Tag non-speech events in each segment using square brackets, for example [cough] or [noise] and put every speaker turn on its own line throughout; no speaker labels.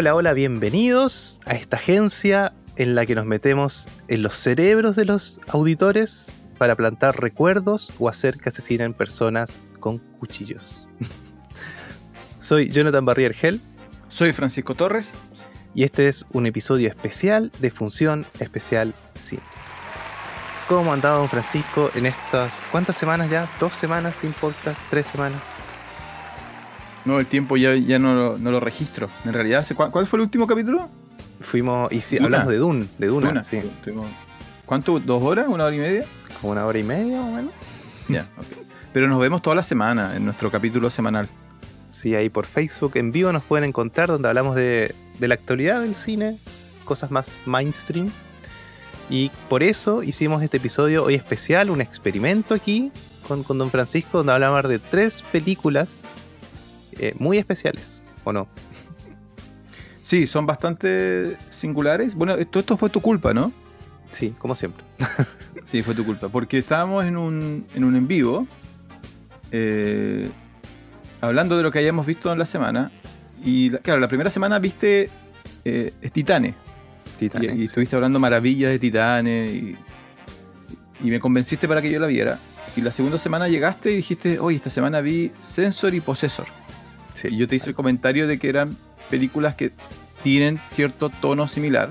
Hola, hola, bienvenidos a esta agencia en la que nos metemos en los cerebros de los auditores para plantar recuerdos o hacer que asesinen personas con cuchillos. [laughs] Soy Jonathan Barrier Gel
Soy Francisco Torres.
y este es un episodio especial de Función Especial Cine. ¿Cómo ha andado don Francisco en estas... ¿Cuántas semanas ya? ¿Dos semanas sin podcast? ¿Tres semanas?
No, el tiempo ya, ya no, lo- no lo registro. En realidad, ¿hace cua- ¿cuál fue el último capítulo?
Fuimos... Y sí, hablamos de Dune, de Duna,
Duna.
sí.
¿Cuánto? ¿Dos horas? ¿Una hora y media?
Como una hora y media o menos.
Ya, ok. Pero nos vemos toda la semana en nuestro capítulo semanal.
Sí, ahí por Facebook en vivo nos pueden encontrar donde hablamos de, de la actualidad del cine, cosas más mainstream. Y por eso hicimos este episodio hoy especial, un experimento aquí con, con Don Francisco, donde hablamos de tres películas eh, muy especiales, ¿o no?
Sí, son bastante singulares. Bueno, esto, esto fue tu culpa, ¿no?
Sí, como siempre.
Sí, fue tu culpa. Porque estábamos en un en, un en vivo eh, hablando de lo que hayamos visto en la semana. Y la- claro, la primera semana viste eh, es Titane. Y, estuviste hablando maravillas de Titanes y, y me convenciste para que yo la viera. Y la segunda semana llegaste y dijiste, oye, esta semana vi Sensor y Possessor.
Sí.
Y yo te hice el comentario de que eran películas que tienen cierto tono similar.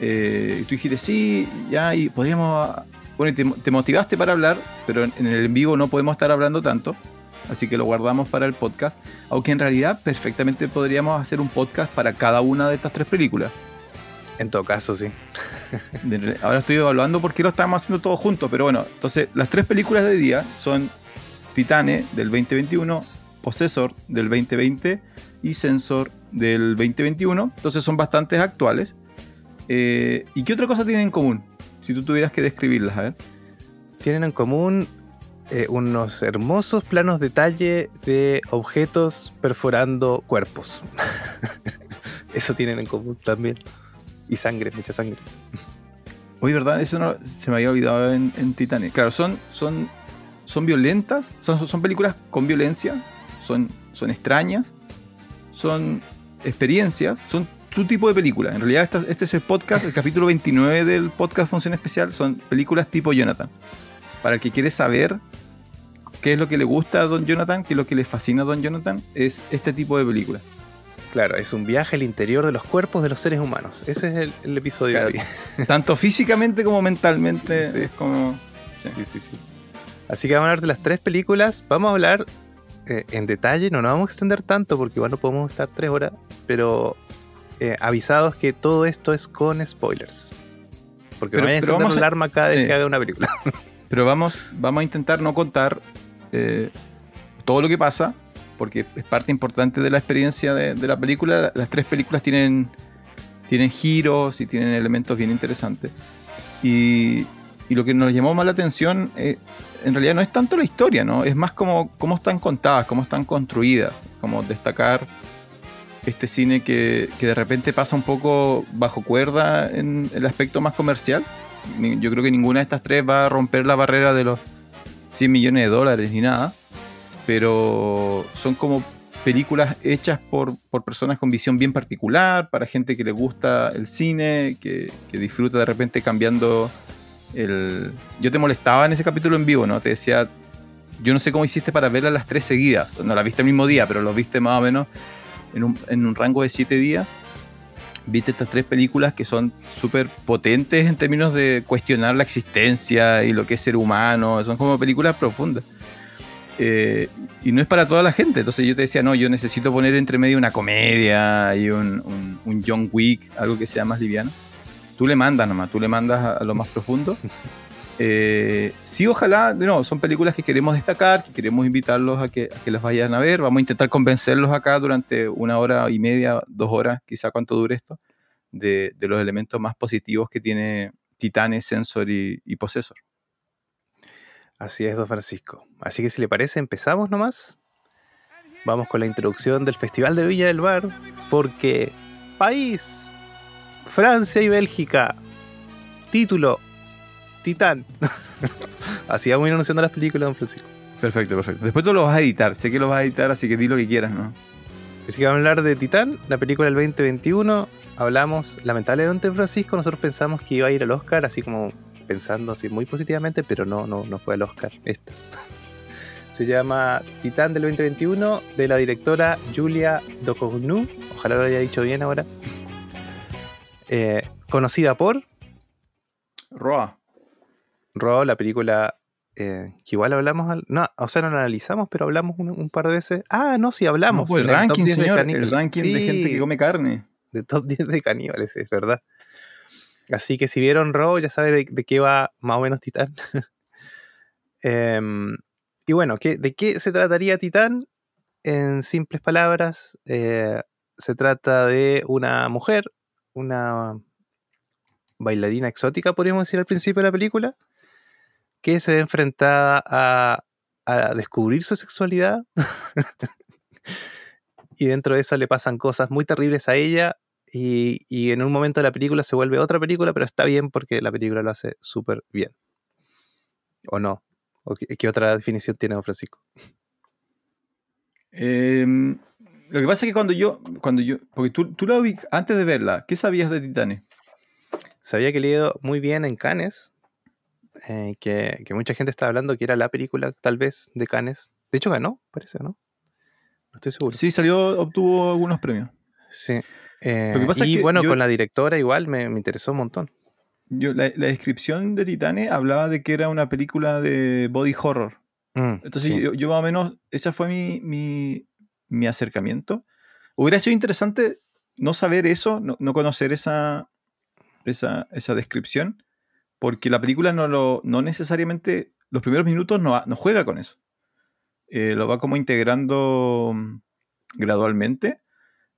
Eh, y tú dijiste, sí, ya, y podríamos... Bueno, y te, te motivaste para hablar, pero en, en el en vivo no podemos estar hablando tanto. Así que lo guardamos para el podcast. Aunque en realidad perfectamente podríamos hacer un podcast para cada una de estas tres películas.
En todo caso, sí.
Ahora estoy evaluando por qué lo estamos haciendo todos juntos, pero bueno, entonces las tres películas de día son Titane del 2021, Possessor del 2020 y Sensor del 2021, entonces son bastantes actuales. Eh, ¿Y qué otra cosa tienen en común? Si tú tuvieras que describirlas, a ver.
Tienen en común eh, unos hermosos planos detalle de objetos perforando cuerpos. [laughs] Eso tienen en común también. Y sangre, mucha sangre.
Oye, ¿verdad? Eso no, se me había olvidado en, en Titanic. Claro, son, son, son violentas, son, son películas con violencia, son, son extrañas, son experiencias, son su tipo de película. En realidad, esta- este es el podcast, el capítulo 29 del podcast Función Especial, son películas tipo Jonathan. Para el que quiere saber qué es lo que le gusta a Don Jonathan, qué es lo que le fascina a Don Jonathan, es este tipo de película.
Claro, es un viaje al interior de los cuerpos de los seres humanos. Ese es el, el episodio de hoy. [laughs]
Tanto físicamente como mentalmente.
Sí.
Es como.
Sí, sí, sí. Así que vamos a hablar de las tres películas. Vamos a hablar eh, en detalle, no nos vamos a extender tanto porque igual no podemos estar tres horas, pero eh, avisados que todo esto es con spoilers. Porque
Pero-
no vayan a encender
vamos a-
la alarma cada vez
sí.
que haga una película. [laughs]
Pero vamos, vamos a intentar no contar eh, todo lo que pasa, porque es parte importante de la experiencia de, de la película. Las tres películas tienen, tienen giros y tienen elementos bien interesantes. Y, y lo que nos llamó más la atención, eh, en realidad no es tanto la historia, ¿no? Es más como cómo están contadas, cómo están construidas, como destacar este cine que, que de repente pasa un poco bajo cuerda en el aspecto más comercial. Yo creo que ninguna de estas tres va a romper la barrera de los 100 millones de dólares ni nada, pero son como películas hechas por, por personas con visión bien particular, para gente que le gusta el cine, que, que disfruta de repente cambiando el... Yo te molestaba en ese capítulo en vivo, ¿no? Te decía, yo no sé cómo hiciste para verlas las tres seguidas, no las viste el mismo día, pero los viste más o menos en un, en un rango de siete días viste estas tres películas que son súper potentes en términos de cuestionar la existencia y lo que es ser humano. Son como películas profundas. Eh, y no es para toda la gente. Entonces yo te decía, no, yo necesito poner entre medio una comedia y un, un, un John Wick, algo que sea más liviano. Tú le mandas nomás, tú le mandas a, a lo más profundo. [laughs] Eh, sí, ojalá, nuevo, son películas que queremos destacar, que queremos invitarlos a que, a que las vayan a ver. Vamos a intentar convencerlos acá durante una hora y media, dos horas, quizá cuánto dure esto, de, de los elementos más positivos que tiene Titanes, Sensor y, y Possessor.
Así es, don Francisco. Así que si le parece, empezamos nomás. Vamos con la introducción del Festival de Villa del Mar, porque país, Francia y Bélgica, título, Titán. [laughs] Así vamos a ir anunciando las películas, don Francisco.
Perfecto, perfecto. Después tú lo vas a editar, sé que lo vas a editar, así que di lo que quieras, ¿no?
Así que vamos a hablar de Titán, la película del 2021. Hablamos, lamentablemente, Francisco, nosotros pensamos que iba a ir al Oscar, así como pensando así muy positivamente, pero no, no, no fue al Oscar esta. [laughs] Se llama Titán del 2021 de la directora Julia Ducournau. Ojalá lo haya dicho bien ahora. Eh, conocida por
Roa.
Roa, la película eh, que igual hablamos, al- no, o sea, no la analizamos, pero hablamos un, un par de veces. Ah, no, sí, hablamos.
No, pues el ranking,
10 de
señor.
caní-
El ranking de
Sí,
gente que come carne.
de top 10 de caníbales, es verdad. Así que si vieron Raw, ya saben de, de qué va más o menos Titán. [laughs] Em, y bueno, ¿qué- ¿de qué se trataría Titán? En simples palabras, eh, se trata de una mujer, una bailarina exótica, podríamos decir al principio de la película, que se ve enfrentada a, a descubrir su sexualidad. [laughs] y dentro de eso le pasan cosas muy terribles a ella. Y, y en un momento de la película se vuelve otra película, pero está bien porque la película lo hace súper bien. ¿O no? ¿O qué, qué otra definición tiene don Francisco?
Em, lo que pasa es que cuando yo, cuando yo, porque tú, tú la vi antes de verla, ¿qué sabías de Titanes?
Sabía que le iba muy bien en Cannes, eh, que, que mucha gente estaba hablando que era la película, tal vez, de Cannes. De hecho, ganó, parece, ¿no? No estoy seguro.
Sí, salió, obtuvo algunos premios.
Sí. Eh,
Lo que pasa es
y
que
bueno,
yo-
con la directora igual me, me interesó un montón.
Yo, la, la descripción de Titanes hablaba de que era una película de body horror.
Mm,
Entonces
sí.
yo, yo más o menos, ese fue mi, mi, mi acercamiento. Hubiera sido interesante no saber eso, no, no conocer esa, esa, esa descripción, porque la película no, lo, no necesariamente, los primeros minutos no, no juega con eso. Eh, lo va como integrando mm, gradualmente.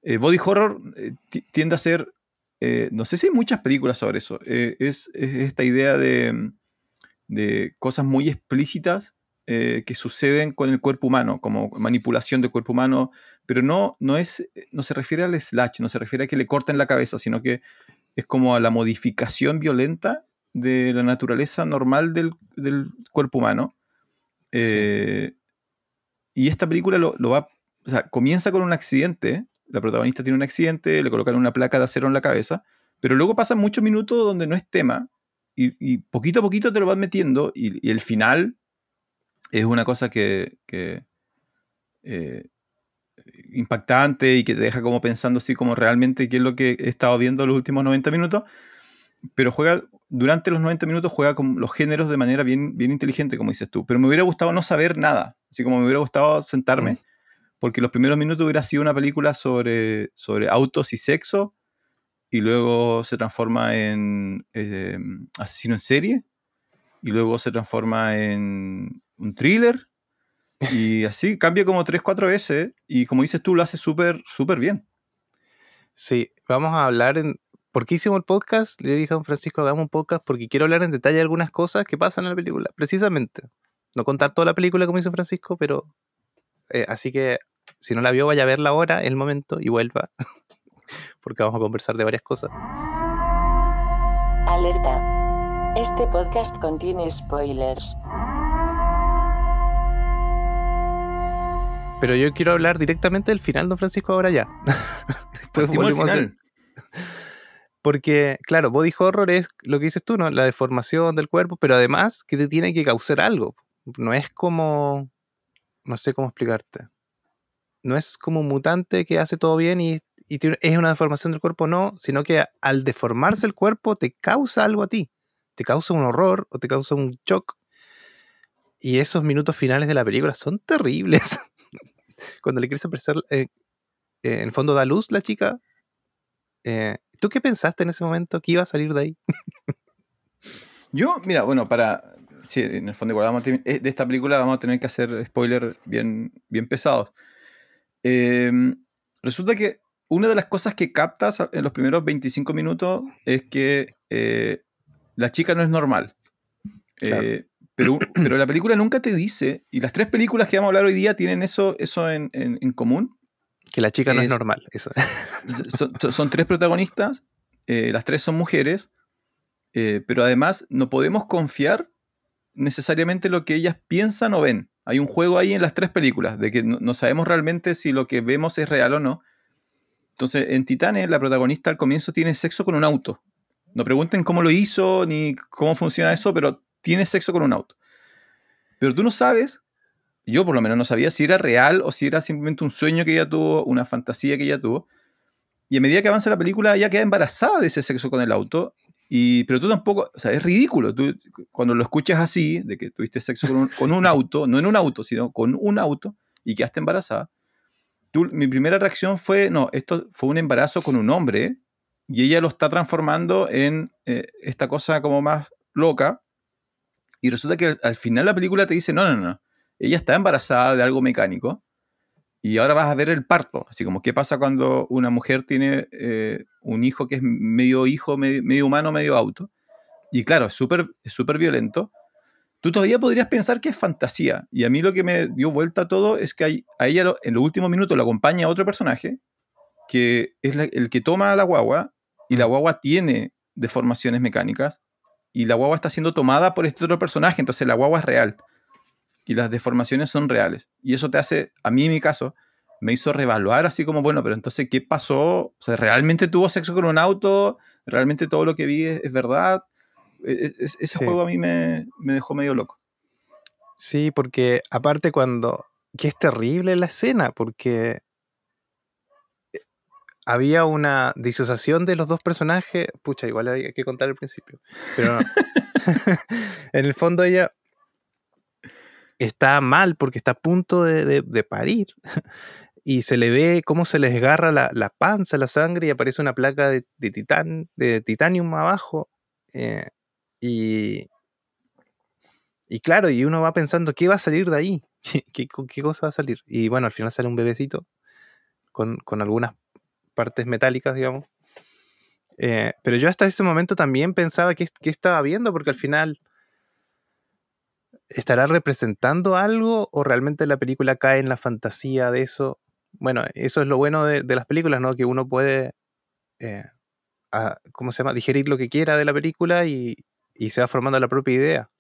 Eh, body horror eh, ti- tiende a ser, no sé si hay muchas películas sobre eso, es, es esta idea de, mm, de cosas muy explícitas eh, que suceden con el cuerpo humano, como manipulación del cuerpo humano, pero no, no, es, no se refiere al slash, no se refiere a que le corten la cabeza, sino que es como a la modificación violenta de la naturaleza normal del, del cuerpo humano. Eh, Y esta película lo, lo va, o sea, comienza con un accidente, la protagonista tiene un accidente, le colocan una placa de acero en la cabeza, pero luego pasan muchos minutos donde no es tema y, y poquito a poquito te lo van metiendo y, y el final es una cosa que, que, eh, impactante y que te deja como pensando así como realmente qué es lo que he estado viendo los últimos 90 minutos, pero juega, durante los 90 minutos juega con los géneros de manera bien, bien inteligente, como dices tú, pero me hubiera gustado no saber nada, así como me hubiera gustado sentarme, porque los primeros minutos hubiera sido una película sobre, sobre autos y sexo, y luego se transforma en eh, asesino en serie, y luego se transforma en un thriller, y [laughs] así cambia como 3, 4 veces, y como dices tú, lo hace súper, súper bien.
Sí, vamos a hablar en... ¿Por qué hicimos el podcast? Le dije a don Francisco, hagamos un podcast porque quiero hablar en detalle de algunas cosas que pasan en la película, precisamente. No contar toda la película como hizo Francisco, pero... eh, así que si no la vio, vaya a verla ahora, el momento, y vuelva. [laughs] porque vamos a conversar de varias cosas.
Alerta. Este podcast contiene spoilers.
Pero yo quiero hablar directamente del final, don Francisco, ahora ya. [laughs] Después
al final. [laughs]
Porque, claro, body horror es lo que dices tú, ¿no? La deformación del cuerpo, pero además que te tiene que causar algo. No es como. No sé cómo explicarte. No es como un mutante que hace todo bien y, y tiene- es una deformación del cuerpo, no, sino que al deformarse el cuerpo te causa algo a ti. Te causa un horror o te causa un shock. Y esos minutos finales de la película son terribles. [laughs] Cuando le quieres aparecer, eh, eh, en el fondo da luz la chica. Eh, ¿Tú qué pensaste en ese momento que iba a salir de ahí?
Yo, mira, bueno, para. Sí, en el fondo, igual vamos a tener- eh, de esta película vamos a tener que hacer spoilers bien, bien pesados. Eh, resulta que una de las cosas que captas en los primeros 25 minutos es que eh, la chica no es normal.
Claro.
Eh, pero, [clears throat] pero la película nunca te dice, y las tres películas que vamos a hablar hoy día tienen eso, eso en, en- en común,
Que la chica no es
Es-
normal, eso. [laughs]
son, son- son tres protagonistas, eh, las tres son mujeres, eh, pero además no podemos confiar necesariamente lo que ellas piensan o ven. Hay un juego ahí en las tres películas, de que no, no sabemos realmente si lo que vemos es real o no. Entonces, en Titanes, la protagonista al comienzo tiene sexo con un auto. No pregunten cómo lo hizo ni cómo funciona eso, pero tiene sexo con un auto. Pero tú no sabes, yo por lo menos no sabía si era real o si era simplemente un sueño que ella tuvo, una fantasía que ella tuvo. Y a medida que avanza la película, ella queda embarazada de ese sexo con el auto. Y, pero tú tampoco, o sea, es ridículo. Tú, cuando lo escuchas así, de que tuviste sexo con un, [laughs] con un auto, no en un auto, sino con un auto, y quedaste embarazada, tú, mi primera reacción fue, no, esto fue un embarazo con un hombre, y ella lo está transformando en eh, esta cosa como más loca. Y resulta que al final la película te dice, no, no, no, ella está embarazada de algo mecánico y ahora vas a ver el parto. Así como, ¿qué pasa cuando una mujer tiene eh, un hijo que es medio hijo, medio, humano, medio auto? Y claro, es súper es súper violento. Tú todavía podrías pensar que es fantasía. Y a mí lo que me dio vuelta a todo es que a ella en los últimos minutos la acompaña otro personaje, que es el que toma a la guagua, y la guagua tiene deformaciones mecánicas, y la guagua está siendo tomada por este otro personaje, entonces la guagua es real y las deformaciones son reales. Y eso te hace, a mí en mi caso, me hizo revaluar así como, bueno, pero entonces, ¿qué pasó? O sea, ¿realmente tuvo sexo con un auto? ¿Realmente todo lo que vi es, verdad? E, e, ese juego a mí me, dejó medio loco.
Sí, porque aparte cuando... Que es terrible la escena, porque había una disociación de los dos personajes. Pucha, igual hay que contar al principio. Pero [laughs] [laughs] en el fondo ella está mal porque está a punto de, parir. [laughs] y se le ve cómo se le desgarra la, panza, la sangre y aparece una placa de, de, de titanium abajo. Eh, y, y claro, y uno va pensando, ¿qué va a salir de ahí? ¿Qué, qué, cosa va a salir? Y bueno, al final sale un bebecito con, algunas partes metálicas, digamos. Eh, pero yo hasta ese momento también pensaba que, estaba viendo, porque al final ¿Estará representando algo o realmente la película cae en la fantasía de eso? Bueno, eso es lo bueno de, las películas, ¿no? Que uno puede, eh, ¿cómo se llama? Digerir lo que quiera de la película y, se va formando la propia idea.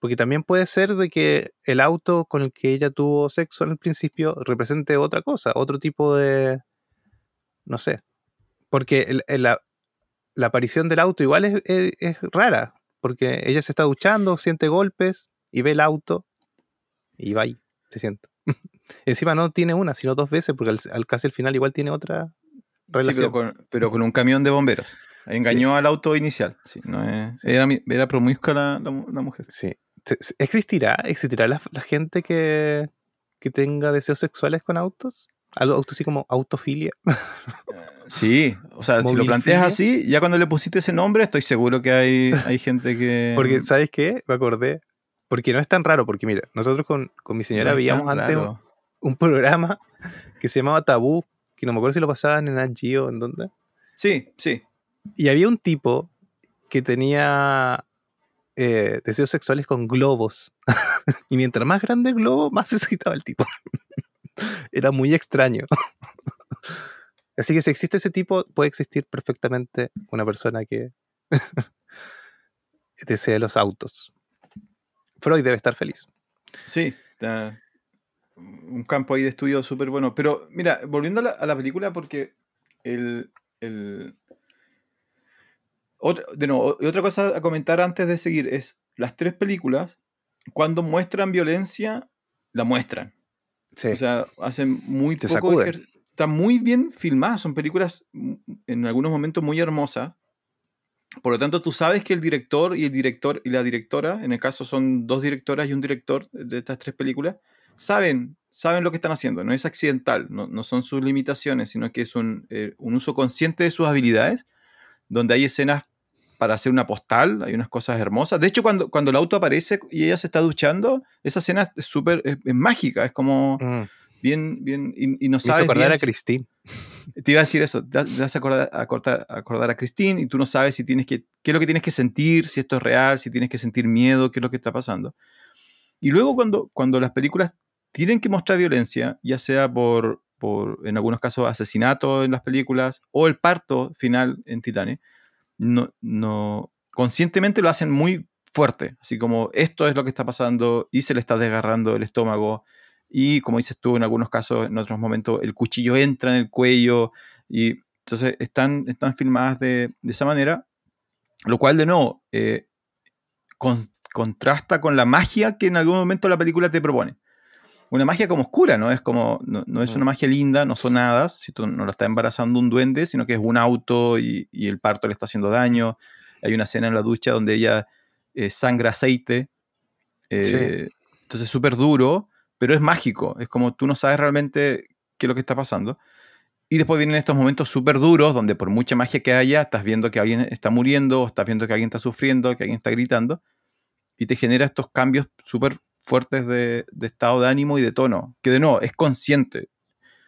Porque también puede ser de que el auto con el que ella tuvo sexo en el principio represente otra cosa, otro tipo de... no sé. Porque la, aparición del auto igual es, es, rara, porque ella se está duchando, siente golpes, y ve el auto y va ahí, se sienta. [laughs] Encima no tiene una, sino dos veces, porque al, casi al final igual tiene otra relación.
pero, con, un camión de bomberos. Engañó al auto inicial. Sí, no era, era, promiscua la, la, mujer.
Sí. ¿Existirá, existirá la, gente que, que, tenga deseos sexuales con autos? Algo así como autofilia.
Sí, o sea, si lo planteas así, ya cuando le pusiste ese nombre, estoy seguro que hay, [laughs] hay gente que.
Porque, ¿sabes qué? Me acordé. Porque no es tan raro, porque mira, nosotros con, mi señora veíamos antes un, programa que se llamaba Tabú, que no me acuerdo si lo pasaban en Agio o en dónde.
Sí, sí.
Y había un tipo que tenía eh, deseos sexuales con globos. [laughs] y mientras más grande el globo, más [laughs] se excitaba el tipo. [laughs] Era muy extraño. [laughs] Así que si existe ese tipo, puede existir perfectamente una persona que [laughs] desea los autos. Freud debe estar feliz.
Sí, un campo ahí de estudio súper bueno. Pero mira, volviendo a la, película, porque el, otra, de nuevo, otra cosa a comentar antes de seguir es las tres películas, cuando muestran violencia, la muestran. O sea, hacen muy poco Están muy bien filmadas, son películas en algunos momentos muy hermosas. Por lo tanto, tú sabes que el director y el director y la directora, en el caso son dos directoras y un director de estas tres películas, saben, saben lo que están haciendo. No es accidental, no, son sus limitaciones, sino que es un, eh, un, uso consciente de sus habilidades, donde hay escenas para hacer una postal, hay unas cosas hermosas. De hecho, cuando, cuando el auto aparece y ella se está duchando, esa escena es súper, es, mágica, es como... Mm bien, bien, y, no sabes.
acordar a Christine.
Te iba a decir eso, te vas a acordar, a, acordar, acordar a Christine y tú no sabes si tienes que, qué es lo que tienes que sentir, si esto es real, si tienes que sentir miedo, qué es lo que está pasando. Y luego cuando, cuando las películas tienen que mostrar violencia, ya sea por, por, en algunos casos, asesinato en las películas o el parto final en Titane, no, no, conscientemente lo hacen muy fuerte, así como esto es lo que está pasando y se le está desgarrando el estómago y como dices tú, en algunos casos, en otros momentos, el cuchillo entra en el cuello, Y entonces están, están filmadas de, esa manera, lo cual de nuevo eh, con- contrasta con la magia que en algún momento la película te propone. Una magia como oscura, ¿no? Es como, no, no es
Mm.
una magia linda, no son hadas, si tú no la está embarazando un duende, sino que es un auto y, y el parto le está haciendo daño. Hay una escena en la ducha donde ella eh, sangra aceite. eh, Entonces es súper duro, pero es mágico. Es como tú no sabes realmente qué es lo que está pasando. Y después vienen estos momentos súper duros donde por mucha magia que haya, estás viendo que alguien está muriendo, o estás viendo que alguien está sufriendo, que alguien está gritando, y te genera estos cambios súper fuertes de, de estado de ánimo y de tono, que de nuevo es consciente.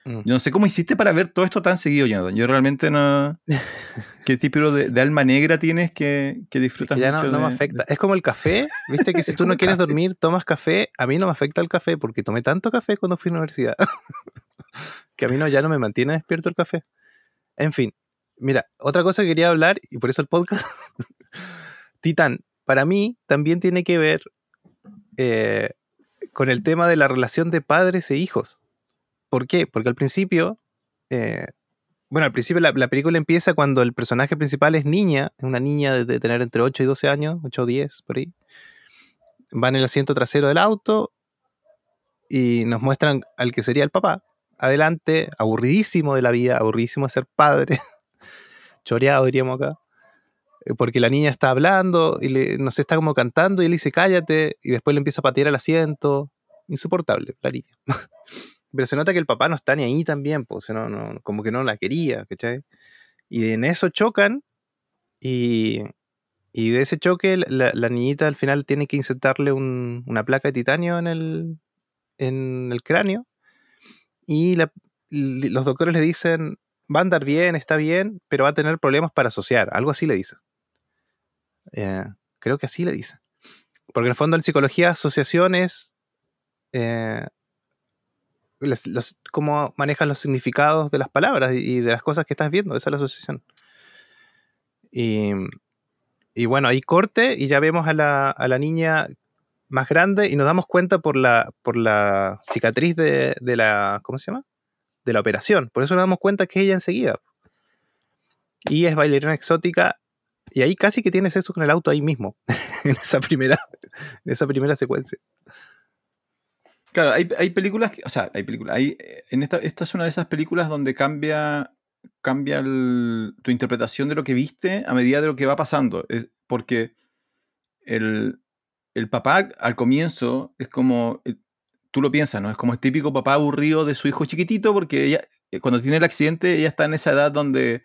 Mm.
Yo no sé cómo hiciste para ver todo esto tan seguido, Jonathan. Yo realmente no... [laughs] ¿Qué tipo de, de alma negra tienes que, que
Es
disfrutas
que ya no,
mucho
no me
de-
afecta. Es como el café, viste que si
Es
tú no [laughs] quieres
café.
dormir, tomas café. A mí no me afecta el café porque tomé tanto café cuando fui a la universidad [laughs] que a mí no, ya no me mantiene despierto el café. En fin, mira, otra cosa que quería hablar y por eso el podcast. Titán, para mí también tiene que ver eh, con el tema de la relación de padres e hijos. ¿Por qué? Porque al principio, eh, bueno, al principio la, la película empieza cuando el personaje principal es niña, una niña de, de tener entre 8 y 12 años, 8 o 10, por ahí. Va en el asiento trasero del auto y nos muestran al que sería el papá. Adelante, aburridísimo de la vida, aburridísimo de ser padre, [laughs] choreado diríamos acá. Eh, Porque la niña está hablando y le, no sé, está como cantando y él dice cállate y después le empieza a patear el asiento. Insoportable, la niña. [laughs] Pero se nota que el papá no está ni ahí también, pues, como que no la quería, ¿cachai? Y en eso chocan y, y de ese choque la, niñita al final tiene que insertarle un- una placa de titanio en el, en el cráneo y los doctores le dicen, va a andar bien, está bien, pero va a tener problemas para asociar, algo así le dicen. Eh, creo que así le dicen. Porque en el fondo en psicología asociaciones... Eh, los- cómo manejas los significados de las palabras y, de las cosas que estás viendo, esa es la asociación. Y, y bueno, ahí corte y ya vemos a la, a la niña más grande y nos damos cuenta por la, por la cicatriz de, de la, ¿cómo se llama? De la operación. Por eso nos damos cuenta que es ella enseguida. Y es bailarina exótica y ahí casi que tiene sexo con el auto ahí mismo, [laughs] en esa primera, en esa primera secuencia.
Claro, hay, hay películas, que- o sea, hay películas, hay, eh, en esta, esta es una de esas películas donde cambia, cambia el- tu interpretación de lo que viste a medida de lo que va pasando, es porque el, el papá al comienzo es como, eh, tú lo piensas, ¿no? Es como el típico papá aburrido de su hijo chiquitito porque ella, eh, cuando tiene el accidente, ella está en esa edad donde,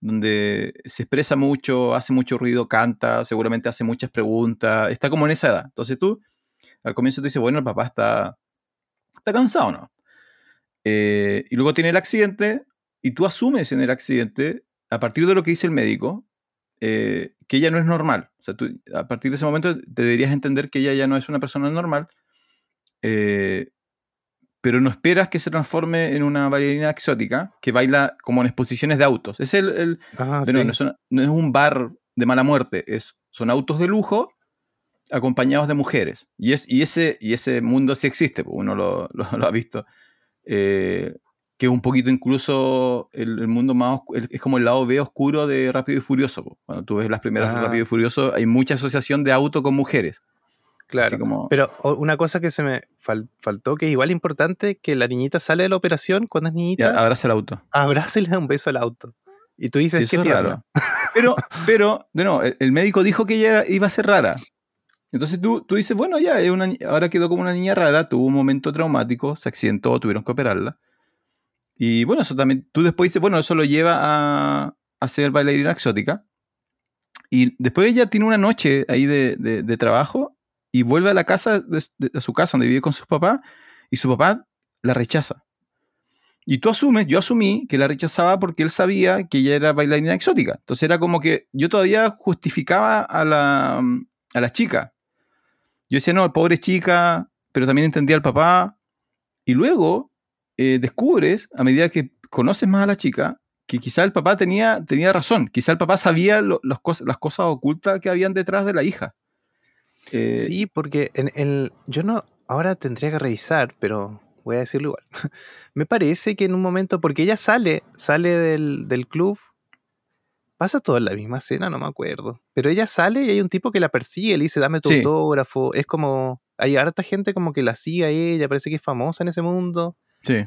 donde se expresa mucho, hace mucho ruido, canta, seguramente hace muchas preguntas, está como en esa edad. Entonces tú, al comienzo tú dices, bueno, el papá está, está cansado, ¿no? Eh, y luego tiene el accidente y tú asumes en el accidente, a partir de lo que dice el médico, eh, que ella no es normal. O sea, tú, a partir de ese momento te deberías entender que ella ya no es una persona normal, eh, pero no esperas que se transforme en una bailarina exótica que baila como en exposiciones de autos. Es el, el-
Ah, sí.
no, es una- no es un bar de mala muerte, es, son autos de lujo acompañados de mujeres. Y, es, y, ese, y ese mundo sí existe, pues, uno lo, lo- lo ha visto. Eh, que es un poquito incluso el, el mundo más el- es como el lado B oscuro de Rápido y Furioso. pues. Cuando tú ves las primeras de
Ah.
Rápido y Furioso, hay mucha asociación de auto con mujeres.
Claro.
Así como-
Pero una cosa que se me fal- faltó, que es igual importante, que la niñita sale de la operación cuando es
Ya,
niñita,
abraza el auto.
abraza y le da [laughs] un beso al auto. Y tú dices,
Sí,
qué
eso es raro. [laughs] Pero, pero, de nuevo, el, el médico dijo que ella era- iba a ser rara. Entonces tú, tú dices, bueno, ya, es una ni- ahora quedó como una niña rara, tuvo un momento traumático, se accidentó, tuvieron que operarla. Y bueno, eso también, tú después dices, bueno, eso lo lleva a, a ser bailarina exótica. Y después ella tiene una noche ahí de, de- de trabajo y vuelve a la casa, a su casa donde vive con sus papás, y su papá la rechaza. Y tú asumes, yo asumí que la rechazaba porque él sabía que ella era bailarina exótica. Entonces era como que yo todavía justificaba a la, a la chica. Yo decía, no, pobre chica, pero también entendía al papá. Y luego eh, descubres, a medida que conoces más a la chica, que quizá el papá tenía, tenía razón. Quizá el papá sabía lo- los cos- las cosas ocultas que habían detrás de la hija. Eh,
Sí, porque en el, yo no, ahora tendría que revisar, pero voy a decirlo igual. [laughs] Me parece que en un momento, porque ella sale, sale del, del club, pasa todo en la misma escena, no me acuerdo. Pero ella sale y hay un tipo que la persigue, le dice, dame tu
Sí.
autógrafo. Es como, hay harta gente como que la sigue a ella, parece que es famosa en ese mundo.
Sí.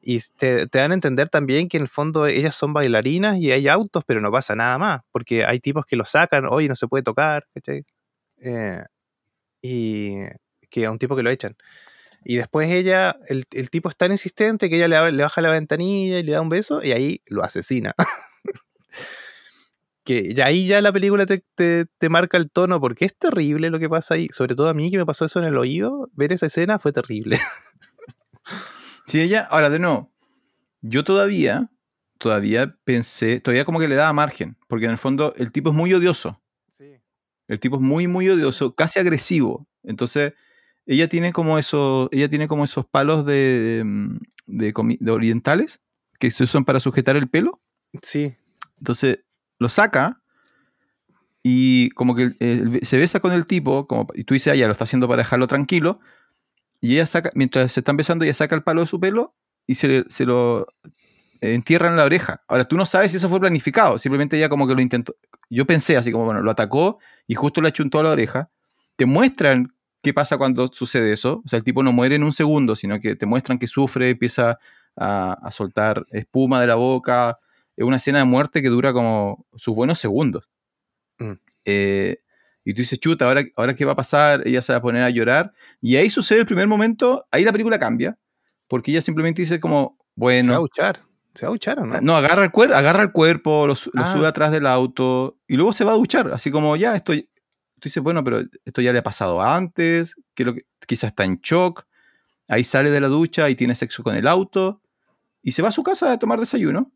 Y te, te dan a entender también que en el fondo ellas son bailarinas y hay autos, pero no pasa nada más, porque hay tipos que lo sacan, oye, no se puede tocar, ¿cachai? Eh, y que a un tipo que lo echan. Y después ella, el, el tipo es tan insistente que ella le, baja la ventanilla y le da un beso y ahí lo asesina. [laughs] que ya ahí ya la película te, te- te marca el tono porque es terrible lo que pasa ahí. Sobre todo a mí que me pasó eso en el oído, ver esa escena fue terrible. [laughs]
Sí, ella, ahora de nuevo, yo todavía, todavía pensé, todavía como que le daba margen, porque en el fondo el tipo es muy odioso. El tipo es muy, muy odioso, casi agresivo. Entonces, ella tiene como esos, ella tiene como esos palos de, mm, de, orientales que se usan para sujetar el pelo.
Sí,
Entonces, lo saca y como que eh, se besa con el tipo, como, y tú dices, ah, ya lo está haciendo para dejarlo tranquilo. Y ella saca, mientras se están besando, ella saca el palo de su pelo y se, se lo eh, entierra en la oreja. Ahora, tú no sabes si eso fue planificado, simplemente ella como que lo intentó. Yo pensé así como, bueno, lo atacó y justo le achuntó a la oreja. Te muestran qué pasa cuando sucede eso. O sea, el tipo no muere en un segundo, sino que te muestran que sufre, empieza a, a soltar espuma de la boca. Es una escena de muerte que dura como sus buenos segundos.
Mm.
Eh, y tú dices, chuta, ¿ahora, ¿ahora qué va a pasar? Ella se va a poner a llorar. Y ahí sucede el primer momento, ahí la película cambia, porque ella simplemente dice como,
se va a
bueno.
Se va a duchar o no?
no, agarra el, cuer- agarra el cuerpo, lo,
Ah.
sube atrás del auto y luego se va a duchar, así como ya, esto, tú dices, bueno, pero esto ya le ha pasado antes, que lo que, quizás está en shock, ahí sale de la ducha y tiene sexo con el auto y se va a su casa a tomar desayuno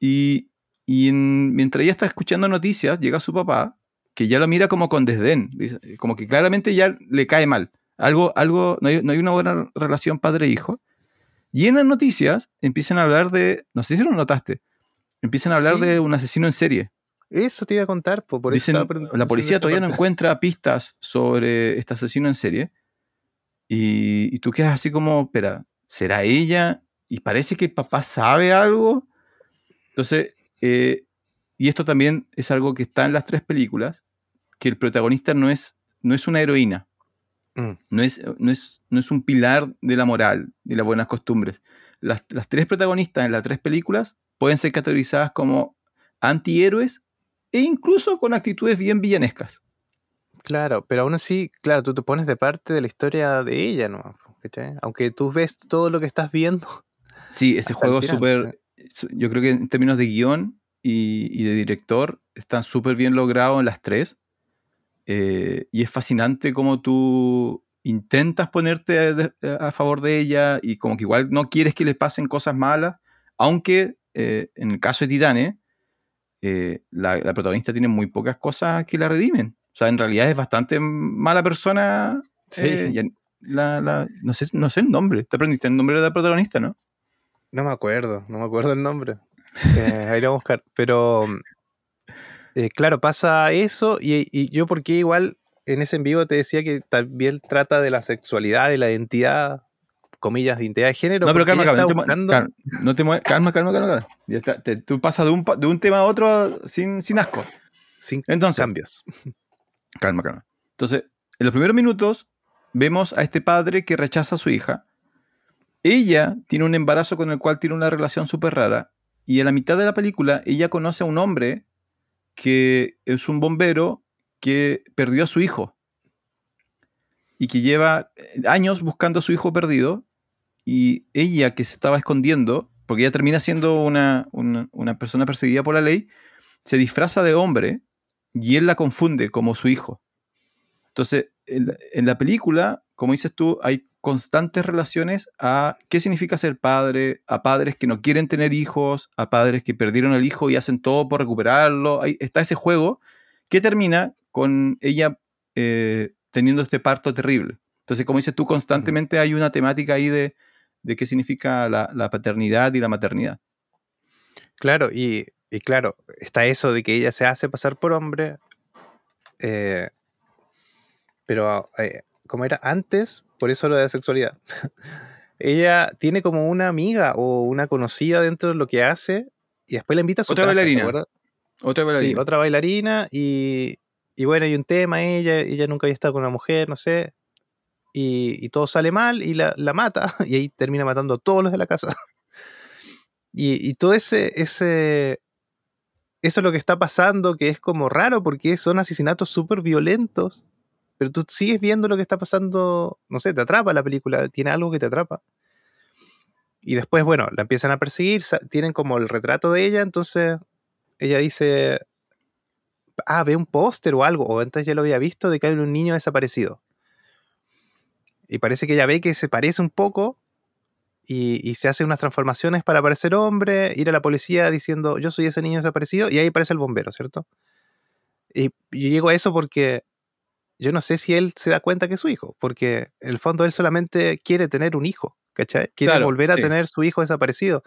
y, y en- mientras ella está escuchando noticias, llega su papá, que ya lo mira como con desdén, como que claramente ya le cae mal, algo, algo, no hay, no hay una buena relación padre-hijo. Y en las noticias empiezan a hablar de, no sé si lo notaste, empiezan a hablar
Sí.
de un asesino en serie.
Eso te iba a contar, po, por eso
Dicen, la policía todavía no encuentra pistas sobre este asesino en serie. Y, y tú quedas así como, espera, ¿será ella? Y parece que el papá sabe algo. Entonces, eh, y esto también es algo que está en las tres películas, que el protagonista no es, no es una heroína,
Mm.
no es, no, es, no es un pilar de la moral y las buenas costumbres. Las, las tres protagonistas en las tres películas pueden ser categorizadas como antihéroes e incluso con actitudes bien villanescas.
Claro, pero aún así, claro, tú te pones de parte de la historia de ella, ¿no? Aunque tú ves todo lo que estás viendo. [laughs]
Sí, ese juego súper. Yo creo que en términos de guion y, y de director están súper bien logrados en las tres. Eh, y es fascinante cómo tú intentas ponerte a, de- a favor de ella y como que igual no quieres que le pasen cosas malas, aunque eh, en el caso de Titane, eh, la, la protagonista tiene muy pocas cosas que la redimen. O sea, en realidad es bastante mala persona.
Sí.
eh, ya- la- la- no, sé, no sé el nombre. Te aprendiste el nombre de la protagonista, ¿no?
No me acuerdo, no me acuerdo el nombre. Eh, ahí lo voy a buscar. Pero, eh, claro, pasa eso. Y, y yo, porque igual en ese en vivo te decía que también trata de la sexualidad, de la identidad, comillas, de identidad de género.
No, pero calma, calma. No te,
buscando-
calma, no te mue- calma, calma, calma, calma. Ya está, te- tú pasas de un, de un tema a otro sin, sin asco.
sin
Entonces,
cambios.
calma, calma. Entonces, en los primeros minutos vemos a este padre que rechaza a su hija. Ella tiene un embarazo con el cual tiene una relación súper rara. Y a la mitad de la película, ella conoce a un hombre que es un bombero que perdió a su hijo. Y que lleva eh, años buscando a su hijo perdido. Y ella que se estaba escondiendo, porque ella termina siendo una, una, persona perseguida por la ley, se disfraza de hombre y él la confunde como su hijo. Entonces, en la, en la película, como dices tú, hay constantes relaciones a qué significa ser padre, a padres que no quieren tener hijos, a padres que perdieron el hijo y hacen todo por recuperarlo. Ahí está ese juego que termina con ella eh, teniendo este parto terrible. Entonces, como dices tú, constantemente hay una temática ahí de, de qué significa la, la paternidad y la maternidad.
Claro, y, y claro, está eso de que ella se hace pasar por hombre, eh, pero eh, como era antes, por eso lo de la sexualidad, [laughs] ella tiene como una amiga o una conocida dentro de lo que hace y después la invita a su
Otra
casa, ¿te
bailarina. Otra
Sí,
bailarina.
otra bailarina y, y bueno, hay un tema, ella, ella nunca había estado con una mujer, no sé, y, y todo sale mal y la, la mata [laughs] y ahí termina matando a todos los de la casa. [laughs] Y, y todo ese, ese, eso es lo que está pasando, que es como raro porque son asesinatos súper violentos, pero tú sigues viendo lo que está pasando, no sé, te atrapa la película, tiene algo que te atrapa. Y después, bueno, la empiezan a perseguir, tienen como el retrato de ella, entonces ella dice, ah, ve un póster o algo, o antes ya lo había visto, de que hay un niño desaparecido. Y parece que ella ve que se parece un poco y, y se hace unas transformaciones para parecer hombre, ir a la policía diciendo, yo soy ese niño desaparecido, y ahí aparece el bombero, ¿cierto? Y yo llego a eso porque yo no sé si él se da cuenta que es su hijo, porque en el fondo él solamente quiere tener un hijo, ¿cachai? Quiere
Claro,
volver a
sí.
tener su hijo desaparecido.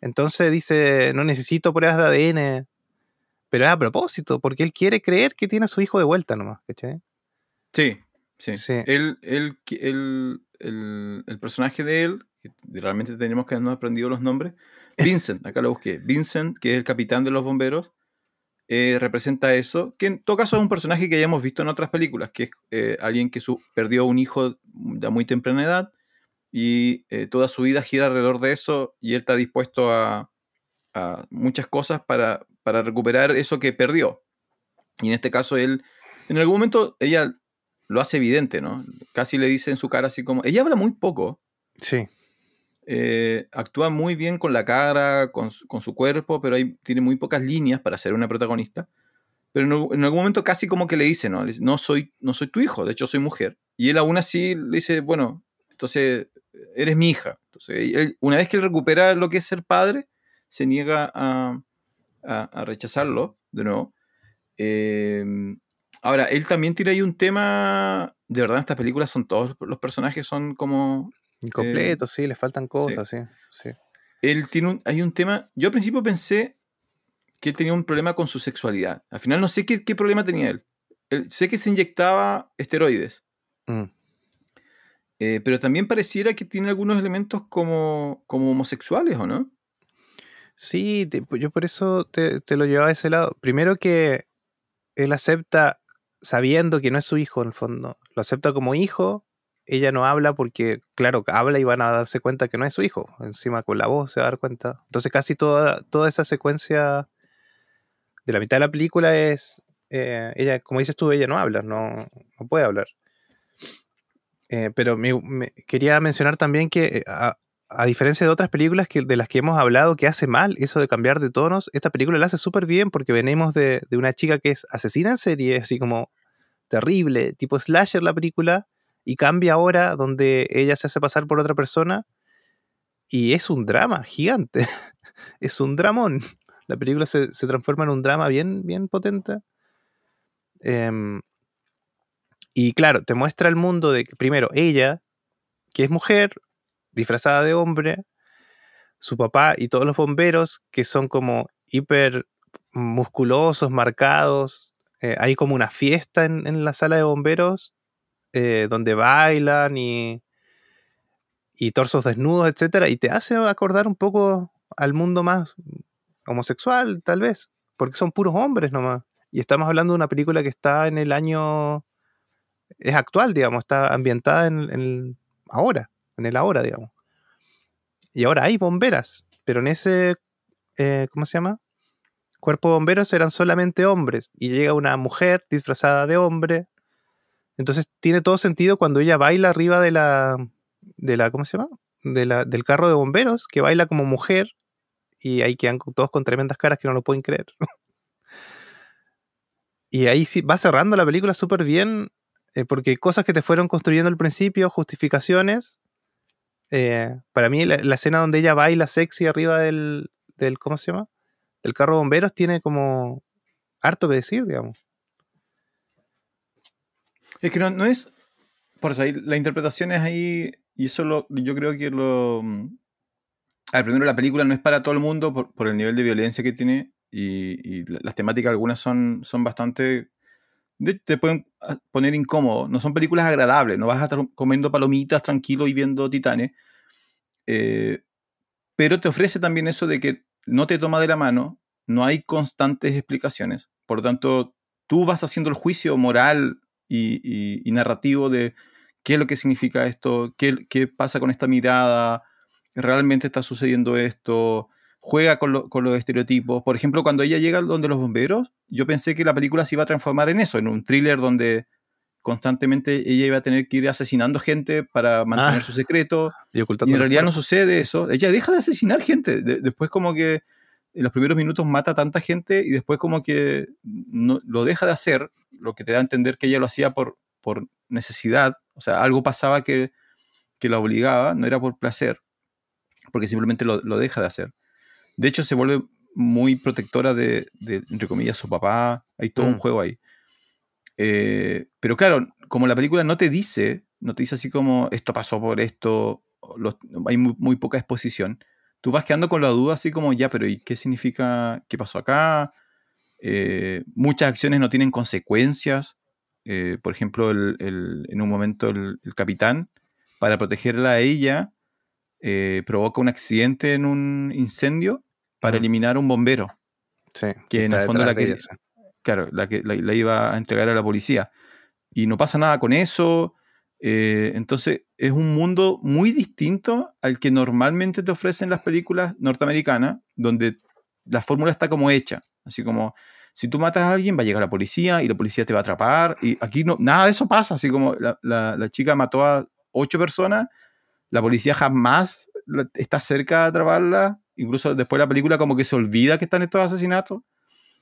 Entonces dice, no necesito pruebas de ADN, pero es a propósito, porque él quiere creer que tiene a su hijo de vuelta nomás, ¿cachai?
Sí, sí.
Sí.
Él, él, él- el, el personaje de él, que realmente tenemos que habernos aprendido los nombres, [laughs] Vincent, acá lo busqué. Vincent, que es el capitán de los bomberos, eh, representa eso, que en todo caso es un personaje que ya hemos visto en otras películas, que es eh, alguien que su- perdió un hijo de muy temprana edad y eh, toda su vida gira alrededor de eso y él está dispuesto a, a muchas cosas para, para recuperar eso que perdió. Y en este caso él, en algún momento ella lo hace evidente, ¿no? Casi le dice en su cara así como, ella habla muy poco,
Sí.
Eh, actúa muy bien con la cara, con, su- cuerpo, pero ahí tiene muy pocas líneas para ser una protagonista. Pero en, algún- en algún momento casi como que le dice, ¿no? No soy, no soy tu hijo, de hecho soy mujer. Y él aún así le dice, bueno, entonces eres mi hija. Entonces, una vez que él recupera lo que es ser padre, se niega a, rechazarlo de nuevo. Eh, ahora, él también tiene ahí un tema, de verdad, en estas películas son todos los personajes son como
Incompleto, sí, le faltan cosas, sí. sí.
él tiene un, hay un tema. Yo al principio pensé que él tenía un problema con su sexualidad. Al final no sé qué, qué problema tenía él. Él- Sé que se inyectaba esteroides,
Mm.
eh, pero también pareciera que tiene algunos elementos como, como homosexuales, ¿o no?
Sí, te- yo por eso te, te lo llevaba a ese lado. Primero que él acepta, sabiendo que no es su hijo en el fondo, lo acepta como hijo, ella no habla porque, claro, habla y van a darse cuenta que no es su hijo. Encima con la voz se va a dar cuenta. Entonces casi toda, toda esa secuencia de la mitad de la película es, eh, ella, como dices tú, ella no habla, no, no puede hablar. Eh, pero me- quería mencionar también que eh, a, a diferencia de otras películas que, de las que hemos hablado que hace mal eso de cambiar de tonos, esta película la hace súper bien porque venimos de, de una chica que es asesina en serie, así como terrible, tipo slasher la película, y cambia ahora donde ella se hace pasar por otra persona y es un drama gigante, [laughs] es un dramón. [laughs] La película se, se transforma en un drama bien, bien potente. Em, y claro, te muestra el mundo de que, primero, ella, que es mujer, disfrazada de hombre, su papá y todos los bomberos, que son como hiper musculosos, marcados. Eh, hay como una fiesta en, en la sala de bomberos eh, donde bailan y, y torsos desnudos, etcétera, y te hace acordar un poco al mundo más homosexual, tal vez, porque son puros hombres nomás. Y estamos hablando de una película que está en el año. es actual, digamos, está ambientada en, en ahora, en el ahora, digamos. Y ahora hay bomberas, pero en ese. eh, ¿Cómo se llama? Cuerpo de bomberos eran solamente hombres. Y llega una mujer disfrazada de hombre. Entonces tiene todo sentido cuando ella baila arriba de la. de la. ¿Cómo se llama? De la, del carro de bomberos, que baila como mujer. Y ahí quedan todos con tremendas caras que no lo pueden creer. [laughs] y ahí sí va cerrando la película súper bien. eh, porque cosas que te fueron construyendo al principio, justificaciones. eh, para mí, la, la escena donde ella baila sexy arriba del, del. ¿Cómo se llama? Del carro de bomberos tiene como. harto que decir, digamos.
Es que no, no es. Por eso, ahí, la interpretación es ahí. Y eso lo, yo creo que lo. mm, A primero, la película no es para todo el mundo por, por el nivel de violencia que tiene. Y, y la- las temáticas, algunas son, son bastante. te pueden ah, poner incómodo. No son películas agradables. No vas a estar comiendo palomitas tranquilo y viendo titanes. Eh, pero te ofrece también eso de que no te toma de la mano, no hay constantes explicaciones. Por lo tanto, tú vas haciendo el juicio moral y, narrativo de qué es lo que significa esto, qué, qué, pasa con esta mirada, realmente está sucediendo esto, juega con, los estereotipos. Por ejemplo, cuando ella llega donde los bomberos, yo pensé que la película se iba a transformar en eso, en un thriller donde constantemente ella iba a tener que ir asesinando gente para mantener ah. su secreto. Y, en realidad no sucede eso. Ella deja de asesinar gente. después como que en los primeros minutos mata a tanta gente y después como que no, lo deja de hacer, lo que te da a entender que ella lo hacía por, por necesidad. O sea, algo pasaba que, que la obligaba, no era por placer, porque simplemente lo, lo deja de hacer. De hecho, se vuelve muy protectora de, entre comillas, su papá. Hay todo un mm. juego ahí. Eh, pero claro, como la película no te dice, no te dice así como esto pasó por esto, hay muy, poca exposición, tú vas quedando con la duda así como ya, pero ¿y qué significa? ¿Qué pasó acá? Eh, muchas acciones no tienen consecuencias. Eh, por ejemplo, en un momento el, capitán, para protegerla a ella, provoca un accidente en un incendio para eliminar a un bombero.
Sí,
que en el fondo la que, claro, la que la, iba a entregar a la policía. Y no pasa nada con eso. Eh, entonces es un mundo muy distinto al que normalmente te ofrecen las películas norteamericanas, donde la fórmula está como hecha. Así como, si tú matas a alguien, va a llegar la policía y la policía te va a atrapar. Y aquí no, nada de eso pasa. Así como la, la, chica mató a ocho personas, la policía jamás está cerca de atraparla. Incluso después de la película como que se olvida que están estos asesinatos.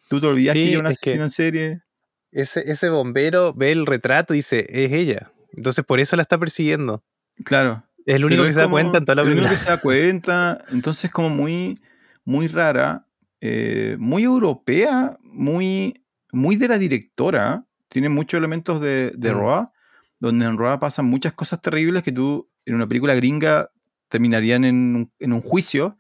Tú te olvidas que hay una asesino en serie.
Ese, ese bombero ve el retrato y dice, es ella. Entonces por eso la está persiguiendo.
Claro.
Es el único que se da cuenta en toda la
película.
El
único que se da cuenta. Entonces como muy, muy rara, eh, muy europea, muy, muy de la directora. Tiene muchos elementos de, de mm. Roa, donde en Roa pasan muchas cosas terribles que tú en una película gringa terminarían en, en un juicio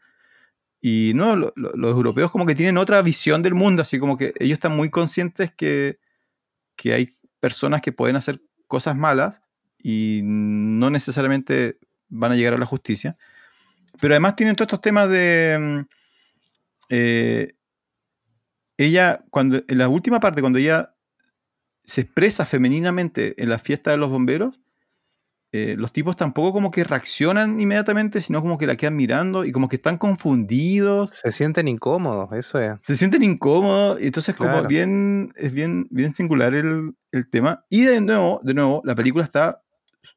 y no, los europeos como que tienen otra visión del mundo, así como que ellos están muy conscientes que, que hay personas que pueden hacer cosas malas y no necesariamente van a llegar a la justicia. Pero además tienen todos estos temas de... Eh, ella, cuando, en la última parte, cuando ella se expresa femeninamente en la fiesta de los bomberos, eh, los tipos tampoco como que reaccionan inmediatamente, sino como que la quedan mirando y como que están confundidos.
Se sienten incómodos, eso es.
Se sienten incómodos, y entonces como bien, es bien, bien singular el, tema. Y de nuevo, de nuevo, la película está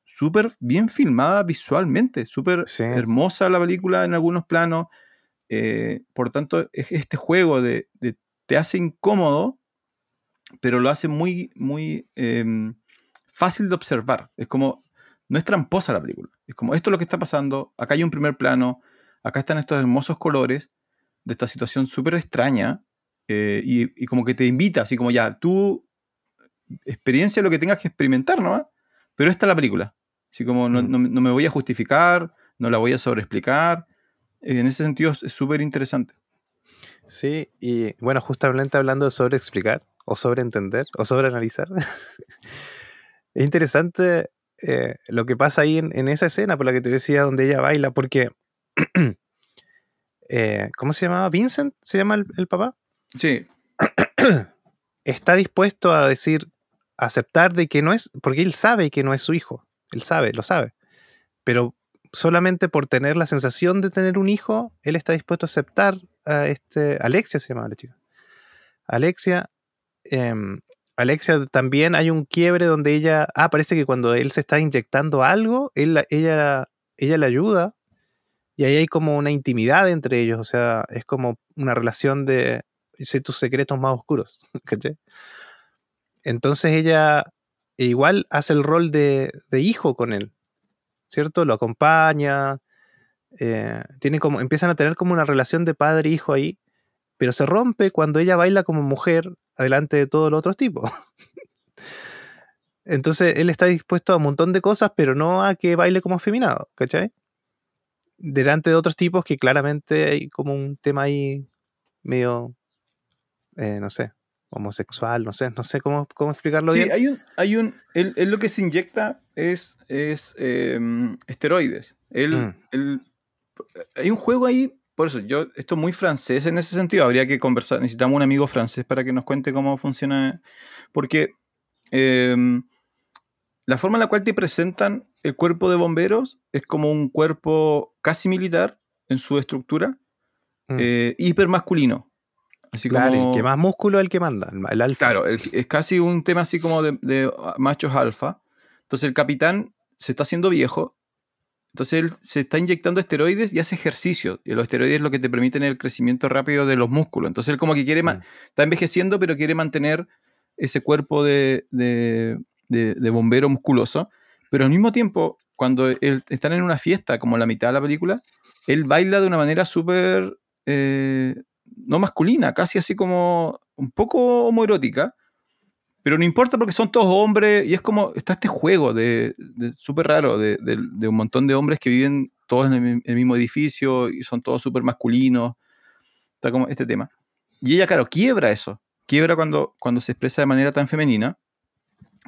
súper bien filmada visualmente, súper hermosa la película en algunos planos. Eh, por tanto, es este juego de, te hace incómodo, pero lo hace muy, muy em, fácil de observar. Es como no es tramposa la película. Es como, esto es lo que está pasando, acá hay un primer plano, acá están estos hermosos colores de esta situación súper extraña eh, y, como que te invita, así como ya, tú experiencia lo que tengas que experimentar, ¿no? Pero esta es la película. Así como no, me voy a justificar, no la voy a sobreexplicar. En ese sentido es súper interesante.
Sí, y bueno, justamente hablando de sobreexplicar, o sobreentender, o sobreanalizar, [laughs] es interesante eh, lo que pasa ahí en, esa escena, por la que te decía, donde ella baila, porque. [clears throat] Eh, ¿Cómo se llamaba? ¿Vincent? ¿Se llama el, papá?
Sí. [clears throat]
Está dispuesto a decir, a aceptar de que no es, porque él sabe que no es su hijo. Él sabe, lo sabe. Pero solamente por tener la sensación de tener un hijo, él está dispuesto a aceptar a este. Alexia se llamaba la chica. Alexia em, Alexia también hay un quiebre donde ella, ah, parece que cuando él se está inyectando algo, ella, ella le ayuda y ahí hay como una intimidad entre ellos, o sea, es como una relación de, sé tus secretos más oscuros, [laughs] Entonces ella igual hace el rol de, hijo con él, ¿cierto? Lo acompaña, eh, tiene como, empiezan a tener como una relación de padre-hijo ahí, pero se rompe cuando ella baila como mujer adelante de todos los otros tipos. [laughs] Entonces él está dispuesto a un montón de cosas, pero no a que baile como afeminado, ¿cachai? Delante de otros tipos que claramente hay como un tema ahí medio, eh, no sé, homosexual, no sé, no sé cómo, cómo explicarlo
sí, hay un, hay un, él, lo que se inyecta es, es em, esteroides. Él, mm. él hay un juego ahí, por eso, yo, esto es muy francés en ese sentido, habría que conversar, necesitamos un amigo francés para que nos cuente cómo funciona, porque em, la forma en la cual te presentan el cuerpo de bomberos es como un cuerpo casi militar en su estructura,
Mm.
eh, hiper masculino. Así
claro,
como,
el que más músculo es el que manda, el, alfa.
Claro, el- es casi un tema así como de, de machos alfa. Entonces el capitán se está haciendo viejo. Entonces él se está inyectando esteroides y hace ejercicio. Y los esteroides es lo que te permiten el crecimiento rápido de los músculos. Entonces él como que quiere,
Mm.
está envejeciendo, pero quiere mantener ese cuerpo de, de- de- de bombero musculoso. Pero al mismo tiempo, cuando él- están en una fiesta, como la mitad de la película, él baila de una manera súper, eh, no masculina, casi así como un poco homoerótica. Pero no importa porque son todos hombres y es como, está este juego de, de- súper raro de, de- de un montón de hombres que viven todos en el, el mismo edificio y son todos súper masculinos. Está como este tema. Y ella, claro, quiebra eso. Quiebra cuando, cuando se expresa de manera tan femenina.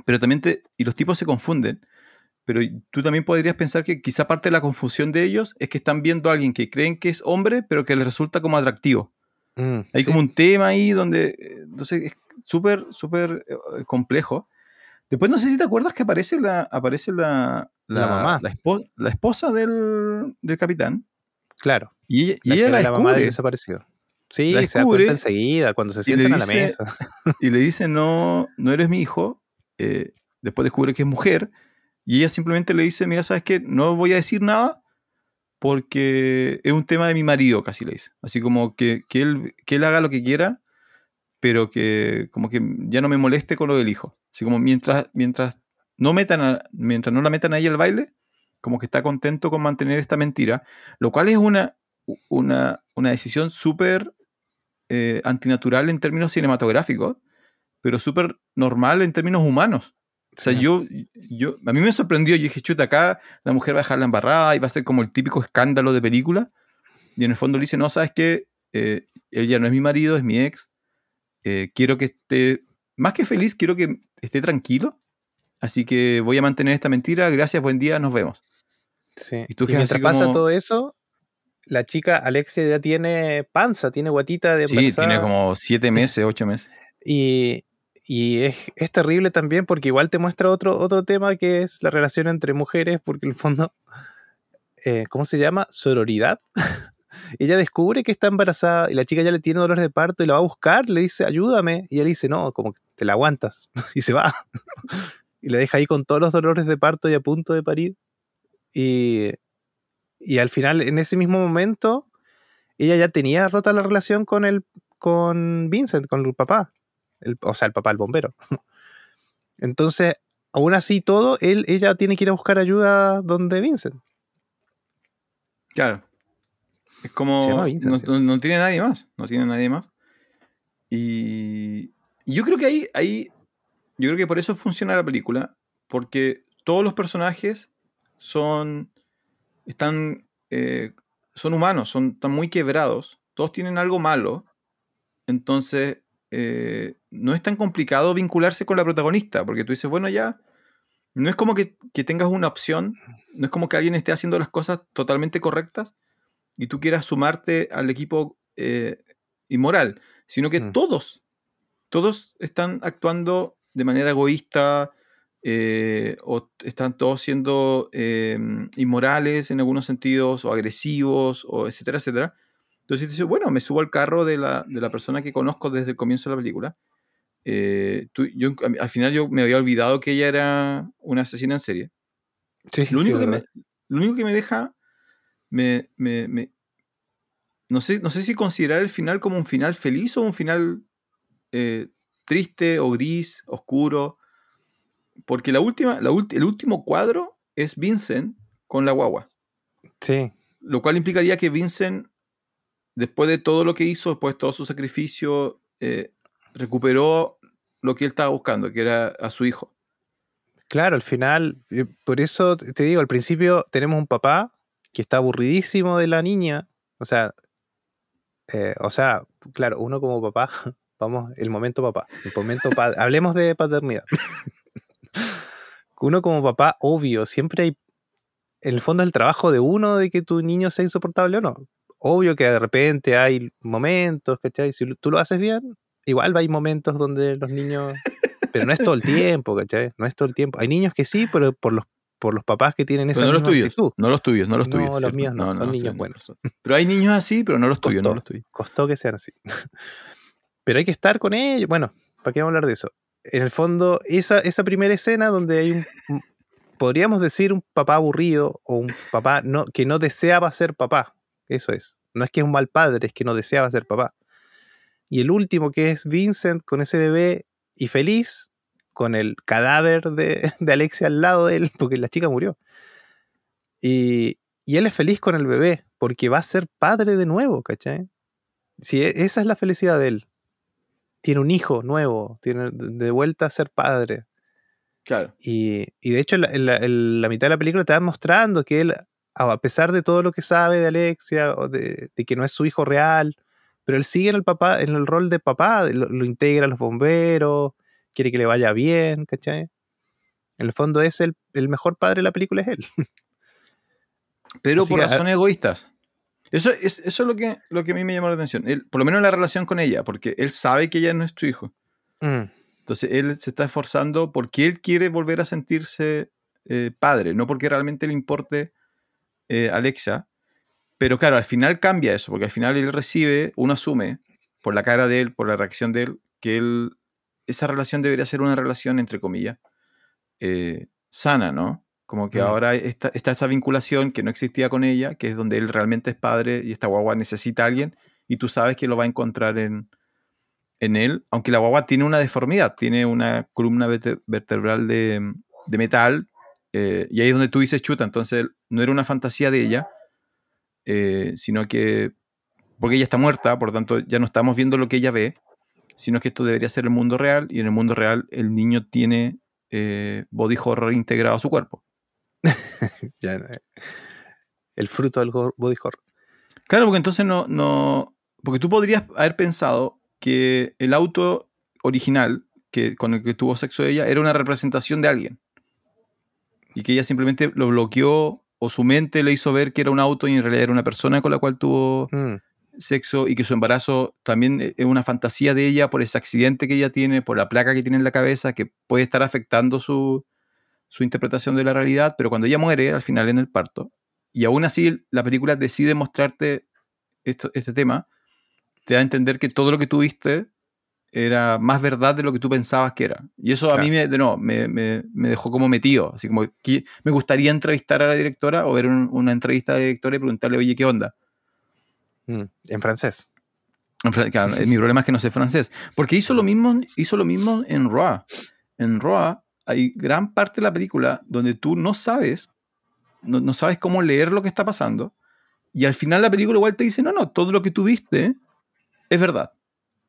Pero también te, y los tipos se confunden. Pero tú también podrías pensar que quizá parte de la confusión de ellos es que están viendo a alguien que creen que es hombre, pero que les resulta como atractivo.
Mm,
Hay
sí.
como un tema ahí donde, eh, entonces es súper, súper eh, complejo. Después no sé si te acuerdas que aparece la, aparece la,
La mamá.
la, espo- la esposa del, del capitán.
Claro.
Y ella, y
la,
ella
que
la
la mamá del
descubre
desaparecido. Sí,
La
se da
descubre
cuenta enseguida cuando se
y
sientan a la
dice-
mesa. [laughs]
y le dice, no, no eres mi hijo. Eh, después descubre que es mujer. Y ella simplemente le dice, mira, ¿sabes qué? No voy a decir nada porque es un tema de mi marido, casi le dice. Así como que, que, él, que él haga lo que quiera, pero que como que ya no me moleste con lo del hijo. Así como mientras, mientras, no, metan a- mientras no la metan ahí al baile, como que está contento con mantener esta mentira, lo cual es una, una, una decisión súper eh, antinatural en términos cinematográficos, pero súper normal en términos humanos. O sea,
Sí.
yo, yo, a mí me sorprendió, yo dije, chuta, acá la mujer va a dejar la embarrada y va a ser como el típico escándalo de película. Y en el fondo le dice, no, ¿sabes qué? Eh, él ya no es mi marido, es mi ex. Eh, quiero que esté, más que feliz, quiero que esté tranquilo. Así que voy a mantener esta mentira. Gracias, buen día, nos vemos.
Sí.
Y tú
Y mientras
así
pasa
como-
todo eso, la chica Alexia ya tiene panza, tiene guatita de
Sí,
embarazada.
tiene como siete meses, ocho meses. [laughs]
Y, y es, es terrible también porque igual te muestra otro, otro tema que es la relación entre mujeres, porque en el fondo, eh, ¿cómo se llama? Sororidad. [laughs] ella descubre que está embarazada y la chica ya le tiene dolores de parto y la va a buscar, le dice, ayúdame. Y ella dice, no, como te la aguantas. [laughs] y se va. [laughs] y la deja ahí con todos los dolores de parto y a punto de parir. Y, y al final, en ese mismo momento, ella ya tenía rota la relación con el con Vincent, con el papá. El- o sea, el papá, el bombero. [laughs] Entonces, aún así todo, él, ella tiene que ir a buscar ayuda donde Vincent.
Claro. Es como.
Vincent,
no,
sí.
no- no tiene nadie más. No tiene nadie más. Y. y yo creo que ahí, ahí. Yo creo que por eso funciona la película. Porque todos los personajes son. Están. eh, son humanos, son, están muy quebrados. Todos tienen algo malo. Entonces. Eh, no es tan complicado vincularse con la protagonista. Porque tú dices, bueno, ya. No es como que, que tengas una opción. No es como que alguien esté haciendo las cosas totalmente correctas y tú quieras sumarte al equipo eh, inmoral, sino que
Mm.
todos, todos están actuando de manera egoísta eh, o están todos siendo eh, inmorales en algunos sentidos o agresivos o etcétera, etcétera. Entonces dices, bueno, me subo al carro de la, de la persona que conozco desde el comienzo de la película. Eh, tú- yo, al final yo me había olvidado que ella era una asesina en serie.
Sí,
Lo único, que me, lo único que me deja. Me, me- me- no, sé, no sé si considerar el final como un final feliz o un final eh, triste o gris, oscuro. Porque la última, la ulti- el último cuadro es Vincent con la guagua.
Sí,
Lo cual implicaría que Vincent, después de todo lo que hizo, después de todo su sacrificio, eh, recuperó lo que él estaba buscando, que era a su hijo.
claro, al final, eh, por eso te digo, al principio tenemos un papá que está aburridísimo de la niña, o sea, eh, o sea, claro, uno como papá, [laughs] vamos, el momento papá, el momento pa- hablemos de paternidad. [laughs] Uno como papá, obvio, siempre hay, en el fondo el trabajo de uno de que tu niño sea insoportable o no. Obvio que de repente hay momentos, ¿cachai? Si tú lo haces bien, igual hay momentos donde los niños... Pero no es todo el tiempo, ¿cachai? No es todo el tiempo. Hay niños que sí, pero por los, por los papás que tienen esa
Pero no los tuyos,
actitud.
no los tuyos, no los tuyos.
No, los
¿cierto?
míos no, son niños buenos.
Pero hay niños así, pero no los tuyos, no los tuyos.
Costó que sean así. [laughs] Pero hay que estar con ellos. Bueno, ¿para qué vamos a hablar de eso? En el fondo, esa, esa primera escena donde hay un, un- podríamos decir un papá aburrido o un papá no, que no deseaba ser papá. Eso es. No es que es un mal padre, es que no deseaba ser papá. Y el último, que es Vincent con ese bebé y feliz, con el cadáver de, [laughs] de Alexia al lado de él, [laughs] porque la chica murió. Y, y él es feliz con el bebé, porque va a ser padre de nuevo, ¿cachai? Si e- esa es la felicidad de él. Tiene un hijo nuevo, tiene de vuelta a ser padre.
Claro.
Y, y de hecho, en la, en la- en la mitad de la película te van mostrando que él, a pesar de todo lo que sabe de Alexia, o de, de que no es su hijo real, pero él sigue en el, papá, en el rol de papá, lo, lo integra a los bomberos, quiere que le vaya bien, ¿cachai? En el fondo es el, el mejor padre de la película, es él. [laughs]
Pero
Así
por
que, ah,
razones egoístas. Eso es, eso es lo que, lo que a mí me llamó la atención. Él- por lo menos la relación con ella, porque él sabe que ella no es tu hijo.
Mm,
Entonces él se está esforzando porque él quiere volver a sentirse eh, padre, no porque realmente le importe eh, Alexa. Pero claro, al final cambia eso, porque al final él recibe, uno asume, por la cara de él, por la reacción de él, que él, esa relación debería ser una relación, entre comillas, eh, sana, ¿no? Como que ahora está, está esa vinculación que no existía con ella, que es donde él realmente es padre y esta guagua necesita a alguien y tú sabes que lo va a encontrar en, en él, aunque la guagua tiene una deformidad, tiene una columna verte- vertebral de, de metal eh, y ahí es donde tú dices chuta, entonces no era una fantasía de ella, eh, sino que, porque ella está muerta, por lo tanto ya no estamos viendo lo que ella ve, sino que esto debería ser el mundo real y en el mundo real el niño tiene eh, body horror integrado a su cuerpo. [laughs]
ya, el fruto del body horror.
Claro, porque entonces no, no. Porque tú podrías haber pensado que el auto original que, con el que tuvo sexo ella era una representación de alguien. Y que ella simplemente lo bloqueó o su mente le hizo ver que era un auto y en realidad era una persona con la cual tuvo
Mm,
sexo y que su embarazo también e- es una fantasía de ella por ese accidente que ella tiene, por la placa que tiene en la cabeza, que puede estar afectando su, su interpretación de la realidad, pero cuando ella muere al final en el parto, y aún así la película decide mostrarte esto, este tema, te da a entender que todo lo que tú viste era más verdad de lo que tú pensabas que era. Y eso a mí me, de no, me, me- me dejó como metido, así como que me gustaría entrevistar a la directora o ver un- una entrevista a la directora y preguntarle, oye, ¿qué onda?
mm, en francés.
En fran- claro, eh, mi problema es que no sé francés. Porque hizo lo mismo, hizo lo mismo en Roa. En Roa hay gran parte de la película donde tú no sabes, no, no sabes cómo leer lo que está pasando. Y al final la película igual te dice, no, no, todo lo que tú viste es verdad.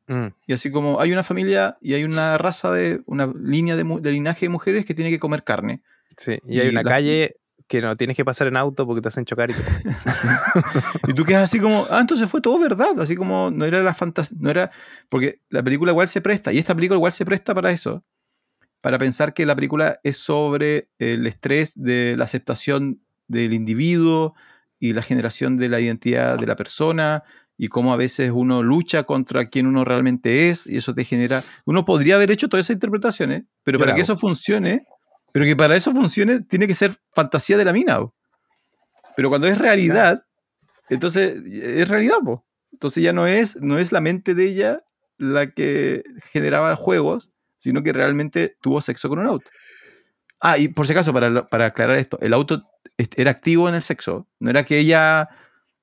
Mm,
Y así como hay una familia y hay una raza de, una línea de, de linaje de mujeres que tiene que comer carne.
sí, y hay
Y
una
la-
calle que no tienes que pasar en auto porque te hacen chocar y todo. [laughs]
Y tú quedas así como, ah, entonces fue todo verdad, así como no era la fantasía, no era, porque la película igual se presta, y esta película igual se presta para eso, para pensar que la película es sobre el estrés de la aceptación del individuo y la generación de la identidad de la persona, y cómo a veces uno lucha contra quien uno realmente es, y eso te genera, uno podría haber hecho todas esas interpretaciones, pero
Yo
para que eso funcione, pero que para eso funcione, tiene que ser fantasía de la mina. po. Pero cuando es realidad, entonces es realidad, po. Entonces ya no es, no es la mente de ella la que generaba juegos, sino que realmente tuvo sexo con un auto. Ah, y por si acaso, para, para aclarar esto, el auto est- era activo en el sexo. No era que ella.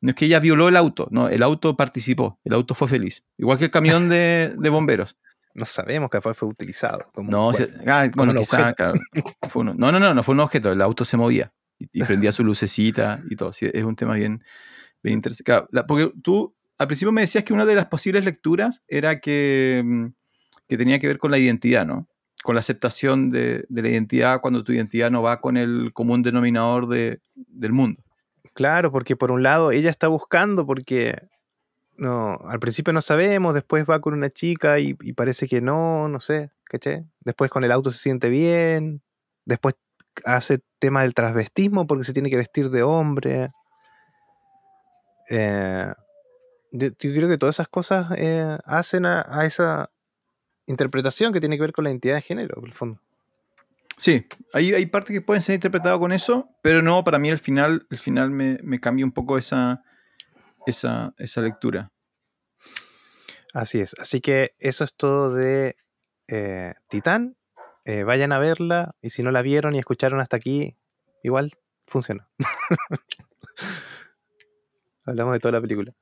No es que ella violó el auto, no, el auto participó, el auto fue feliz. Igual que el camión de, de bomberos.
No sabemos que fue, fue utilizado. Como
No, se- ah, bueno,
un
quizá,
objeto.
claro, fue uno- no, no, no, no fue un objeto, el auto se movía y, y prendía su lucecita y todo. sí, es un tema bien, bien interesante. Claro, la- porque tú al principio me decías que una de las posibles lecturas era que, mm, que tenía que ver con la identidad, ¿no? Con la aceptación de, de la identidad cuando tu identidad no va con el común denominador de- del mundo.
Claro, porque por un lado ella está buscando porque no, al principio no sabemos, después va con una chica y, parece que no, no sé, ¿caché? Después con el auto se siente bien, después hace tema del transvestismo porque se tiene que vestir de hombre. Eh, yo, yo creo que todas esas cosas eh, hacen a, a esa interpretación que tiene que ver con la identidad de género, por el fondo.
Sí, hay, hay partes que pueden ser interpretadas con eso, pero no, para mí el final, el final me, me cambia un poco esa, esa, esa lectura.
Así es. Así que eso es todo de eh, Titán. Eh, vayan a verla y si no la vieron y escucharon hasta aquí, igual funciona. [laughs] Hablamos de toda la película.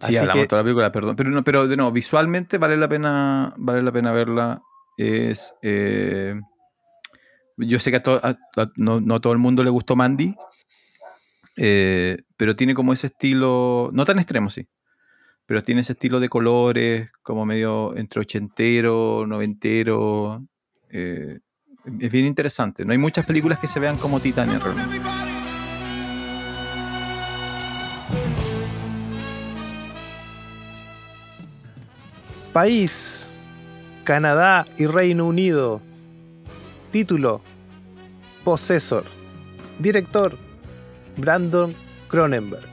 Sí,
Así
hablamos
que-
de toda la película, perdón. Pero no, pero de nuevo, visualmente vale la pena, vale la pena verla. Es. eh, yo sé que a no, no a todo el mundo le gustó Mandy. eh, pero tiene como ese estilo. No tan extremo, sí. Pero tiene ese estilo de colores, como medio entre ochentero, noventero. eh, es bien interesante. No hay muchas películas que se vean como Titania.
País, Canadá y Reino Unido. Título, Possessor. Director, Brandon Cronenberg.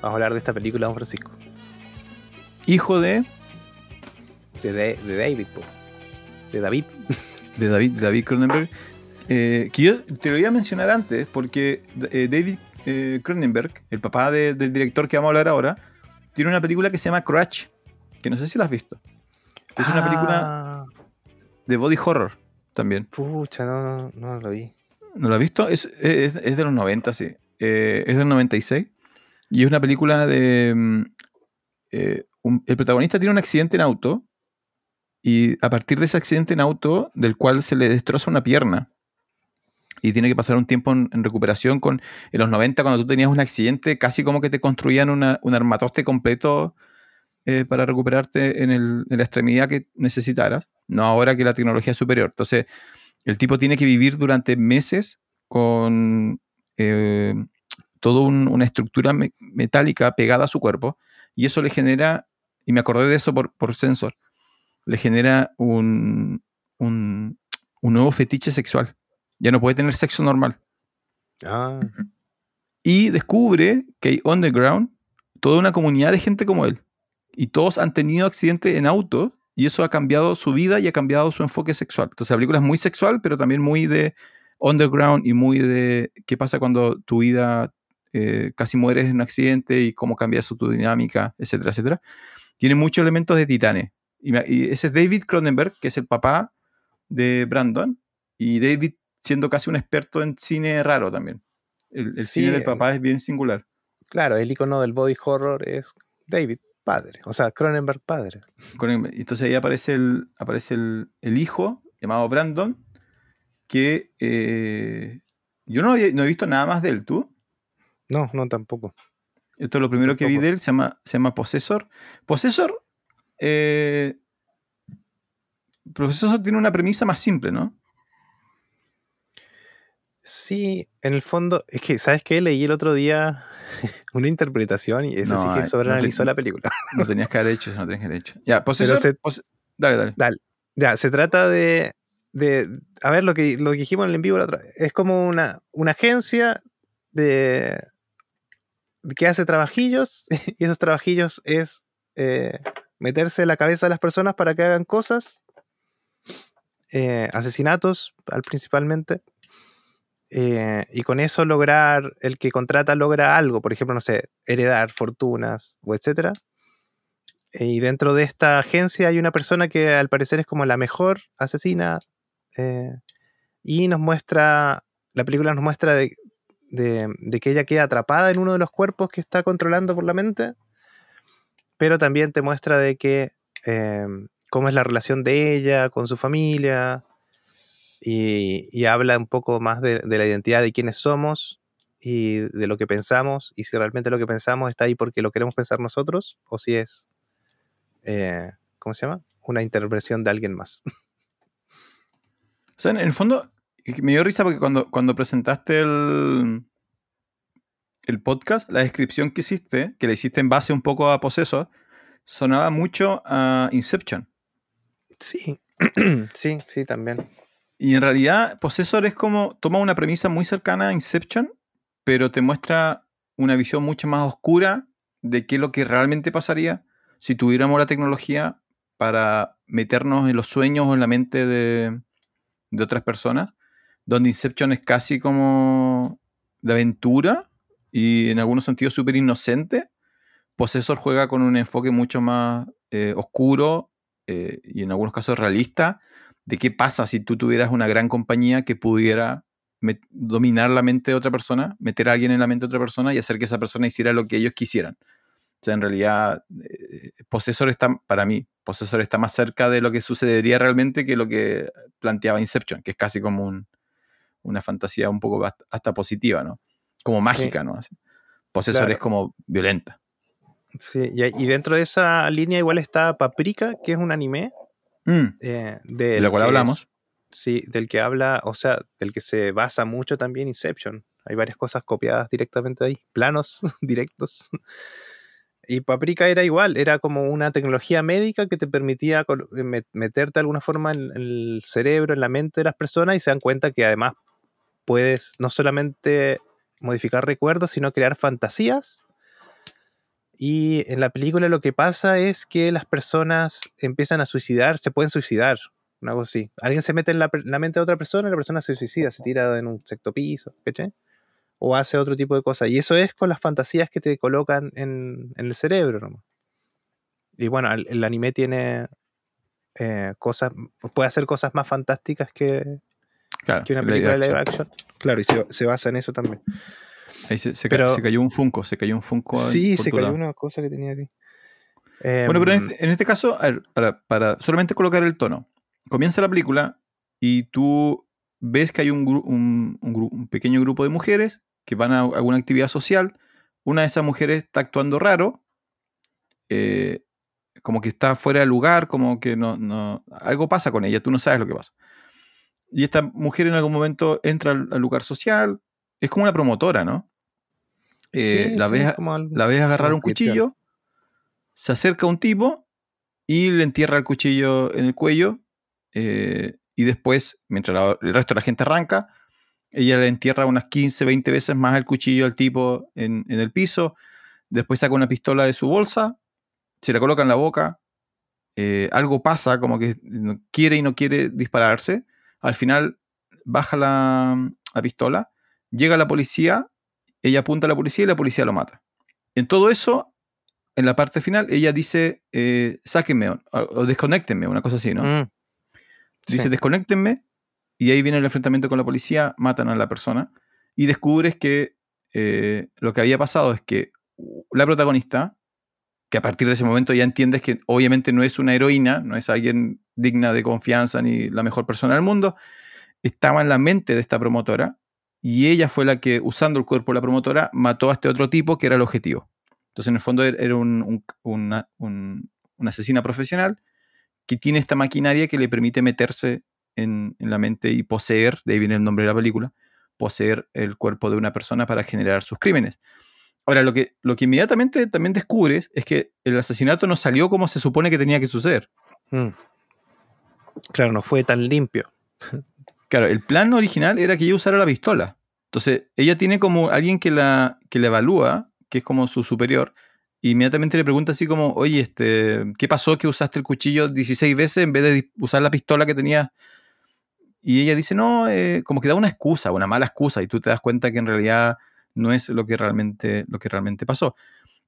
Vamos a hablar de esta película, don Francisco.
Hijo de.
De, Da- de David, po. de David.
de David, David Cronenberg, eh, que yo te lo iba a mencionar antes, porque eh, David eh, Cronenberg, el papá de- del director que vamos a hablar ahora, tiene una película que se llama Crash, que no sé si la has visto. Es una película
Ah,
de body horror también.
Pucha, no, no, no lo vi.
¿No la has visto? Es, es- es de los 90, sí. Eh, es del 96. Y es una película de... mm, eh, un- el protagonista tiene un accidente en auto y a partir de ese accidente en auto, del cual se le destroza una pierna, y tiene que pasar un tiempo en, en recuperación con... En los 90, cuando tú tenías un accidente, casi como que te construían una- un armatoste completo eh, para recuperarte en, el- en la extremidad que necesitaras. No ahora que la tecnología es superior. Entonces, el tipo tiene que vivir durante meses con eh, toda un- una estructura me- metálica pegada a su cuerpo y eso le genera, y me acordé de eso por, por sensor, le genera un, un, un nuevo fetiche sexual. Ya no puede tener sexo normal.
Ah,
Y descubre que hay underground toda una comunidad de gente como él. Y todos han tenido accidentes en auto y eso ha cambiado su vida y ha cambiado su enfoque sexual. Entonces la película es muy sexual, pero también muy de underground y muy de qué pasa cuando tu vida eh, casi mueres en un accidente y cómo cambia su tu dinámica, etcétera, etcétera. Tiene muchos elementos de Titanes. Y, ese es David Cronenberg, que es el papá de Brandon. Y David siendo casi un experto en cine raro también. El, el
Sí,
cine del
em,
papá es bien singular.
claro, el icono del body horror es David, padre. O sea, Cronenberg, padre.
Entonces ahí aparece el, aparece el, el hijo, llamado Brandon, que eh, yo no, no he visto nada más de él, ¿tú?
No, no, tampoco.
Esto es lo primero que vi de él, se llama, se llama Possessor. Possessor, eh, Possessor tiene una premisa más simple, ¿no?
Sí, en el fondo, es que, ¿sabes qué? Leí el otro día [laughs] una interpretación y eso
No,
sí
eh,
que
no te-
sobreanalizó la película. [laughs]
No tenías que haber hecho eso, no tenías que haber hecho. Ya, Possessor,
se-
Pos- dale, dale.
Ya, se trata de, de a ver lo que, lo que dijimos en el en vivo la otra vez. Es como una, una agencia de, que hace trabajillos [laughs] y esos trabajillos es eh, meterse en la cabeza de las personas para que hagan cosas, eh, asesinatos al principalmente, eh, y con eso lograr, el que contrata logra algo, por ejemplo, no sé, heredar fortunas o etcétera. Y dentro de esta agencia hay una persona que al parecer es como la mejor asesina. eh, y nos muestra, la película nos muestra de, de- que ella queda atrapada en uno de los cuerpos que está controlando por la mente. Pero también te muestra de que eh, cómo es la relación de ella con su familia. Y, y habla un poco más de, de la identidad de quiénes somos y de lo que pensamos. Y si realmente lo que pensamos está ahí porque lo queremos pensar nosotros o si es eh, ¿cómo se llama? Una intervención de alguien más. [laughs]
O sea, en el fondo, me dio risa porque cuando, cuando presentaste el, el podcast, la descripción que hiciste, que le hiciste en base un poco a Possessor, sonaba mucho a Inception.
Sí, [clears throat] sí, sí, también.
Y en realidad, Possessor es como, toma una premisa muy cercana a Inception, pero te muestra una visión mucho más oscura de qué es lo que realmente pasaría si tuviéramos la tecnología para meternos en los sueños o en la mente de, otras personas, donde Inception es casi como de aventura y en algunos sentidos súper inocente. Possessor juega con un enfoque mucho más eh, oscuro eh, y en algunos casos realista de qué pasa si tú tuvieras una gran compañía que pudiera dominar la mente de otra persona, meter a alguien en la mente de otra persona y hacer que esa persona hiciera lo que ellos quisieran. O sea, en realidad, eh, Possessor está, para mí, Possessor está más cerca de lo que sucedería realmente que lo que planteaba Inception, que es casi como una fantasía un poco hasta positiva, ¿no? Como mágica, ¿no? Possessor es como violenta.
Sí, y, dentro de esa línea igual está Paprika, que es un anime.
Mm. Eh, de lo cual hablamos.
sí, del que habla, o sea, del que se basa mucho también Inception. Hay varias cosas copiadas directamente de ahí, planos [laughs] directos. Y Paprika era igual, era como una tecnología médica que te permitía eh, meterte de alguna forma en el cerebro, en la mente de las personas y se dan cuenta que además puedes no solamente modificar recuerdos, sino crear fantasías y en la película lo que pasa es que las personas empiezan a suicidar, se pueden suicidar, una cosa así. Alguien se mete en la, mente de otra persona y la persona se suicida, se tira en un sexto piso, ¿cachai? O hace otro tipo de cosas. Y eso es con las fantasías que te colocan en, el cerebro. Y bueno, el, anime tiene eh, cosas, puede hacer cosas más fantásticas que, que una película de live action. Claro, y se basa en eso también.
Ahí se, cayó un Funko, se cayó un Funko.
Sí, se cayó una cosa que tenía aquí.
bueno, pero en em, este, este caso, para, solamente colocar el tono, comienza la película y tú ves que hay un, un, pequeño grupo de mujeres que van a alguna actividad social. Una de esas mujeres está actuando raro, eh, como que está fuera de lugar, como que no, no, algo pasa con ella, tú no sabes lo que pasa. Y esta mujer en algún momento entra al lugar social, es como una promotora, ¿no? Eh, la, ves, la ves agarrar un cuchillo, se acerca un tipo y le entierra el cuchillo en el cuello. Eh, y después, mientras el resto de la gente arranca, ella le entierra unas 15, 20 veces más el cuchillo al tipo en, el piso. Después saca una pistola de su bolsa, se la coloca en la boca. Eh, algo pasa, como que quiere y no quiere dispararse. Al final baja la, la pistola Llega la policía, ella apunta a la policía y la policía lo mata. En todo eso, en la parte final, ella dice, eh, sáquenme o, desconectenme, una cosa así, ¿no? Mm. Dice, desconectenme, y ahí viene el enfrentamiento con la policía, matan a la persona, y descubres que eh, lo que había pasado es que la protagonista, que a partir de ese momento ya entiendes que obviamente no es una heroína, no es alguien digna de confianza ni la mejor persona del mundo, estaba en la mente de esta promotora y ella fue la que, usando el cuerpo de la promotora, mató a este otro tipo que era el objetivo. Entonces, en el fondo, er, era un, una, asesina profesional que tiene esta maquinaria que le permite meterse en, la mente y poseer, de ahí viene el nombre de la película, poseer el cuerpo de una persona para generar sus crímenes. Ahora, lo que, lo que inmediatamente también descubres es que el asesinato no salió como se supone que tenía que suceder. Mm.
Claro, no fue tan limpio.
Claro, el plan original era que ella usara la pistola. Entonces, ella tiene como alguien que la, que la evalúa, que es como su superior, y inmediatamente le pregunta así como, oye, este, ¿qué pasó que usaste el cuchillo 16 veces en vez de usar la pistola que tenía? Y ella dice, no, eh", como que da una excusa, una mala excusa, y tú te das cuenta que en realidad no es lo que realmente, lo que realmente pasó.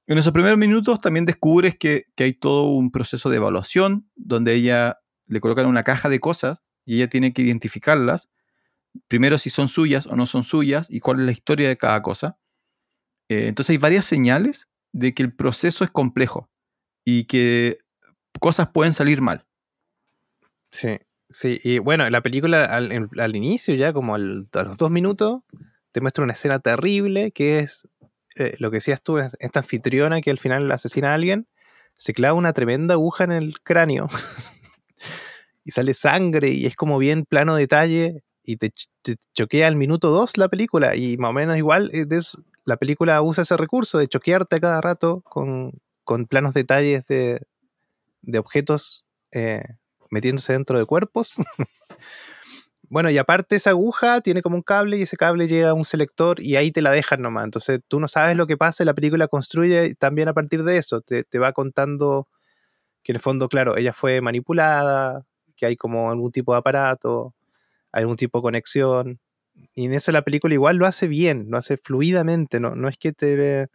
En esos primeros minutos también descubres que, que hay todo un proceso de evaluación donde ella le colocan una caja de cosas y ella tiene que identificarlas, primero si son suyas o no son suyas y cuál es la historia de cada cosa. Eh, entonces hay varias señales de que el proceso es complejo y que cosas pueden salir mal.
Sí, sí, y bueno, la película al, inicio, ya como a los dos minutos, te muestra una escena terrible que es eh, lo que decías tú, esta anfitriona que al final asesina a alguien, se clava una tremenda aguja en el cráneo [laughs] y sale sangre y es como bien plano detalle y te, choquea al minuto 2 la película y más o menos igual eh, la película usa ese recurso de choquearte a cada rato con, planos detalles de, objetos eh, metiéndose dentro de cuerpos. [laughs] bueno, y aparte esa aguja tiene como un cable y ese cable llega a un selector y ahí te la dejan nomás. Entonces tú no sabes lo que pasa y la película construye también a partir de eso. Te, te va contando que en el fondo, claro, ella fue manipulada, que hay como algún tipo de aparato, algún tipo de conexión. Y en eso la película igual lo hace bien, lo hace fluidamente, no, no es que te...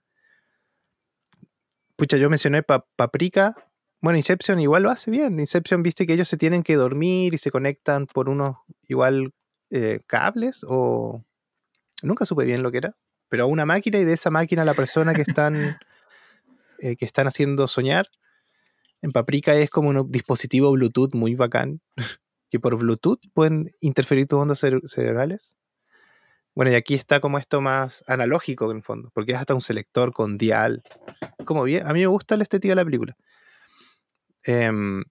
Pucha, yo mencioné Paprika, bueno, Inception igual lo hace bien. Inception, viste que ellos se tienen que dormir y se conectan por unos igual eh, cables o... Nunca supe bien lo que era. Pero a una máquina y de esa máquina la persona que están, [laughs] eh, que están haciendo soñar. En Paprika es como un dispositivo Bluetooth muy bacán. [laughs] que por Bluetooth pueden interferir tus ondas cerebrales. Bueno, y aquí está como esto más analógico en el fondo, porque es hasta un selector con dial. Como bien, a mí me gusta la estética de la película. Em,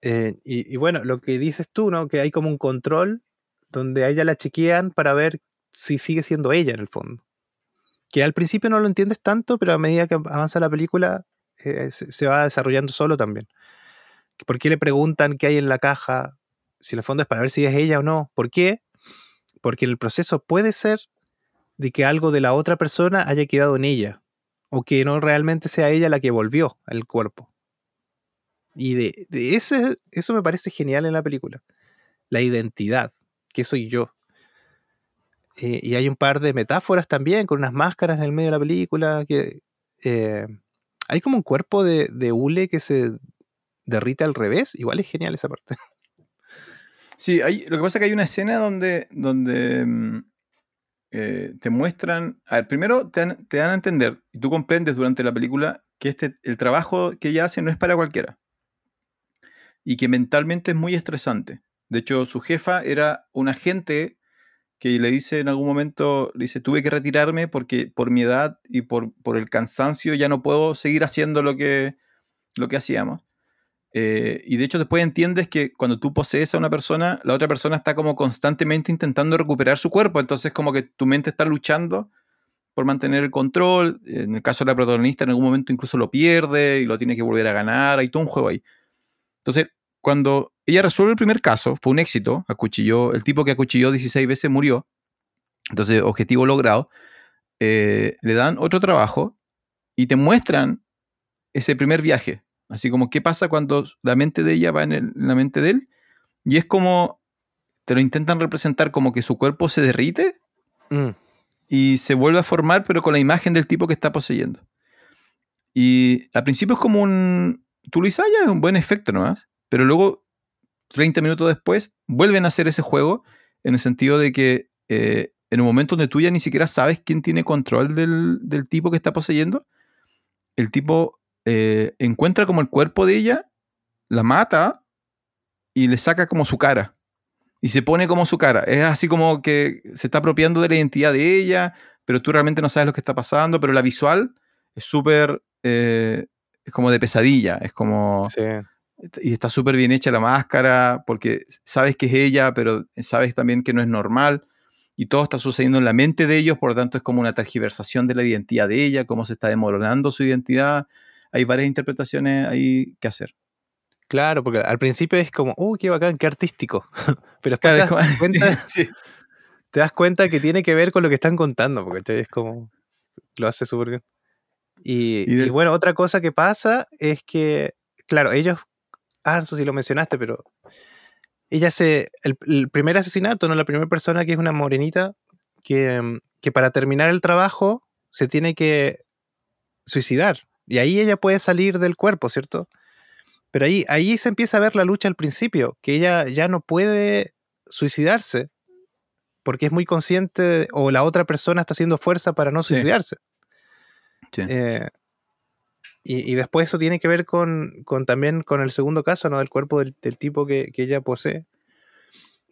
eh, y, bueno, lo que dices tú, ¿no? Que hay como un control donde ella la chequean para ver si sigue siendo ella en el fondo. Que al principio no lo entiendes tanto, pero a medida que avanza la película eh, se, va desarrollando solo también. ¿Por qué le preguntan qué hay en la caja? Si en el fondo es para ver si es ella o no. ¿Por qué? Porque el proceso puede ser de que algo de la otra persona haya quedado en ella. O que no realmente sea ella la que volvió al cuerpo. Y de, eso me parece genial en la película. La identidad, que soy yo. Eh, y hay un par de metáforas también, con unas máscaras en el medio de la película. que eh, Hay como un cuerpo de, de hule que se derrite al revés. Igual es genial esa parte. [laughs]
Sí, hay, lo que pasa es que hay una escena donde, donde mm, eh, te muestran. A ver, primero te dan, te dan, a entender, y tú comprendes durante la película, que este, el trabajo que ella hace no es para cualquiera y que mentalmente es muy estresante. De hecho, su jefa era un agente que le dice en algún momento, le dice, tuve que retirarme porque por mi edad y por, por el cansancio ya no puedo seguir haciendo lo que, lo que hacíamos. Eh, y de hecho después entiendes que cuando tú posees a una persona, la otra persona está como constantemente intentando recuperar su cuerpo, entonces como que tu mente está luchando por mantener el control, en el caso de la protagonista en algún momento incluso lo pierde y lo tiene que volver a ganar, hay todo un juego ahí. Entonces, cuando ella resuelve el primer caso, fue un éxito, acuchilló, el tipo que acuchilló 16 veces murió, entonces objetivo logrado, eh, le dan otro trabajo y te muestran ese primer viaje, así como qué pasa cuando la mente de ella va en, la mente de él, y es como, te lo intentan representar como que su cuerpo se derrite mm. y se vuelve a formar, pero con la imagen del tipo que está poseyendo. Y al principio es como un, tú lo dices, ah, es un buen efecto nomás, pero luego, 30 minutos después, vuelven a hacer ese juego en el sentido de que eh, en un momento donde tú ya ni siquiera sabes quién tiene control del, tipo que está poseyendo, el tipo eh, encuentra como el cuerpo de ella, la mata y le saca como su cara. Y se pone como su cara. Es así como que se está apropiando de la identidad de ella, pero tú realmente no sabes lo que está pasando, pero la visual es súper... Eh, es como de pesadilla, es como... Sí y está súper bien hecha la máscara porque sabes que es ella, pero sabes también que no es normal y todo está sucediendo en la mente de ellos, por lo tanto es como una tergiversación de la identidad de ella, cómo se está demorando su identidad. Hay varias interpretaciones ahí que hacer.
Claro, porque al principio es como, uh, qué bacán, qué artístico. [laughs] Pero te, das [laughs] cuenta, te das cuenta que tiene que ver con lo que están contando, porque es como, lo hace súper bien. Y, y bueno, otra cosa que pasa es que, claro, ellos Ah, eso sí lo mencionaste, pero ella se. El, primer asesinato, ¿no? La primera persona que es una morenita que, mm, que, para terminar el trabajo se tiene que suicidar. Y ahí ella puede salir del cuerpo, ¿cierto? Pero ahí, ahí se empieza a ver la lucha al principio, que ella ya no puede suicidarse porque es muy consciente o la otra persona está haciendo fuerza para no suicidarse. Sí. Eh, y, después eso tiene que ver con, también con el segundo caso, ¿no? Del cuerpo del, tipo que, ella posee.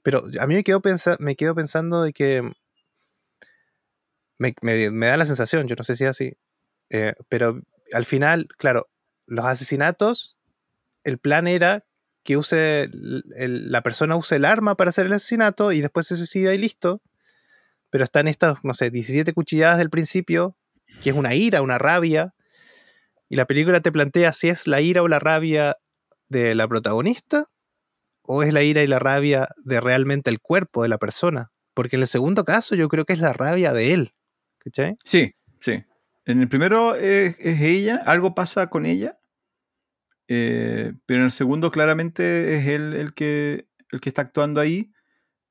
Pero a mí me quedo, me quedo pensando de que me, da la sensación, yo no sé si es así, eh, pero al final, claro, los asesinatos, el plan era que use la persona use el arma para hacer el asesinato y después se suicida y listo. Pero están estas, no sé, 17 cuchilladas del principio, que es una ira, una rabia, y la película te plantea si es la ira o la rabia de la protagonista o es la ira y la rabia de realmente el cuerpo de la persona. Porque en el segundo caso yo creo que es la rabia de él. ¿Cachai?
Sí, sí. En el primero es, ella, algo pasa con ella, eh, pero en el segundo claramente es él el que, el que está actuando ahí.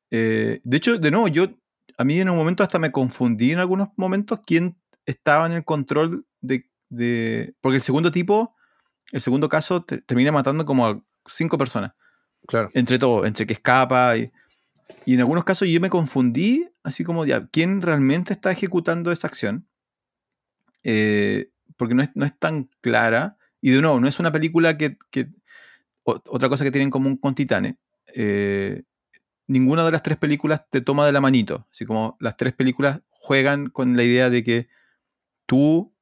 Eh, de hecho, de nuevo, yo a mí en un momento hasta me confundí en algunos momentos quién estaba en el control de, de- porque el segundo tipo, el segundo caso te- termina matando como a cinco personas
Claro.
entre todo, entre que escapa y, y en algunos casos yo me confundí, así como ya, ¿quién realmente está ejecutando esa acción? Eh, porque no es, no es tan clara. Y de nuevo, no es una película que... que- o- otra cosa que tienen en común con Titane, eh, ninguna de las tres películas te toma de la manito. Así como las tres películas juegan con la idea de que tú,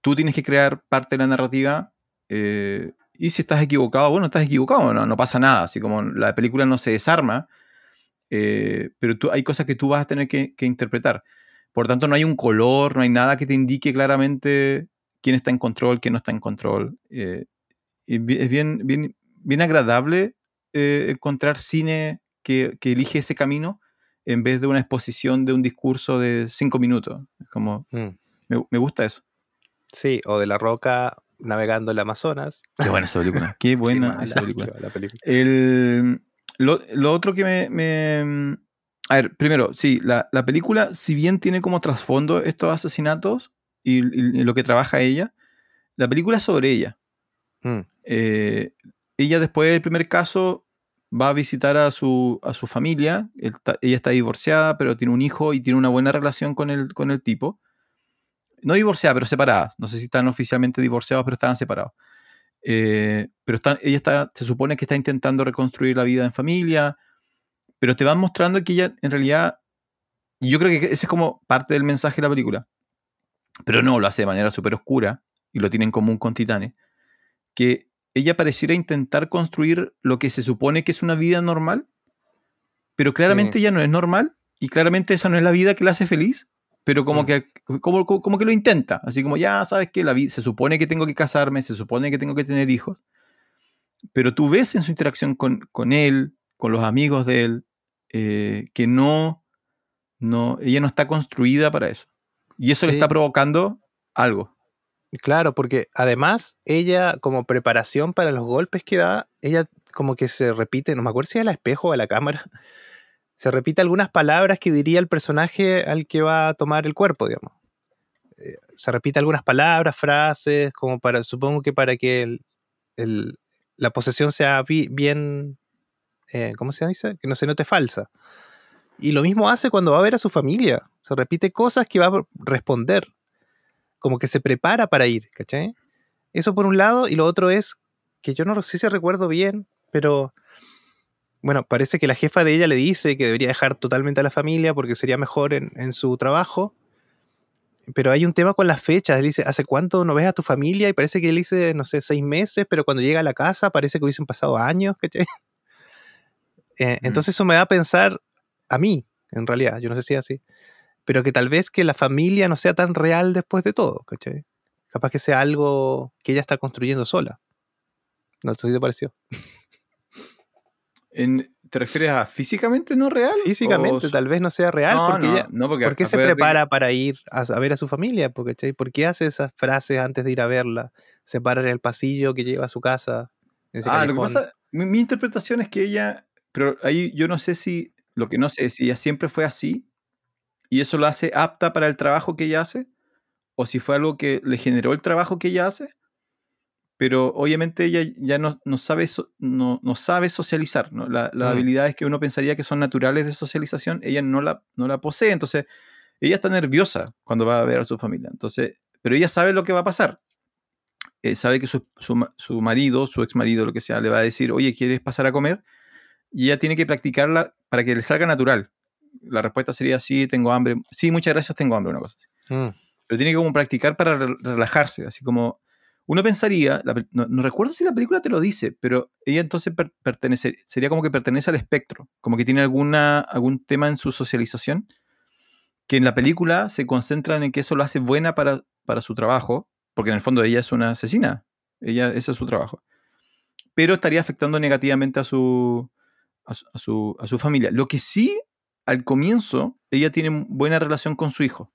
tú tienes que crear parte de la narrativa eh, y si estás equivocado, bueno, estás equivocado, no, no pasa nada. Así como la película no se desarma, eh, pero tú, hay cosas que tú vas a tener que, que interpretar. Por tanto, no hay un color, no hay nada que te indique claramente quién está en control, quién no está en control. Eh, y es bien, bien, bien agradable eh, encontrar cine que, que elige ese camino en vez de una exposición de un discurso de cinco minutos. Como,
Mm.
me, me gusta eso.
Sí, o de la roca navegando el Amazonas.
Qué buena esa película. Qué [laughs] buena esa película. [laughs]
mala película.
El, lo, lo otro que me, me- A ver, primero, sí, la, la película, si bien tiene como trasfondo estos asesinatos y, y lo que trabaja ella, la película es sobre ella.
Mm.
Eh, ella después del primer caso va a visitar a su, a su familia. Él ella está divorciada, pero tiene un hijo y tiene una buena relación con el, con el tipo. No divorciada, pero separada. No sé si están oficialmente divorciados, pero estaban separados. Eh, pero están, ella está, se supone que está intentando reconstruir la vida en familia, pero te van mostrando que ella en realidad, yo creo que ese es como parte del mensaje de la película, pero no, lo hace de manera súper oscura y lo tiene en común con Titane, que ella pareciera intentar construir lo que se supone que es una vida normal, pero claramente
Sí.
ella no es normal y claramente esa no es la vida que la hace feliz, pero como,
Mm.
que, como, que lo intenta, así como ya sabes que la vida, se supone que tengo que casarme, se supone que tengo que tener hijos, pero tú ves en su interacción con, con él, con los amigos de él, eh, que no, no, ella no está construida para eso. Y eso le está provocando algo.
Claro, porque además ella, como preparación para los golpes que da, ella como que se repite, no me acuerdo si es al espejo o a la cámara, se repite algunas palabras que diría el personaje al que va a tomar el cuerpo, digamos. Eh, Se repite algunas palabras, frases, como para, supongo que para que la posesión sea bi- bien, eh, ¿cómo se dice? Que no se note falsa. Y lo mismo hace cuando va a ver a su familia. Se repite cosas que va a responder como que se prepara para ir, ¿cachai? Eso por un lado, y lo otro es que yo no sé si recuerdo bien, pero bueno, parece que la jefa de ella le dice que debería dejar totalmente a la familia porque sería mejor en, en su trabajo. Pero hay un tema con las fechas. Él dice, ¿hace cuánto no ves a tu familia? Y parece que él dice, no sé, seis meses, pero cuando llega a la casa parece que hubiesen pasado años, ¿cachai? [laughs] Eh, entonces eso me da a pensar a mí, en realidad, yo no sé si es así, pero que tal vez que la familia no sea tan real después de todo, ¿cachai? Capaz que sea algo que ella está construyendo sola. No sé si te pareció. [laughs]
En- ¿Te refieres a físicamente no real?
Físicamente
O-
tal vez no sea real,
no,
porque
no,
ella,
no, porque
¿por qué se prepara para ir a, a ver a su familia? po, ¿cachai? ¿Por qué hace esas frases antes de ir a verla? Se para en el pasillo que lleva a su casa.
Ah, lo que pasa, mi, mi interpretación es que ella, pero ahí yo no sé si, lo que no sé es si ella siempre fue así y eso la hace apta para el trabajo que ella hace, o si fue algo que le generó el trabajo que ella hace, pero obviamente ella ya no, no sabe, so- no, no sabe socializar, ¿no? La- las
Mm.
habilidades que uno pensaría que son naturales de socialización, ella no la, no la posee, entonces ella está nerviosa cuando va a ver a su familia, entonces, pero ella sabe lo que va a pasar. Eh, sabe que su, su su marido, su ex marido, lo que sea, le va a decir, oye, ¿quieres pasar a comer? Y ella tiene que practicarla para que le salga natural. La respuesta sería, sí, tengo hambre. Sí, muchas gracias, tengo hambre, una cosa así.
Mm,
Pero tiene que como practicar para re- relajarse, así como... Uno pensaría, la no, no recuerdo si la película te lo dice, pero ella entonces per- pertenece, sería como que pertenece al espectro, como que tiene alguna, algún tema en su socialización, que en la película se concentran en que eso lo hace buena para, para su trabajo, porque en el fondo ella es una asesina, ella, ese es su trabajo, pero estaría afectando negativamente a su, a su- a su, a su familia. Lo que sí, al comienzo, ella tiene buena relación con su hijo.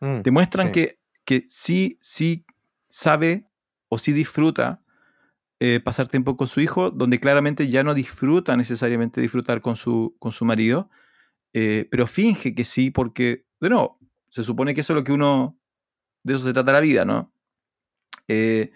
Mm,
Te muestran
sí.
que, que sí, sí sabe o sí disfruta eh, pasar tiempo con su hijo, donde claramente ya no disfruta necesariamente disfrutar con su, con su marido, eh, pero finge que sí, porque, de nuevo, se supone que eso es lo que uno, de eso se trata la vida, ¿no? Eh,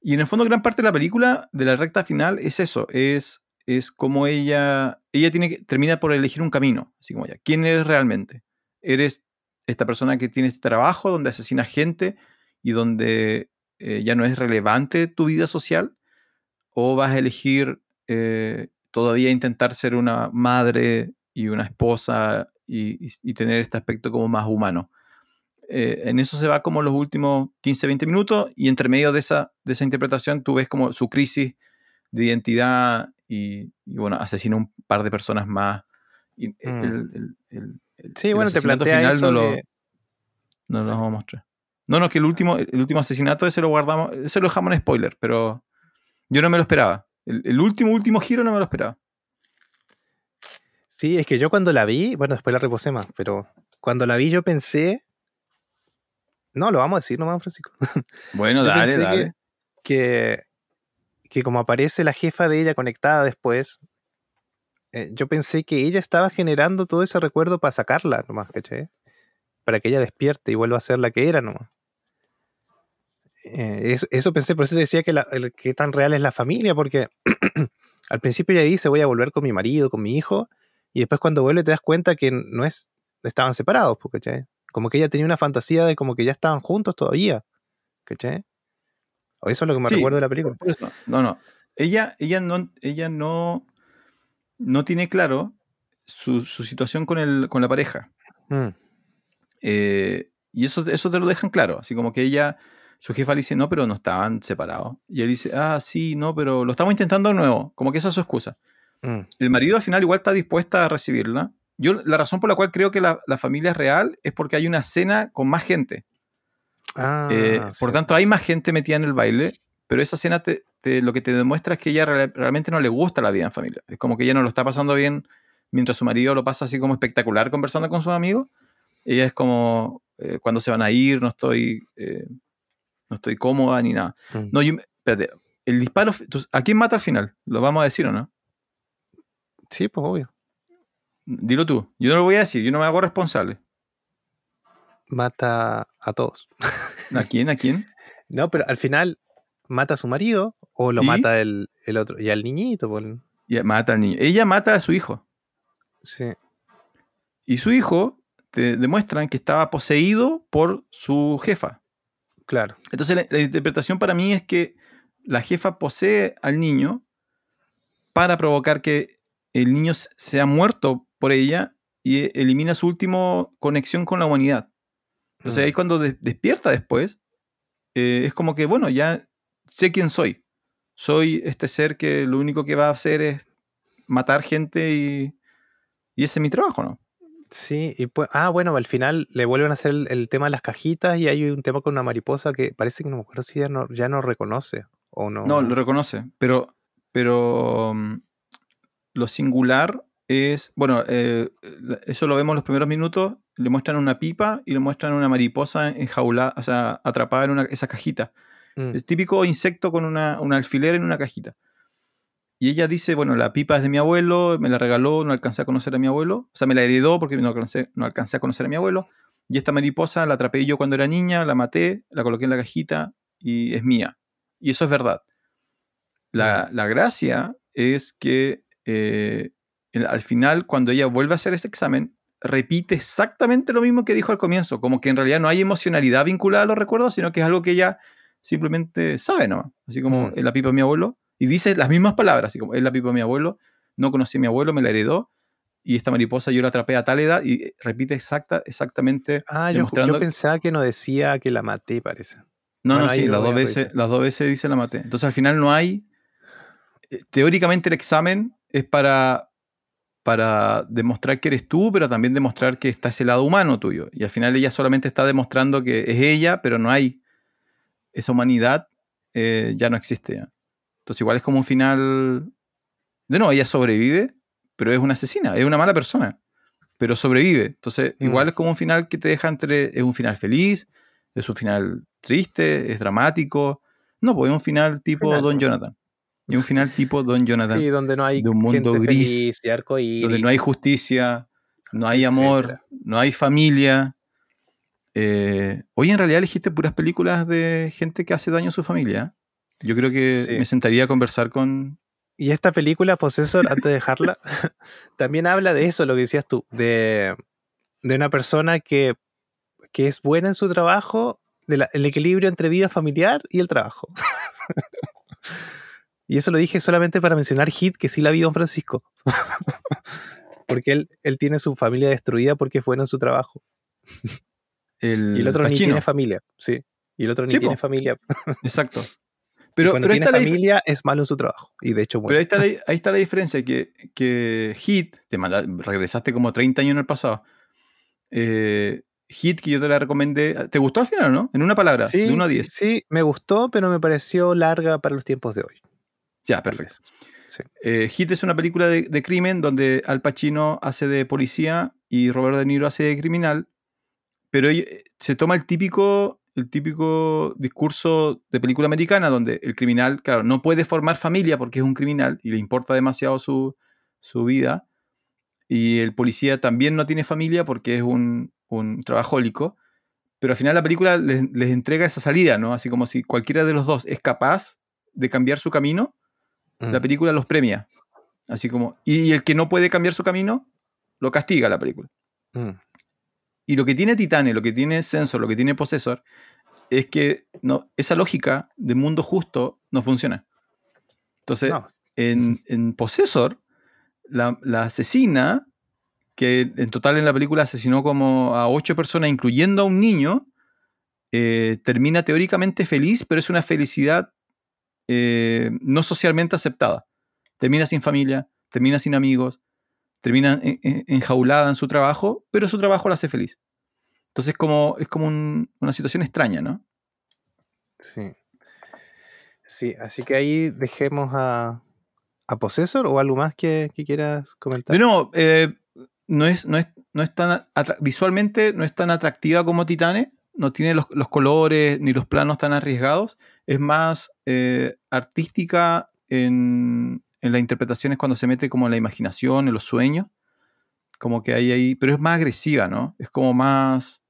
y en el fondo gran parte de la película, de la recta final, es eso, es, es como ella, ella tiene que, termina por elegir un camino, así como ya, ¿quién eres realmente? ¿Eres esta persona que tiene este trabajo donde asesina gente y donde eh, ya no es relevante tu vida social? ¿O vas a elegir eh, todavía intentar ser una madre y una esposa y, y- y tener este aspecto como más humano? Eh, en eso se va como los últimos 15, 20 minutos y entre medio de esa, de esa interpretación tú ves como su crisis de identidad y, y, bueno, asesina un par de personas más. Y
Mm.
el- el- el- el-
Sí, bueno, te plantea
final
eso
no lo, no lo vamos a mostrar. No, no, que el último, el último asesinato ese lo guardamos, ese lo dejamos en spoiler, pero yo no me lo esperaba. El, el último, último giro no me lo esperaba.
Sí, es que yo cuando la vi, bueno, después la reposé más, pero cuando la vi yo pensé. No, lo vamos a decir nomás, Francisco. [laughs]
Bueno, dale,
que-
dale.
Que, que como aparece la jefa de ella conectada después, eh, yo pensé que ella estaba generando todo ese recuerdo para sacarla nomás, ¿cachai? Para que ella despierte y vuelva a ser la que era nomás. Eh, eso, eso pensé, por eso decía que, la, el- que tan real es la familia, porque [clears throat] al principio ella dice voy a volver con mi marido, con mi hijo, y después cuando vuelve te das cuenta que no es, estaban separados, pues, ¿cachai? Como que ella tenía una fantasía de como que ya estaban juntos todavía, ¿cachai? O eso es lo que me
Sí,
recuerdo de la película.
No, no. Ella, ella no, ella no, no tiene claro su, su situación con, el, con la pareja.
Mm,
Eh, y eso, eso te lo dejan claro. Así como que ella, su jefa le dice, no, pero no estaban separados. Y él dice, ah, sí, no, pero lo estamos intentando de nuevo. Como que esa es su excusa.
mm,
El marido al final igual está dispuesta a recibirla. Yo, la razón por la cual creo que la, la familia es real es porque hay una cena con más gente.
Ah,
Eh, por
cierto,
tanto, hay más gente metida en el baile, pero esa escena te, te- lo que te demuestra es que ella real- realmente no le gusta la vida en familia. Es como que ella no lo está pasando bien mientras su marido lo pasa así como espectacular conversando con sus amigos. Ella es como, eh, cuando se van a ir, no estoy, eh, no estoy cómoda ni nada.
Mm.
No, yo, espérate, el disparo, ¿a quién mata al final? ¿Lo vamos a decir o no?
Sí, pues obvio.
Dilo tú. Yo no lo voy a decir, yo no me hago responsable.
Mata a todos.
¿A [laughs] quién? ¿A quién?
No, pero al final mata a su marido o lo
¿Y?
mata el, el otro. Y al niñito, pues.
Y mata al niño. Ella mata a su hijo.
Sí.
Y su hijo te demuestran que estaba poseído por su jefa.
Claro.
Entonces la, la interpretación para mí es que la jefa posee al niño para provocar que el niño sea muerto por ella y elimina su última conexión con la humanidad. Entonces
Mm.
ahí cuando de- despierta después, eh, es como que, bueno, ya sé quién soy. Soy este ser que lo único que va a hacer es matar gente y, y ese es mi trabajo, ¿no?
Sí, y pues, ah, bueno, al final le vuelven a hacer el, el tema de las cajitas y hay un tema con una mariposa que parece que no me acuerdo si ya no, ya no reconoce o no.
No, lo reconoce, pero, pero mm, lo singular es, bueno, eh, eso lo vemos los primeros minutos, le muestran una pipa y le muestran una mariposa enjaulada, o sea, atrapada en una, esa cajita.
Mm,
El típico insecto con una, un alfiler en una cajita. Y ella dice, bueno, la pipa es de mi abuelo, me la regaló, no alcancé a conocer a mi abuelo, o sea, me la heredó porque no alcancé, no alcancé a conocer a mi abuelo. Y esta mariposa la atrapé yo cuando era niña, la maté, la coloqué en la cajita y es mía. Y eso es verdad. La, la gracia es que eh, al final, cuando ella vuelve a hacer este examen, repite exactamente lo mismo que dijo al comienzo, como que en realidad no hay emocionalidad vinculada a los recuerdos, sino que es algo que ella simplemente sabe, ¿no? Así como es la pipa de mi abuelo, y dice las mismas palabras, así como es la pipa de mi abuelo, no conocí a mi abuelo, me la heredó, y esta mariposa yo la atrapé a tal edad, y eh, repite exacta, exactamente.
Ah, yo, yo pensaba que no decía que la maté, parece.
No,
Bueno,
no, sí, las dos, veces, las dos veces dice la maté. Entonces al final no hay. eh, Teóricamente el examen es para, para demostrar que eres tú, pero también demostrar que está ese lado humano tuyo. Y al final ella solamente está demostrando que es ella, pero no hay. Esa humanidad eh, ya no existe. Entonces igual es como un final. De nuevo, ella sobrevive, pero es una asesina, es una mala persona, pero sobrevive. Entonces,
Mm.
igual es como un final que te deja entre, es un final feliz, es un final triste, es dramático. No, pues es un final tipo
Final,
Don
¿no?
Jonathan. Es un final tipo Don [laughs] Jonathan,
Sí, donde no hay
de un mundo
gente
gris,
feliz y arco
donde no hay justicia, no hay
etcétera.
amor, no hay familia. Eh, hoy en realidad elegiste puras películas de gente que hace daño a su familia. Yo creo que
Sí.
me sentaría a conversar con...
Y esta película, Possessor, antes de dejarla, [laughs] también habla de eso, lo que decías tú, de, de una persona que, que es buena en su trabajo, del el equilibrio entre vida familiar y el trabajo. [laughs] y eso lo dije solamente para mencionar Hit, que sí la vi Don Francisco. [laughs] porque él, él tiene su familia destruida porque es bueno en su trabajo.
El
Y el otro ni tiene familia, sí. Y el otro ni
Sí,
tiene
po.
familia.
Exacto.
Pero,
Pero,
cuando
pero ahí
tiene
está la
familia es malo en su trabajo. Y de hecho,
Pero
bueno.
ahí está la, ahí está la diferencia, que, que Hit, te manda- regresaste como 30 años en el pasado. Eh, Hit, que yo te la recomendé, ¿te gustó al final o no? En una palabra,
Sí,
de 1 a
sí,
10.
sí, me gustó, pero me pareció larga para los tiempos de hoy.
Ya, perfecto.
Sí.
Eh, Hit es una película de, de crimen donde Al Pacino hace de policía y Robert De Niro hace de criminal, pero eh, se toma el típico, el típico discurso de película americana donde el criminal, claro, no puede formar familia porque es un criminal y le importa demasiado su, su vida, y el policía también no tiene familia porque es un, un trabajólico, pero al final la película les, les entrega esa salida, ¿no? Así como si cualquiera de los dos es capaz de cambiar su camino, la
Mm.
película los premia. Así como, y el que no puede cambiar su camino, lo castiga la película.
Mm.
Y lo que tiene Titane, lo que tiene Sensor, lo que tiene Possessor, es que no, esa lógica de mundo justo no funciona. Entonces,
No,
en, en Possessor, la, la asesina, que en total en la película asesinó como a ocho personas, incluyendo a un niño, eh, termina teóricamente feliz, pero es una felicidad eh, no socialmente aceptada. Termina sin familia, termina sin amigos, termina en- en- enjaulada en su trabajo, pero su trabajo la hace feliz. Entonces como, es como un- una situación extraña, ¿no?
sí. Sí, así que ahí dejemos a, a Possessor o algo más que, que quieras comentar.
Nuevo, eh, no, es, no, es, no es tan visualmente no es tan atractiva como Titane, no tiene los, los colores ni los planos tan arriesgados, es más eh, artística en, en las interpretaciones cuando se mete como en la imaginación, en los sueños, como que hay ahí, pero es más agresiva, ¿no? Es como más...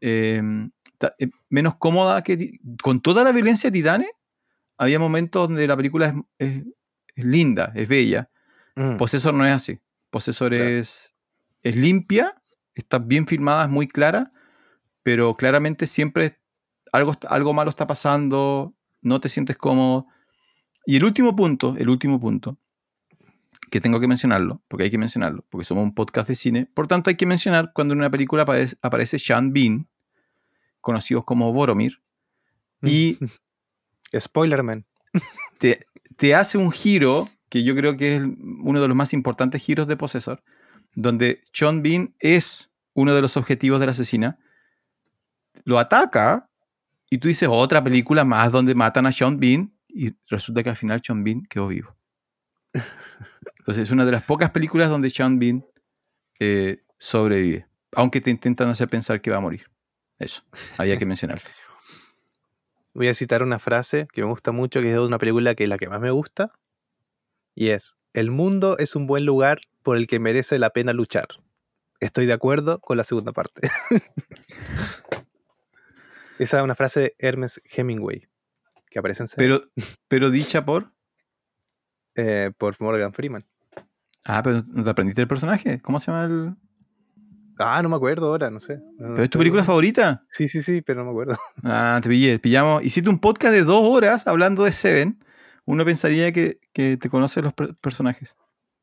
eh, eh, menos cómoda que... Con toda la violencia de Titane, había momentos donde la película es, es- es linda, es bella,
Mm,
Possessor no es así. Possessor
Claro.
es, es limpia, está bien filmada, es muy clara, pero claramente siempre algo, algo malo está pasando, no te sientes cómodo. Y el último punto, el último punto, que tengo que mencionarlo, porque hay que mencionarlo, porque somos un podcast de cine, por tanto hay que mencionar cuando en una película aparece, aparece Sean Bean, conocidos como Boromir, y [laughs]
Spoilerman.
te, te hace un giro que yo creo que es uno de los más importantes giros de Possessor, donde Sean Bean es uno de los objetivos de la asesina, lo ataca y tú dices otra película más donde matan a Sean Bean y resulta que al final Sean Bean quedó vivo. [laughs] Entonces es una de las pocas películas donde Sean Bean eh, sobrevive, aunque te intentan hacer pensar que va a morir. Eso, había que mencionarlo. [laughs]
Voy a citar una frase que me gusta mucho, que es de una película que es la que más me gusta, y es, el mundo es un buen lugar por el que merece la pena luchar. Estoy de acuerdo con la segunda parte. [laughs] Esa es una frase de Hermes Hemingway, que aparece en Seven,
Pero, [laughs] pero dicha por...
eh, por Morgan Freeman.
Ah, pero ¿no te aprendiste el personaje? ¿Cómo se llama el...?
Ah, no me acuerdo ahora, no sé. No, no
¿Pero es tu película favorita?
Sí, sí, sí, pero no me acuerdo. [laughs]
Ah, te pillé, pillamos. Hiciste un podcast de dos horas hablando de Seven. Uno pensaría que, que te conoces los per- personajes.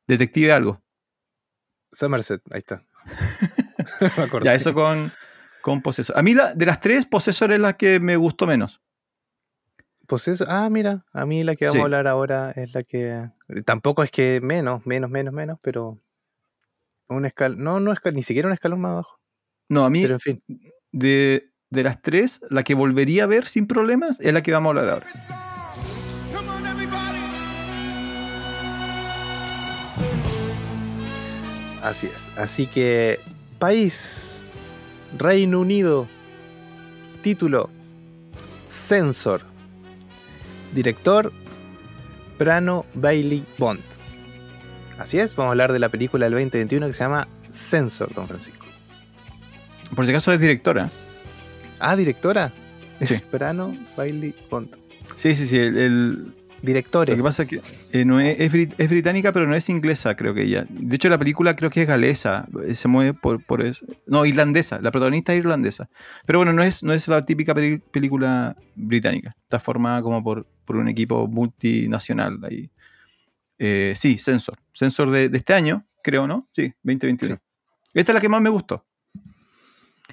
Detective algo.
Somerset, ahí está. [laughs] me.
Ya, eso con, con Possessor. A mí la, de las tres, Possessor es la que me gustó menos.
Pues eso, ah, mira, a mí la que vamos
Sí.
a hablar ahora es la que. Tampoco es que menos, menos, menos, menos, pero. Un escalón. No, no escal- ni siquiera un escalón más abajo.
No, a mí,
Pero en fin.
de, de las tres, la que volvería a ver sin problemas es la que vamos a hablar ahora.
Así es. Así que, país, Reino Unido, título, Censor, director, Prano Bailey Bond. Así es, vamos a hablar de la película del 2021 que se llama Censor, don Francisco.
Por si acaso es directora.
Ah, directora.
Sí.
Es Prano Bailey Bond.
Sí, sí, sí. El, el-
Directores.
lo que pasa es que eh, no es, es brit- es británica, pero no es inglesa, creo que ella. De hecho, la película creo que es galesa. eh, Se mueve por, por eso. No, irlandesa. La protagonista es irlandesa. Pero bueno, no es, no es la típica peli- película británica. Está formada como por, por un equipo multinacional. de Ahí. Eh, sí, Sensor. Sensor de, de este año, creo, ¿no? Sí, 2021.
Sí.
Esta es la que más me gustó.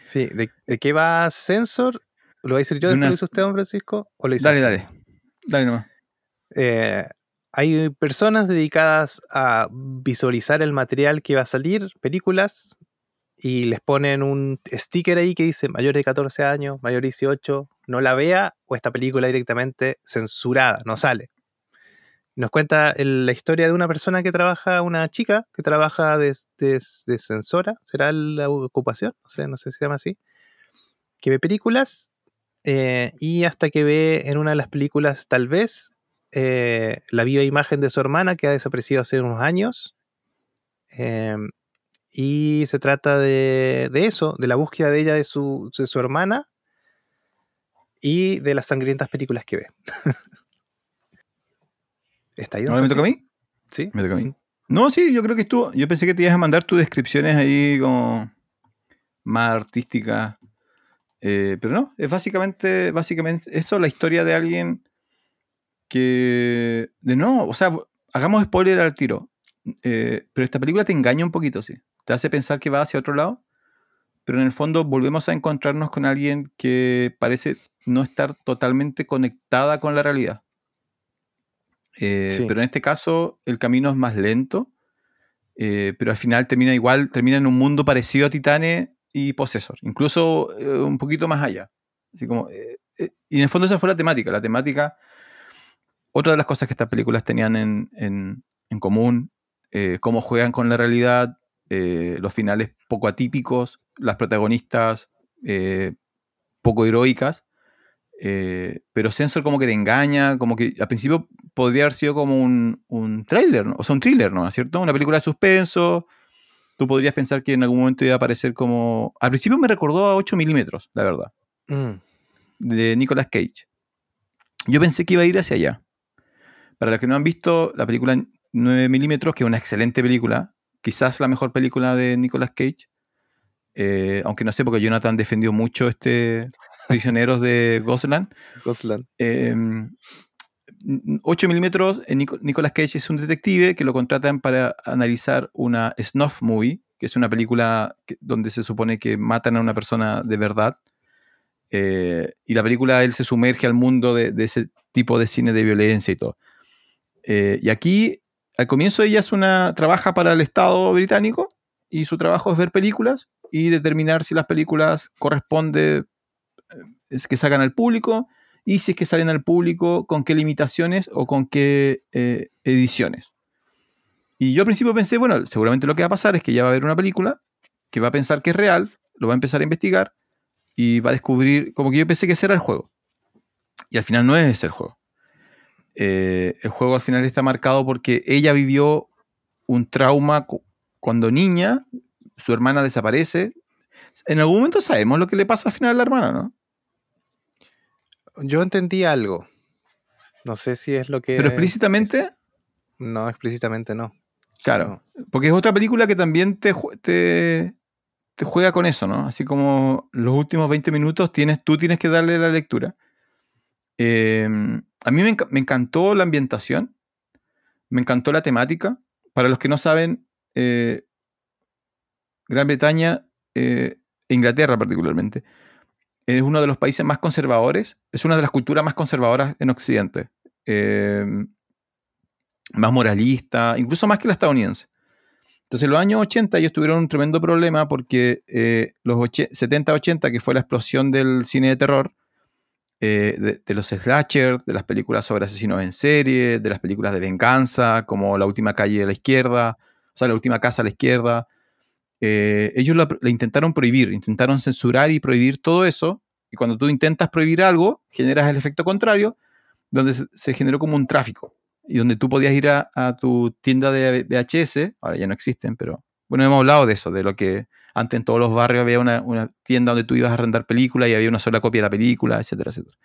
Sí, ¿de, de qué va Censor? ¿Lo voy a decir yo
De
después
una-
lo dice usted, don Francisco? ¿O lo dice
Dale,
usted?
dale. Dale nomás.
Eh, hay personas dedicadas a visualizar el material que va a salir, películas, y les ponen un sticker ahí que dice mayor de 14 años, mayor de 18, no la vea o esta película directamente censurada, no sale. Nos cuenta el- la historia de una persona que trabaja, una chica que trabaja de, de- de censora, será la ocupación, no sé, no sé si se llama así, que ve películas eh, y hasta que ve en una de las películas tal vez eh, la viva imagen de su hermana que ha desaparecido hace unos años. eh, y se trata de, de eso, de la búsqueda de ella de su, de su hermana y de las sangrientas películas que ve. [laughs] ¿Está ahí?
¿Ahora me toca a mí?
Sí.
Me toca a mí. No, sí, yo creo que estuvo. Yo pensé que te ibas a mandar tus descripciones ahí como más artísticas. eh, pero no, es básicamente, básicamente eso, la historia de alguien que. De no, o sea, hagamos spoiler al tiro. eh, pero esta película te engaña un poquito, sí. Te hace pensar que va hacia otro lado. Pero en el fondo volvemos a encontrarnos con alguien que parece no estar totalmente conectada con la realidad. Eh,
Sí.
Pero en este caso el camino es más lento, eh, pero al final termina igual, termina en un mundo parecido a Titane y Possessor, incluso eh, un poquito más allá. Así como, y en el fondo esa fue la temática. La temática, otra de las cosas que estas películas tenían en, en- en común, eh, cómo juegan con la realidad, eh, los finales poco atípicos, las protagonistas eh, poco heroicas. Pero Sensor como que te engaña, como que al principio podría haber sido como un, un thriller, ¿no? o sea, un thriller, ¿no? ¿Cierto? Una película de suspenso. Tú podrías pensar que en algún momento iba a aparecer como... Al principio me recordó a 8 milímetros, la verdad,
Mm,
de Nicolas Cage. Yo pensé que iba a ir hacia allá. Para los que no han visto la película 9 milímetros, que es una excelente película, quizás la mejor película de Nicolas Cage, eh, aunque no sé porque Jonathan defendió mucho este Prisioneros de Gosland.
Gosland.
Eh, 8 milímetros, eh, Nico- Nicolas Cage es un detective que lo contratan para analizar una snuff movie, que es una película que- donde se supone que matan a una persona de verdad. Eh, y la película él se sumerge al mundo de, de ese tipo de cine de violencia y todo. Eh, y aquí, al comienzo ella es una, trabaja para el Estado británico y su trabajo es ver películas y determinar si las películas corresponde eh, es que sacan al público y si es que salen al público, con qué limitaciones o con qué eh, ediciones. Y yo al principio pensé, bueno, seguramente lo que va a pasar es que ya va a ver una película, que va a pensar que es real, lo va a empezar a investigar y va a descubrir, como que yo pensé que ese era el juego. Y al final no es ese el juego. Eh, el juego al final está marcado porque ella vivió un trauma cu- cuando niña, su hermana desaparece. En algún momento sabemos lo que le pasa al final a la hermana, ¿no?
Yo entendí algo. No sé si es lo que.
Pero explícitamente,
No, explícitamente no.
claro. Porque es otra película que también te, te juega con eso, ¿no? Así como los últimos 20 minutos tienes, tú tienes que darle la lectura. Eh, a mí me, me encantó la ambientación, me encantó la temática. Para los que no saben, eh, Gran Bretaña eh, e Inglaterra particularmente, es uno de los países más conservadores, es una de las culturas más conservadoras en Occidente. Eh, más moralista, incluso más que la estadounidense. Entonces, en los años 80 ellos tuvieron un tremendo problema porque eh, los 70-80, que fue la explosión del cine de terror, eh, de, de los slashers, de las películas sobre asesinos en serie, de las películas de venganza, como La última calle a la izquierda, o sea, La última casa a la izquierda, eh, ellos la, intentaron prohibir, intentaron censurar y prohibir todo eso. Y cuando tú intentas prohibir algo, generas el efecto contrario, donde se, generó como un tráfico. Y donde tú podías ir a, tu tienda de VHS, ahora ya no existen, pero bueno, hemos hablado de eso, de lo que antes en todos los barrios había una, una tienda donde tú ibas a arrendar películas y había una sola copia de la película, etcétera, etcétera.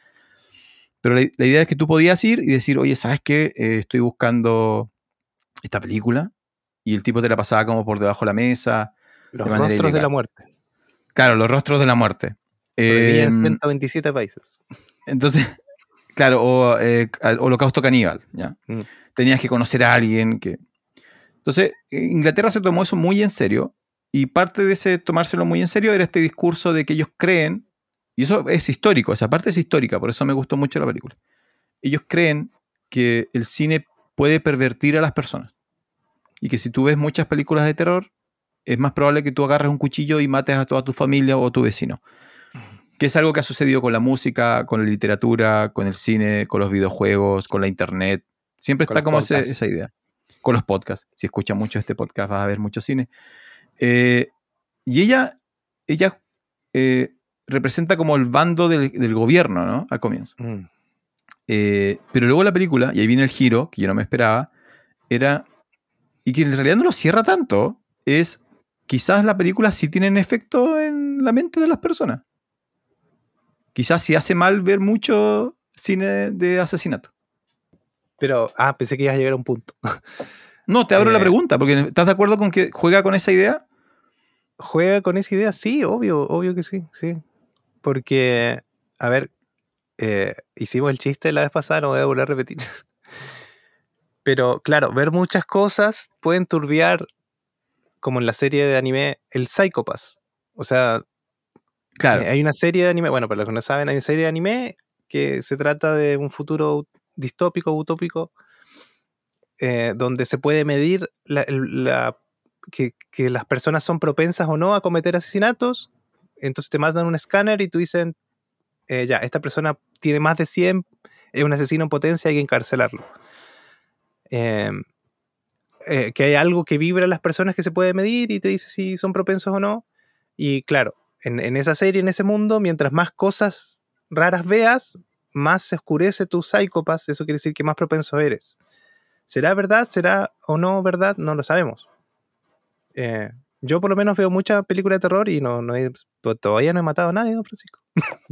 Pero la, la idea es que tú podías ir y decir, oye, ¿sabes qué? Eh, estoy buscando esta película. Y el tipo te la pasaba como por debajo de la mesa.
Los
de
rostros de la muerte.
Claro, los rostros de la muerte.
Prohibida en
Em,
127 países.
entonces, [laughs] claro, o eh, Holocausto Caníbal, ¿ya?
Mm.
Tenías que conocer a alguien que... Entonces, eh, Inglaterra se tomó eso muy en serio y parte de ese tomárselo muy en serio era este discurso de que ellos creen, y eso es histórico, esa parte es histórica, por eso me gustó mucho la película. Ellos creen que el cine puede pervertir a las personas y que si tú ves muchas películas de terror, es más probable que tú agarres un cuchillo y mates a toda tu familia o a tu vecino que es algo que ha sucedido con la música, con la literatura, con el cine, con los videojuegos, con la internet. Siempre está como ese- esa idea. Con los podcasts. Si escuchas mucho este podcast vas a ver mucho cine. Eh, y ella, ella eh, representa como el bando del, del gobierno, ¿no? Al comienzo.
Mm.
Eh, pero luego la película, y ahí viene el giro, que yo no me esperaba, era, y que en realidad no lo cierra tanto, es quizás la película sí tiene efecto en la mente de las personas. Quizás sí hace mal ver mucho cine de asesinato.
Pero, ah, pensé que ibas a llegar a un punto.
No, te abro la pregunta, porque ¿estás de acuerdo con que juega con esa idea?
¿Juega con esa idea? Sí, obvio, obvio que sí, sí. Porque, a ver, eh, hicimos el chiste la vez pasada, no voy a volver a repetir. [laughs] Pero, claro, ver muchas cosas pueden turbiar, como en la serie de anime, el Psychopass. O sea,
Claro.
Eh, Hay una serie de anime, bueno, para los que no saben, hay una serie de anime que se trata de un futuro distópico, utópico, eh, donde se puede medir la- que, las personas son propensas o no a cometer asesinatos. Entonces te mandan un escáner y tú dicen, eh, ya, esta persona tiene más de 100, es un asesino en potencia, hay que encarcelarlo. Eh, eh, que hay algo que vibra en las personas que se puede medir y te dice si son propensos o no. Y claro, en, esa serie, en ese mundo, mientras más cosas raras veas, más se oscurece tu psícopas. Eso quiere decir que más propenso eres. ¿Será verdad? ¿Será o no verdad? No lo sabemos. Eh, yo por lo menos veo muchas películas de terror y no, no he- pues, todavía no he matado a nadie, don Francisco. [laughs]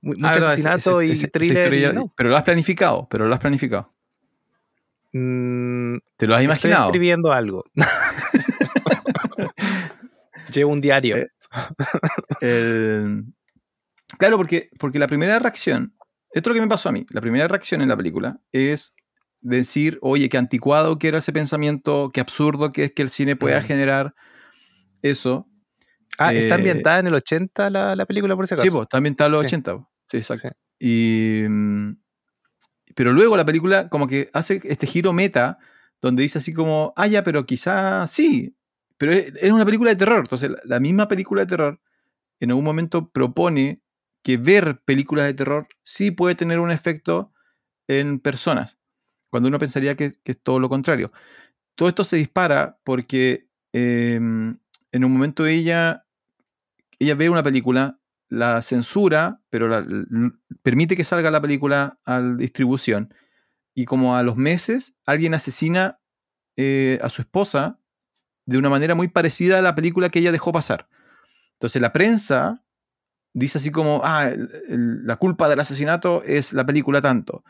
Mu- Mucho
Ah, ese-
asesinato
ese-
y thriller.
historia
y
ya-
no.
Pero lo has planificado, pero lo has planificado.
Mm,
Te lo has
Estoy
imaginado.
escribiendo algo. [laughs] Llevo un diario.
Eh, El- Claro, porque, porque la primera reacción, esto es lo que me pasó a mí, la primera reacción en la película es decir, oye, qué anticuado que era ese pensamiento, qué absurdo que es que el cine pueda
Mm.
generar eso.
ah, está
eh,
ambientada en el 80 la, la película, por si acaso.
Sí, pues está en los
Sí.
80. po. Sí, exacto.
Sí.
Y, mm, pero luego la película como que hace este giro meta donde dice así como, ah, ya, pero quizás sí, pero es, es una película de terror. Entonces la, la misma película de terror en algún momento propone que ver películas de terror sí puede tener un efecto en personas, cuando uno pensaría que, es todo lo contrario. Todo esto se dispara porque em, en un momento ella, ella ve una película, la censura, pero permite que salga la película a la distribución. Y como a los meses, alguien asesina eh, a su esposa de una manera muy parecida a la película que ella dejó pasar. Entonces la prensa dice así como, ah, el- la culpa del asesinato es la película tanto.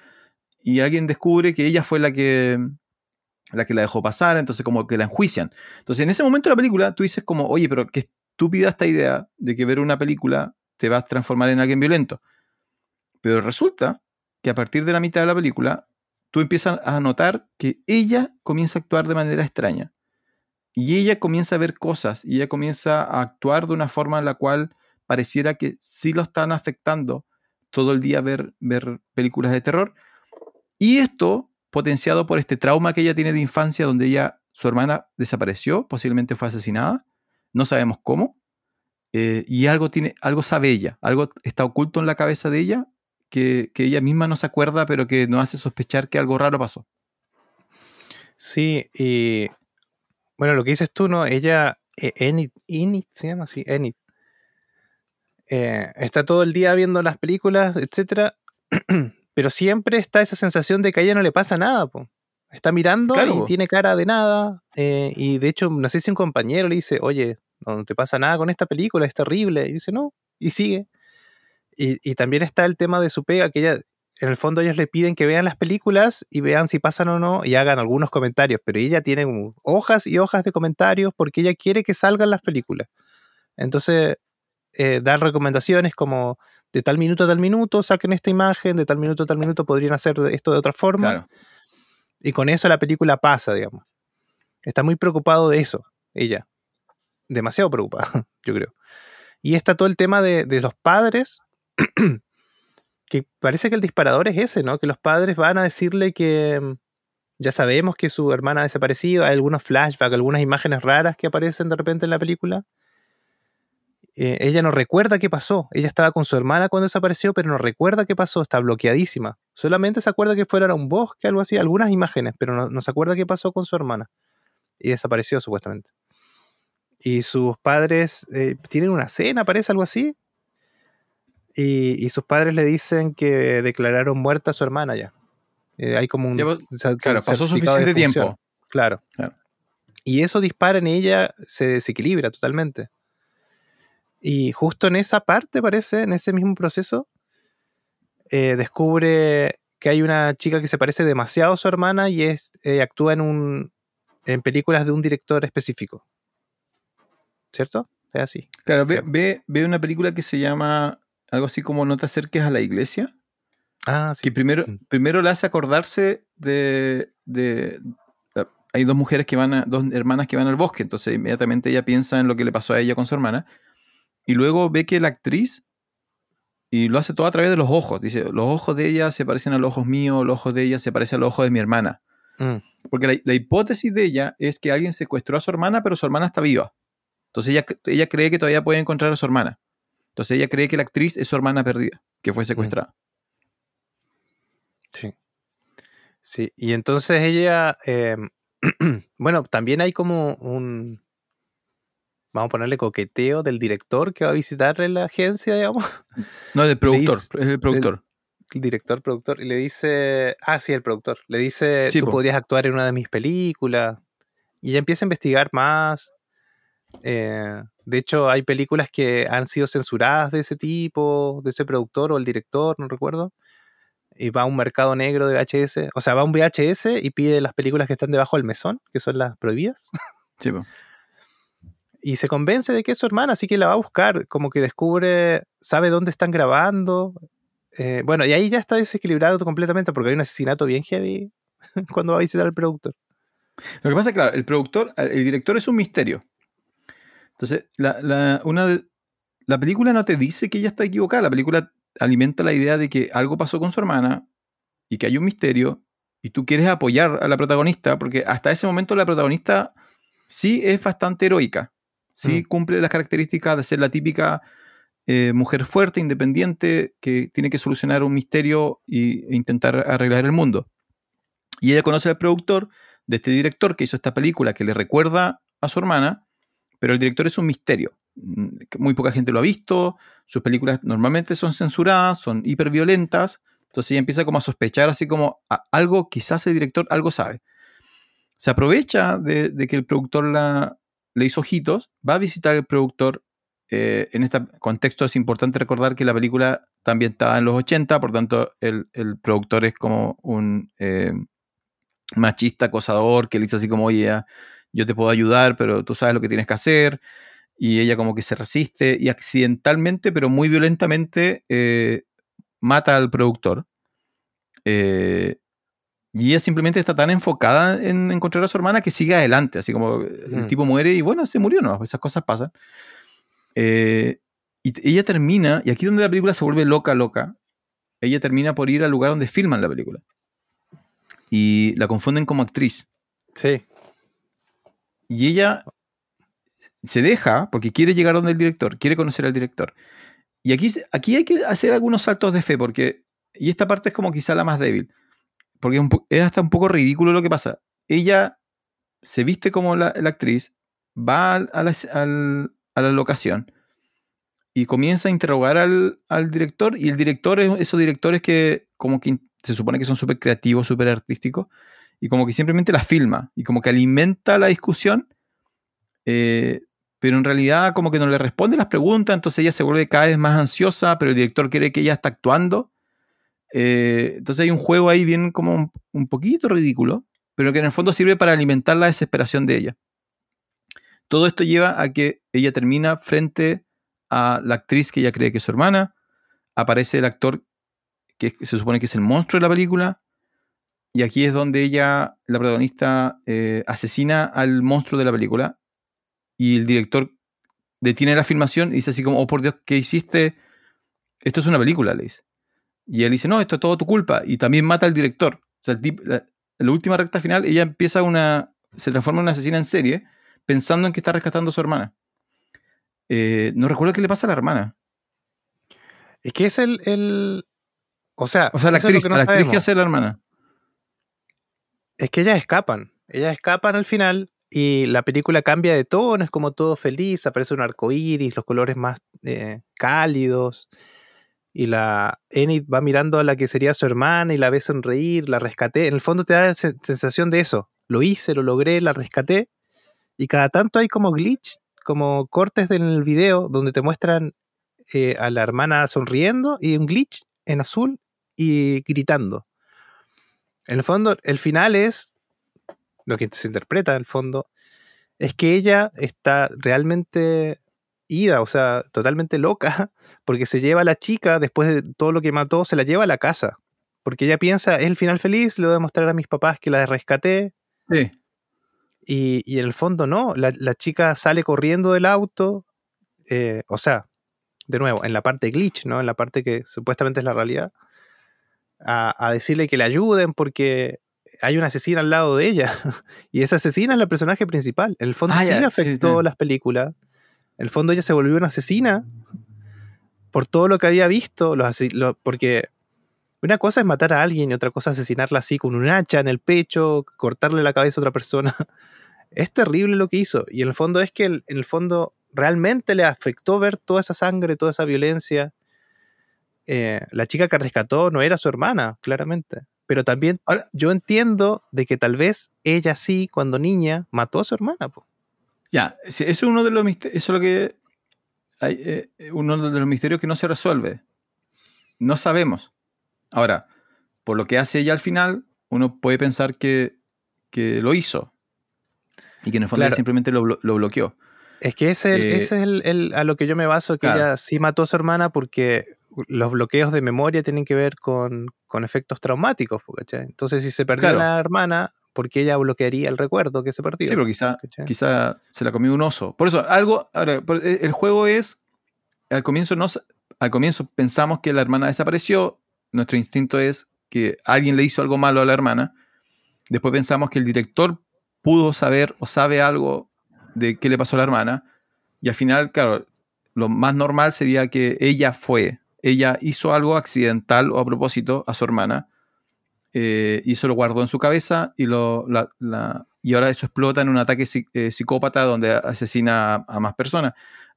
Y alguien descubre que ella fue la que, la dejó pasar, entonces como que la enjuician. Entonces en ese momento de la película tú dices como, oye, pero qué estúpida esta idea de que ver una película te va a transformar en alguien violento. Pero resulta que a partir de la mitad de la película tú empiezas a notar que ella comienza a actuar de manera extraña. Y ella comienza a ver cosas y ella comienza a actuar de una forma en la cual pareciera que sí lo están afectando todo el día ver películas de terror. Y esto potenciado por este trauma que ella tiene de infancia donde ella, su hermana desapareció, posiblemente fue asesinada, no sabemos cómo, eh, y algo, tiene, algo sabe ella, algo está oculto en la cabeza de ella que, ella misma no se acuerda, pero que nos hace sospechar que algo raro pasó.
Sí, y bueno, lo que dices tú, ¿no? Ella eh, Enid, Enid se llama así, Enid. Eh, está todo el día viendo las películas, etcétera, [clears throat] pero siempre está esa sensación de que a ella no le pasa nada, po. Está mirando
Claro,
y
po.
tiene cara de nada. eh, y de hecho, no sé si un compañero le dice, oye, no te pasa nada con esta película, es terrible. Y dice, no, y sigue. Y, y también está el tema de su pega, que ella, en el fondo ellos le piden que vean las películas y vean si pasan o no y hagan algunos comentarios, pero ella tiene como hojas y hojas de comentarios porque ella quiere que salgan las películas. Entonces, eh, dar recomendaciones como de tal minuto a tal minuto, saquen esta imagen, de tal minuto a tal minuto podrían hacer esto de otra forma.
Claro.
Y con eso la película pasa, digamos. Está muy preocupado de eso, ella. Demasiado preocupada, [laughs] yo creo. Y está todo el tema de, de los padres, [clears throat] que parece que el disparador es ese, ¿no? Que los padres van a decirle que mm, ya sabemos que su hermana ha desaparecido, hay algunos flashbacks, algunas imágenes raras que aparecen de repente en la película. Eh, ella no recuerda qué pasó. Ella estaba con su hermana cuando desapareció, pero no recuerda qué pasó. Está bloqueadísima. Solamente se acuerda que fueron a un bosque, algo así, algunas imágenes, pero no, no se acuerda qué pasó con su hermana. Y desapareció supuestamente. Y sus padres eh, tienen una cena, parece algo así. Y, y sus padres le dicen que declararon muerta a su hermana ya. Eh, hay como un
Claro, pasó suficiente tiempo.
Claro.
Claro.
Y eso dispara en ella, se desequilibra totalmente. Y justo en esa parte, parece, en ese mismo proceso, eh, descubre que hay una chica que se parece demasiado a su hermana y es, eh, actúa en, un, en películas de un director específico. ¿Cierto? Es así.
Claro, ve, ve, ve una película que se llama algo así como No te acerques a la iglesia.
Ah, sí.
que primero,
Mm.
primero la hace acordarse de, de- ah, Hay dos mujeres que van, a, dos hermanas que van al bosque, entonces inmediatamente ella piensa en lo que le pasó a ella con su hermana, y luego ve que la actriz, y lo hace todo a través de los ojos, dice, los ojos de ella se parecen a los ojos míos, los ojos de ella se parecen a los ojos de mi hermana.
Mm,
Porque la, la hipótesis de ella es que alguien secuestró a su hermana, pero su hermana está viva. Entonces ella, ella cree que todavía puede encontrar a su hermana. Entonces ella cree que la actriz es su hermana perdida, que fue secuestrada.
sí. Sí. Y entonces ella. eh, [clears throat] bueno, también hay como un. Vamos a ponerle coqueteo del director que va a visitar la agencia, digamos.
No, del [laughs] productor,
dice-
es el productor.
el director, productor, y le dice, ah, sí, el productor, le dice,
Sí,
tú
po.
podrías actuar en una de mis películas, y ella empieza a investigar más. eh, de hecho, hay películas que han sido censuradas de ese tipo, de ese productor o el director, no recuerdo, y va a un mercado negro de VHS, o sea, va a un VHS y pide las películas que están debajo del mesón, que son las prohibidas,
Sí, po.
Y se convence de que es su hermana, así que la va a buscar, como que descubre, sabe dónde están grabando. eh, bueno, y ahí ya está desequilibrado completamente porque hay un asesinato bien heavy [laughs] cuando va a visitar al productor.
Lo que pasa es que, claro, el productor, el director es un misterio. Entonces, la, la- una de- la película no te dice que ella está equivocada. La película alimenta la idea de que algo pasó con su hermana y que hay un misterio y tú quieres apoyar a la protagonista porque hasta ese momento la protagonista sí es bastante heroica. Sí
Mm.
cumple las características de ser la típica eh, mujer fuerte, independiente, que tiene que solucionar un misterio y- e intentar arreglar el mundo. Y ella conoce al productor de este director que hizo esta película que le recuerda a su hermana, pero el director es un misterio. Mm, Muy poca gente lo ha visto, sus películas normalmente son censuradas, son hiperviolentas, entonces ella empieza como a sospechar así como "A- algo, quizás el director algo sabe. Se aprovecha de, de que el productor la, le hizo ojitos, va a visitar al productor. eh, en este contexto es importante recordar que la película está ambientada en los 80, por tanto el, el productor es como un eh, machista, acosador, que le dice así como, oye, yo te puedo ayudar, pero tú sabes lo que tienes que hacer. Y ella como que se resiste y accidentalmente, pero muy violentamente, eh, mata al productor. Y ella simplemente está tan enfocada en encontrar a su hermana que sigue adelante, así como el
Mm.
tipo muere y bueno, se murió, no, esas cosas pasan. Eh, y ella termina, y aquí donde la película se vuelve loca, loca, ella termina por ir al lugar donde filman la película. Y la confunden como actriz.
Sí.
Y ella se deja porque quiere llegar donde el director, quiere conocer al director. Y aquí, aquí hay que hacer algunos saltos de fe, porque, y esta parte es como quizá la más débil, porque es, es hasta un poco ridículo lo que pasa. Ella se viste como la, actriz, va a la, a la locación y comienza a interrogar al, al director y el director es esos directores que como que se supone que son súper creativos, súper artísticos y como que simplemente la filma y como que alimenta la discusión, eh, pero en realidad como que no le responde las preguntas, entonces ella se vuelve cada vez más ansiosa, pero el director cree que ella está actuando. Eh, entonces hay un juego ahí bien como un, poquito ridículo, pero que en el fondo sirve para alimentar la desesperación de ella. Todo esto lleva a que ella termina frente a la actriz que ella cree que es su hermana, aparece el actor que se supone que es el monstruo de la película, y aquí es donde ella, la protagonista, eh, asesina al monstruo de la película, y el director detiene la filmación y dice así como, oh por Dios, ¿qué hiciste? Esto es una película, le dice. Y él dice, no, esto es todo tu culpa, y también mata al director. O sea, el tip- la, última recta final, ella empieza una, se transforma en una asesina en serie, pensando en que está rescatando a su hermana. Eh, no recuerdo qué le pasa a la hermana.
Es que es el. el- O sea,
O sea, la
es
actriz,
no
a la actriz que hace la hermana.
Es que ellas escapan. Ellas escapan al final y la película cambia de tono, es como todo feliz, aparece un arco iris, los colores más eh, cálidos. Y la Enid va mirando a la que sería su hermana y la ve sonreír, la rescaté. En el fondo te da la sen- sensación de eso. Lo hice, lo logré, la rescaté. Y cada tanto hay como glitch, como cortes del video donde te muestran eh, a la hermana sonriendo y un glitch en azul y gritando. En el fondo, el final es, lo que se interpreta en el fondo, es que ella está realmente ida, o sea, totalmente loca, [laughs] porque se lleva a la chica, después de todo lo que mató, se la lleva a la casa. Porque ella piensa, es el final feliz, le voy a demostrar a mis papás que la rescaté,
Sí.
y, y en el fondo no, la, la chica sale corriendo del auto, eh, o sea, de nuevo, en la parte glitch, ¿no? En la parte que supuestamente es la realidad, a, a decirle que le ayuden porque hay una asesina al lado de ella. [laughs] y esa asesina es la personaje principal. En el fondo
Ah,
sí afectó
sí.
las películas. En el fondo ella se volvió una asesina por todo lo que había visto, los porque una cosa es matar a alguien y otra cosa es asesinarla así con un hacha en el pecho, cortarle la cabeza a otra persona. [laughs] Es terrible lo que hizo. Y en el fondo es que el- en el fondo realmente le afectó ver toda esa sangre, toda esa violencia. Eh, la chica que rescató no era su hermana, claramente. Pero también
Ahora-
yo entiendo de que tal vez ella sí, cuando niña, mató a su hermana. po.
Ya, eso es uno de los misterios, eso es lo que hay, eh, eh, uno de los misterios que no se resuelve. No sabemos. Ahora, por lo que hace ella al final, uno puede pensar que, que lo hizo. Y que en el fondo
Claro.
ella simplemente lo, lo bloqueó.
Es que ese,
Eh,
ese es el, el- a lo que yo me baso, que
Claro.
ella sí mató a su hermana porque los bloqueos de memoria tienen que ver con, con efectos traumáticos. Entonces, si se perdió
Claro.
la hermana, ¿por qué ella bloquearía el recuerdo que se perdió?
Sí, pero quizá,
¿cachai?
quizá se la comió un oso. Por eso, algo. Ahora, eh, el juego es. Al comienzo, al comienzo pensamos que la hermana desapareció. Nuestro instinto es que alguien le hizo algo malo a la hermana. Después pensamos que el director pudo saber o sabe algo de qué le pasó a la hermana. Y al final, claro, lo más normal sería que ella fue. Ella hizo algo accidental o a propósito a su hermana. Eh, y eso lo guardó en su cabeza y, lo, la- la- y ahora eso explota en un ataque eh, psicópata donde asesina a, a más personas.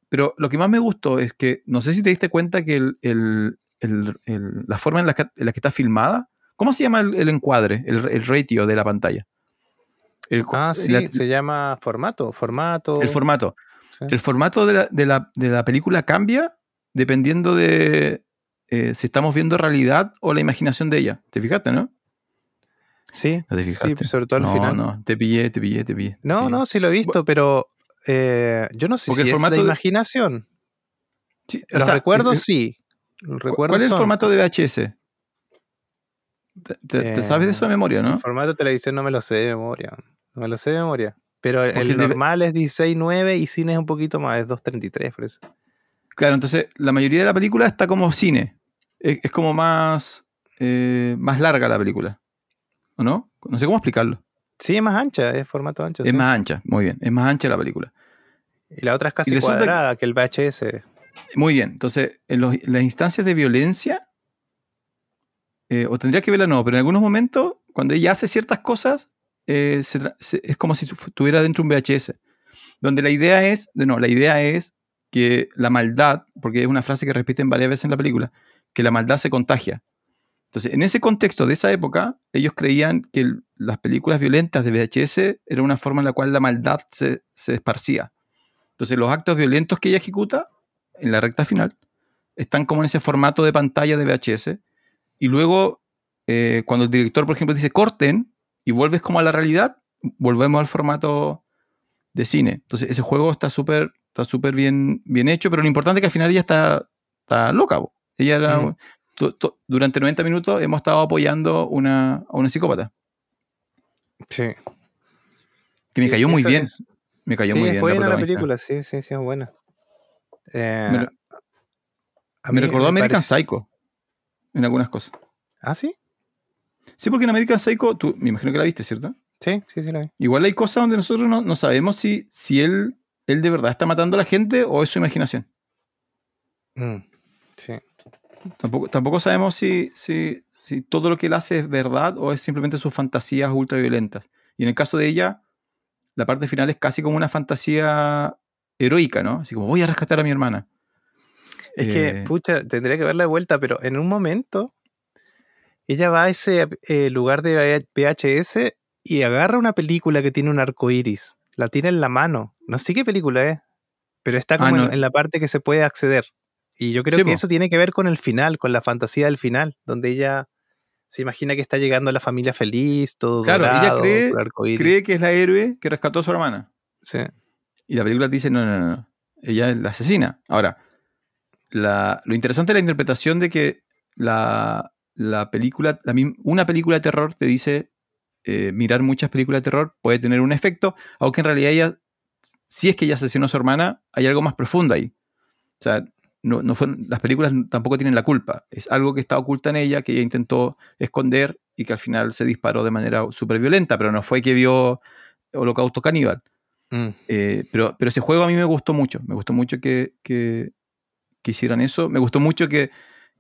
Pero lo que más me gustó es que, no sé si te diste cuenta que el- el- el- el- la forma en la, que, en la que está filmada, ¿cómo se llama el, encuadre, el, el ratio de la pantalla?
Ah, sí,
la-
se llama formato, formato.
el formato.
sí.
El formato de la, de la- de la película cambia dependiendo de eh, si estamos viendo realidad o la imaginación de ella. ¿Te fijaste, no?
Sí,
¿No te
sí, sobre todo al
no,
final.
no, te pillé, te pillé, te pillé.
No, no, sí lo he visto, pero eh, yo no sé
Porque
si
el
es
formato
la
de-
imaginación.
Sí, o
Los
sea,
recuerdos sí. Los
¿cu-
recuerdos
¿Cuál es el
son.
formato de VHS? ¿Te, te- te sabes de eso de memoria, no?
El formato de televisión no me lo sé de memoria. No me lo sé de memoria. Pero el, normal es 16.9 y cine es un poquito más, es 2.33 por eso.
Claro, entonces la mayoría de la película está como cine. Es, es como más, eh, más larga la película. ¿O no? No sé cómo explicarlo.
Sí, es más ancha, es formato ancho.
Es
sí.
más ancha, muy bien. Es más ancha la película.
Y la otra es casi
que-
cuadrada que el VHS.
Muy bien. Entonces, en, los- las instancias de violencia, eh, o tendría que verla no, pero en algunos momentos, cuando ella hace ciertas cosas, eh, se tra- se- es como si tu- estuviera dentro de un VHS. donde la idea es, no, la idea es que la maldad, porque es una frase que repiten varias veces en la película, que la maldad se contagia. Entonces, en ese contexto de esa época, ellos creían que el- las películas violentas de VHS era una forma en la cual la maldad se, se esparcía. Entonces, los actos violentos que ella ejecuta en la recta final están como en ese formato de pantalla de VHS. Y luego, eh, cuando el director, por ejemplo, dice corten y vuelves como a la realidad, volvemos al formato de cine. Entonces, ese juego está súper está súper bien, bien hecho, pero lo importante es que al final ella está, está loca. Ella era-
Mm.
Durante 90 minutos hemos estado apoyando una, a una psicópata.
Sí.
Que me
Sí,
cayó muy bien.
es-
Me cayó
sí,
muy bien.
buena la,
protagonista.
película, sí, sí, sí, es buena. Eh,
Me,
a
me recordó American
parece-
Psycho en algunas cosas.
¿Ah, sí?
Sí, porque en American Psycho, tú me imagino que la viste, ¿cierto?
Sí, sí, sí la vi.
Igual hay cosas donde nosotros no, no sabemos si, si él, él de verdad está matando a la gente o es su imaginación.
Mm, sí.
Tampoco, tampoco sabemos si, si, si todo lo que él hace es verdad o es simplemente sus fantasías ultraviolentas. Y en el caso de ella, la parte final es casi como una fantasía heroica, ¿no? Así como voy a rescatar a mi hermana.
Es
Eh,
que, pucha, tendría que verla de vuelta, pero en un momento ella va a ese eh, lugar de VHS y agarra una película que tiene un arco iris. La tiene en la mano. No sé qué película es, pero está como
Ah,
en-
no.
en, la parte que se puede acceder. Y yo creo
Sí,
que eso tiene que ver con el final, con la fantasía del final, donde ella se imagina que está llegando a la familia feliz, todo
Claro, ella
dorado,
cree-
arcoíris.
cree que es la héroe que rescató a su hermana.
Sí.
Y la película dice, no, no, no, no. Ella es la asesina. Ahora, la- lo interesante es la interpretación de que la, la película, la una película de terror te dice, eh, mirar muchas películas de terror puede tener un efecto, aunque en realidad ella, si es que ella asesinó a su hermana, hay algo más profundo ahí. O sea, no, no fueron- las películas tampoco tienen la culpa. Es algo que está oculta en ella, que ella intentó esconder y que al final se disparó de manera súper violenta, pero no fue que vio Holocausto Caníbal.
Mm.
Eh, pero, pero ese juego a mí me gustó mucho. Me gustó mucho que, que- que hicieran eso. Me gustó mucho que,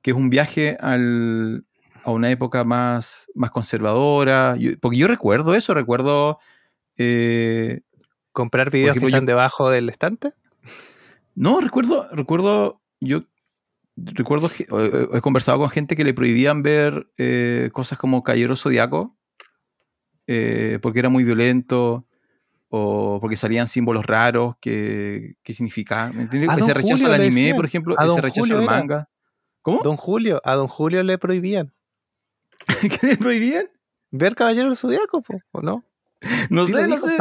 que es un viaje al- a una época más, más conservadora. Yo- porque yo recuerdo eso, recuerdo. eh,
¿Comprar videos que
yo-
están debajo del estante?
no, recuerdo, recuerdo. Yo recuerdo. que- He, conversado con gente que le prohibían ver eh, cosas como Caballero Zodiaco. eh, porque era muy violento. O porque salían símbolos raros que, que significaban. ¿me entiendes?
A
Ese rechazo
Julio
al anime, por ejemplo,
A
ese
Don
rechazo
Julio
al
era.
manga. ¿Cómo?
Don Julio, a Don Julio le prohibían [laughs]
¿Qué le prohibían?
ver Caballero del Zodiaco, ¿o no?
No
Sí
sé, no sé.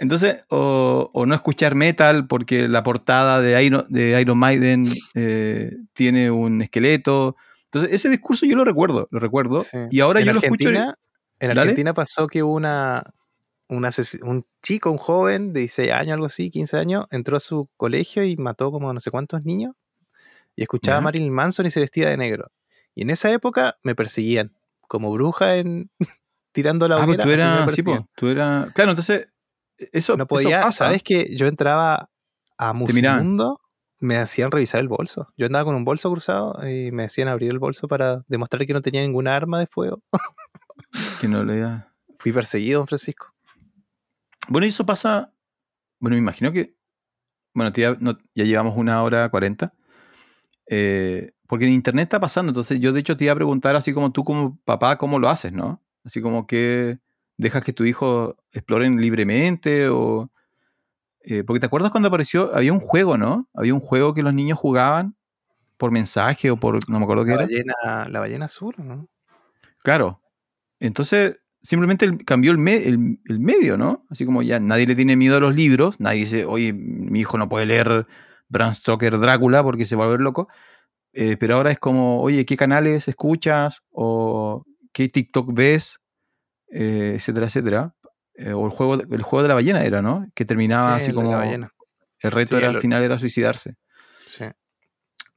Entonces, o, o no escuchar metal porque la portada de Iron, de Iron Maiden eh, tiene un esqueleto. Entonces, ese discurso yo lo recuerdo, lo recuerdo.
Sí.
Y ahora
en
yo lo escucho.
Argentina, En
Dale.
Argentina pasó que una, un chico, un joven de 16 años, algo así, 15 años, entró a su colegio y mató como no sé cuántos niños. Y escuchaba a Marilyn Manson y se vestía de negro. Y en esa época me perseguían, como bruja en tirando la
Ah, pues
hoguera.
tú eras, sí, po, tú eras. Claro, entonces, eso,
no
eso
podía,
pasa.
¿sabes que Yo entraba a. Musimundo, me hacían revisar el bolso. Yo andaba con un bolso cruzado y me hacían abrir el bolso para demostrar que no tenía ninguna arma de fuego.
Que no le
Fui perseguido, don Francisco.
Bueno, y eso pasa. Bueno, me imagino que. Bueno, ya, no- ya llevamos una hora cuarenta. Eh, porque en internet está pasando. Entonces, yo de hecho te iba a preguntar, así como tú, como papá, cómo lo haces, ¿no? Así como que dejas que tu hijo exploren libremente o. eh, porque te acuerdas cuando apareció. Había un juego, ¿no? Había un juego que los niños jugaban por mensaje o por. No me acuerdo qué
La
era.
la ballena azul, ¿no?
Claro. Entonces, simplemente cambió el, me- el- el medio, ¿no? Así como ya nadie le tiene miedo a los libros, nadie dice, oye, mi hijo no puede leer Bram Stoker Drácula porque se va a volver loco. Eh, pero ahora es como, oye, ¿qué canales escuchas? ¿O qué TikTok ves? Eh, etcétera, etcétera. Eh, o el juego, de- el juego de la ballena era, ¿no? Que terminaba
Sí,
así
la
como el reto
Sí,
era,
el-
al final era suicidarse.
Sí.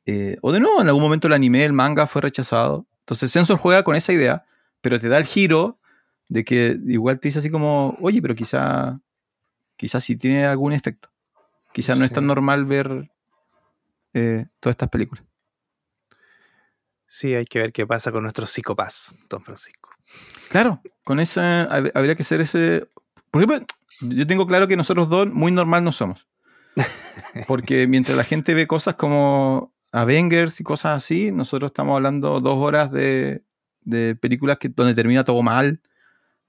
Eh, o de nuevo, en algún momento el anime, el manga fue rechazado. Entonces Sensor juega con esa idea, pero te da el giro de que igual te dice así como, oye, pero quizá, quizá sí tiene algún efecto. Quizá no es tan normal ver eh, todas estas películas.
Sí, hay que ver qué pasa con nuestros psicopás, don Francisco.
Claro, con esa hab- habría que hacer ese... Por ejemplo, yo tengo claro que nosotros dos muy normal no somos. [laughs] Porque mientras la gente ve cosas como Avengers y cosas así, nosotros estamos hablando dos horas de, de películas que, donde termina todo mal,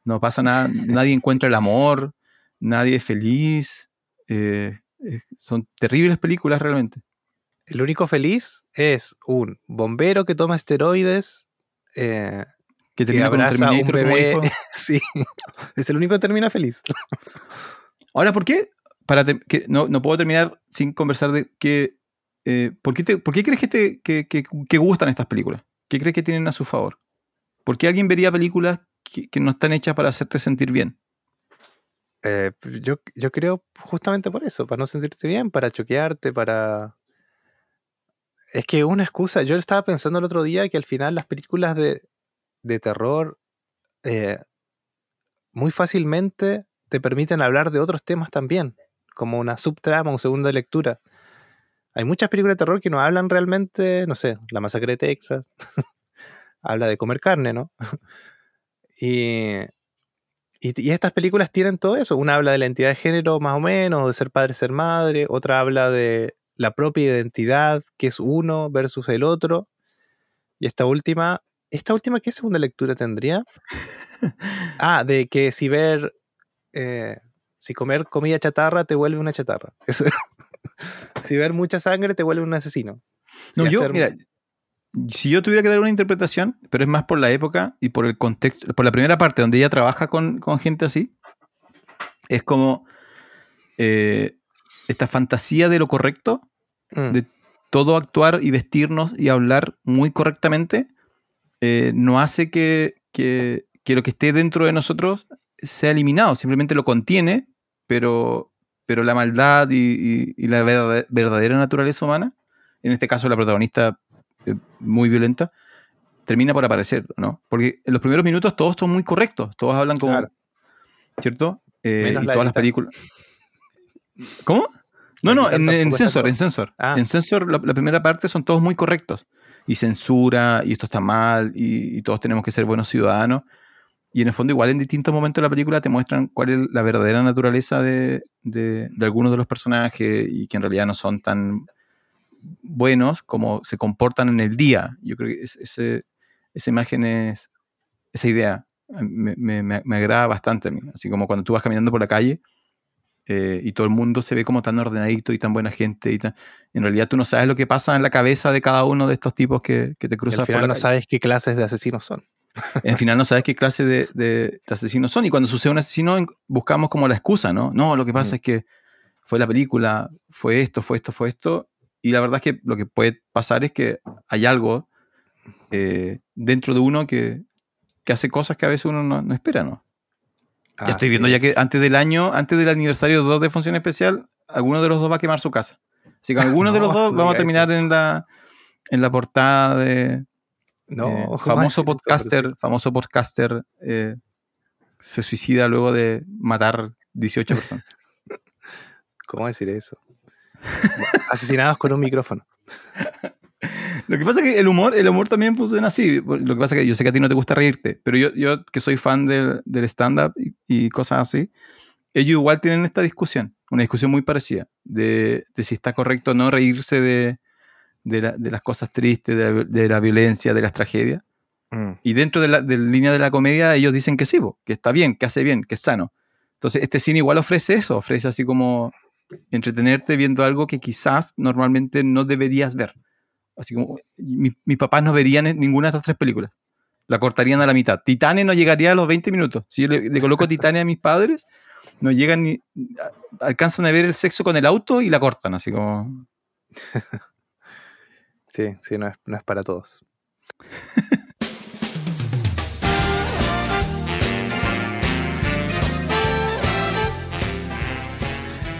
no pasa nada, nadie [laughs] encuentra el amor, nadie es feliz. eh, son terribles películas realmente.
El único feliz es un bombero que toma esteroides. eh,
Que
que
termina con un
un bebé. [laughs] sí, es el único que termina feliz.
Ahora, ¿por qué? Para que no, no puedo terminar sin conversar de que. eh, ¿por, qué te- por qué crees que, te, que, que- que gustan estas películas? ¿Qué crees que tienen a su favor? ¿Por qué alguien vería películas que, que no están hechas para hacerte sentir bien?
Eh, yo, yo creo justamente por eso, para no sentirte bien, para choquearte, para... Es que una excusa, yo estaba pensando el otro día que al final las películas de, de terror eh, muy fácilmente te permiten hablar de otros temas también, como una subtrama, una segunda lectura. Hay muchas películas de terror que no hablan realmente, no sé, La Masacre de Texas, [laughs] habla de comer carne, ¿no? [laughs] y, y, y estas películas tienen todo eso. Una habla de la identidad de género más o menos, de ser padre, ser madre. Otra habla de la propia identidad, que es uno versus el otro. Y esta última, ¿esta última qué segunda lectura tendría? [laughs] Ah, de que si ver, eh, si comer comida chatarra te vuelve una chatarra. [laughs] Eso- si ver mucha sangre te vuelve un asesino.
No, yo,
hacer-
mira, si yo tuviera que dar una interpretación, pero es más por la época y por el contexto, por la primera parte donde ella trabaja con, con gente así, es como eh, esta fantasía de lo correcto,
Mm,
de todo actuar y vestirnos y hablar muy correctamente, eh, no hace que, que- que lo que esté dentro de nosotros sea eliminado, simplemente lo contiene, pero, pero la maldad y, y- y la verdad- verdadera naturaleza humana, en este caso la protagonista eh, muy violenta, termina por aparecer, ¿no? Porque en los primeros minutos todos son muy correctos, todos hablan como...
Claro.
¿Cierto? Eh, y
la
todas las películas... ¿Cómo? No, no, en, en
todo.
en Censor.
Ah.
En Censor, la, la primera parte son todos muy correctos. Y censura, y esto está mal, y, y todos tenemos que ser buenos ciudadanos. Y en el fondo, igual en distintos momentos de la película te muestran cuál es la verdadera naturaleza de, de- de algunos de los personajes y que en realidad no son tan buenos como se comportan en el día. Yo creo que ese- esa imagen es, esa idea me- me agrada bastante a mí. Así como cuando tú vas caminando por la calle eh, y todo el mundo se ve como tan ordenadito y tan buena gente y tan... En realidad tú no sabes lo que pasa en la cabeza de cada uno de estos tipos que, que te
y
cruzas
al
por
final
la
no
calle.
sabes qué clases de asesinos son.
Al final no sabes qué clase de, de- de asesinos son. Y cuando sucede un asesino, buscamos como la excusa, ¿no? No, lo que pasa
Mm.
es que fue la película, fue esto, fue esto, fue esto. Y la verdad es que lo que puede pasar es que hay algo eh, dentro de uno que, que hace cosas que a veces uno no, no espera, ¿no? Ya estoy viendo ya que
es.
antes del año, antes del aniversario 2 de Función Especial, alguno de los dos va a quemar su casa. Así que alguno de [laughs] los dos vamos a terminar en la, en la portada de,
No,
eh,
¿cómo
famoso
eso,
podcaster, famoso podcaster eh, se suicida luego de matar 18 personas. [laughs]
¿Cómo decir eso? Asesinados con un micrófono. [laughs]
Lo que pasa es que el humor, el humor también funciona así. Lo que pasa es que yo sé que a ti no te gusta reírte, pero yo, yo que soy fan del, del stand-up y, y cosas así, ellos igual tienen esta discusión, una discusión muy parecida, de, de si está correcto o no reírse de, de, la- de las cosas tristes, de la, de la violencia, de las tragedias.
Mm,
Y dentro de la, de la línea de la comedia, ellos dicen que sí, po, que está bien, que hace bien, que es sano. Entonces, este cine igual ofrece eso, ofrece así como entretenerte viendo algo que quizás normalmente no deberías ver. Así como, mi- mis papás no verían ninguna de estas tres películas. La cortarían a la mitad. Titane no llegaría a los 20 minutos. Si yo le, le coloco Titane a mis padres, no llegan ni. alcanzan a ver el sexo con el auto y la cortan, así como. [laughs]
Sí, sí, no es, no es para todos. [laughs]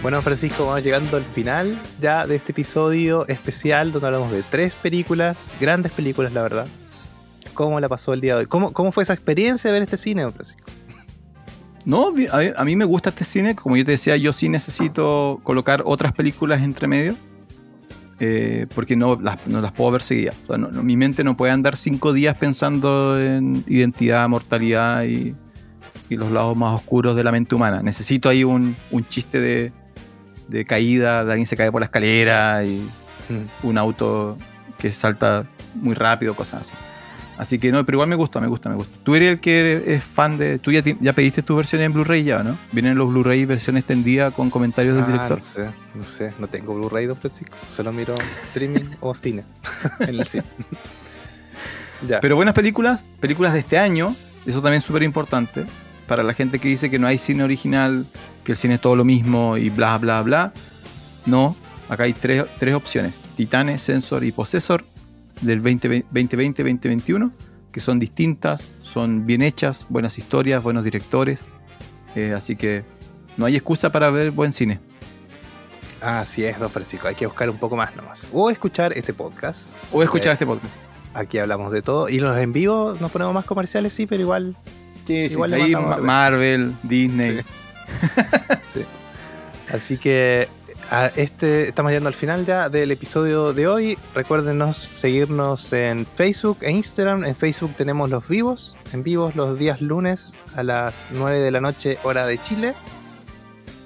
Bueno, Francisco, vamos llegando al final ya de este episodio especial donde hablamos de tres películas, grandes películas, la verdad. ¿Cómo la pasó el día de hoy? ¿Cómo, cómo fue esa experiencia de ver este cine, Francisco?
No, a, mí me gusta este cine. Como yo te decía, yo sí necesito colocar otras películas entre medio. eh, porque no las, no las puedo ver seguidas. O sea, no- mi mente no puede andar cinco días pensando en identidad, mortalidad y, y los lados más oscuros de la mente humana. Necesito ahí un, un chiste de, de caída, de alguien se cae por la escalera y
Mm.
un auto que salta muy rápido, cosas así. Así que no, pero igual me gusta, me gusta, me gusta. Tú eres el que es fan de. Tú ya, pediste tu versión en Blu-ray ya, ¿no? Vienen los Blu-ray versión extendida con comentarios del
Ah,
director.
no sé, no sé, no tengo Blu-ray, don Francisco. Solo miro streaming o cine. [laughs] en el cine. ya.
Pero buenas películas, películas de este año, eso también es súper importante. Para la gente que dice que no hay cine original, que el cine es todo lo mismo y bla, bla, bla. No, acá hay tres, tres opciones: Titanes, Sensor y Possessor del 2020-2021, que son distintas, son bien hechas, buenas historias, buenos directores. Eh, así que no hay excusa para ver buen cine.
Así es, don Francisco. Hay que buscar un poco más nomás. O escuchar este podcast.
O escuchar
Eh,
este podcast.
Aquí hablamos de todo. Y los en vivo nos ponemos más comerciales, sí, pero igual.
Sí,
igual le
ahí. Marvel, Disney.
Sí. [laughs] Así que este, estamos llegando al final ya del episodio de hoy. Recuérdenos seguirnos en Facebook e Instagram. En Facebook tenemos los vivos, en vivos los días lunes a las 9 de la noche, hora de Chile.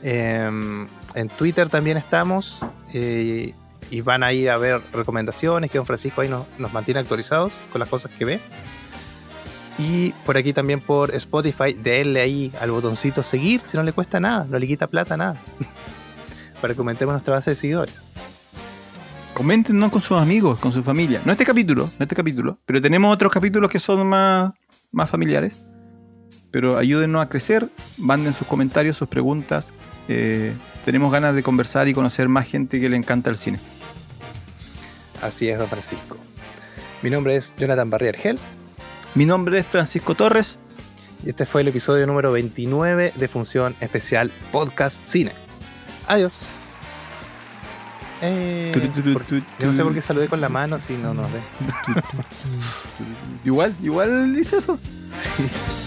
Em, en Twitter también estamos. eh, y van a ir a ver recomendaciones que don Francisco ahí nos mantiene actualizados con las cosas que ve. Y por aquí también por Spotify, denle ahí al botoncito seguir, si no le cuesta nada, no le quita plata nada. [laughs] Para que aumentemos nuestra base de seguidores.
Coméntenos con sus amigos, con su familia. No este capítulo, no este capítulo, pero tenemos otros capítulos que son más, más familiares. Pero ayúdennos a crecer, manden sus comentarios, sus preguntas. Eh, tenemos ganas de conversar y conocer más gente que le encanta el cine.
Así es, don Francisco. Mi nombre es Jonathan Barrier-Gel
Mi nombre es Francisco Torres.
y este fue el episodio número 29 de Función Especial Podcast Cine. Adiós. Eh, yo no sé por qué saludé con la mano si no nos ve. [laughs]
Igual, igual hice eso. [laughs]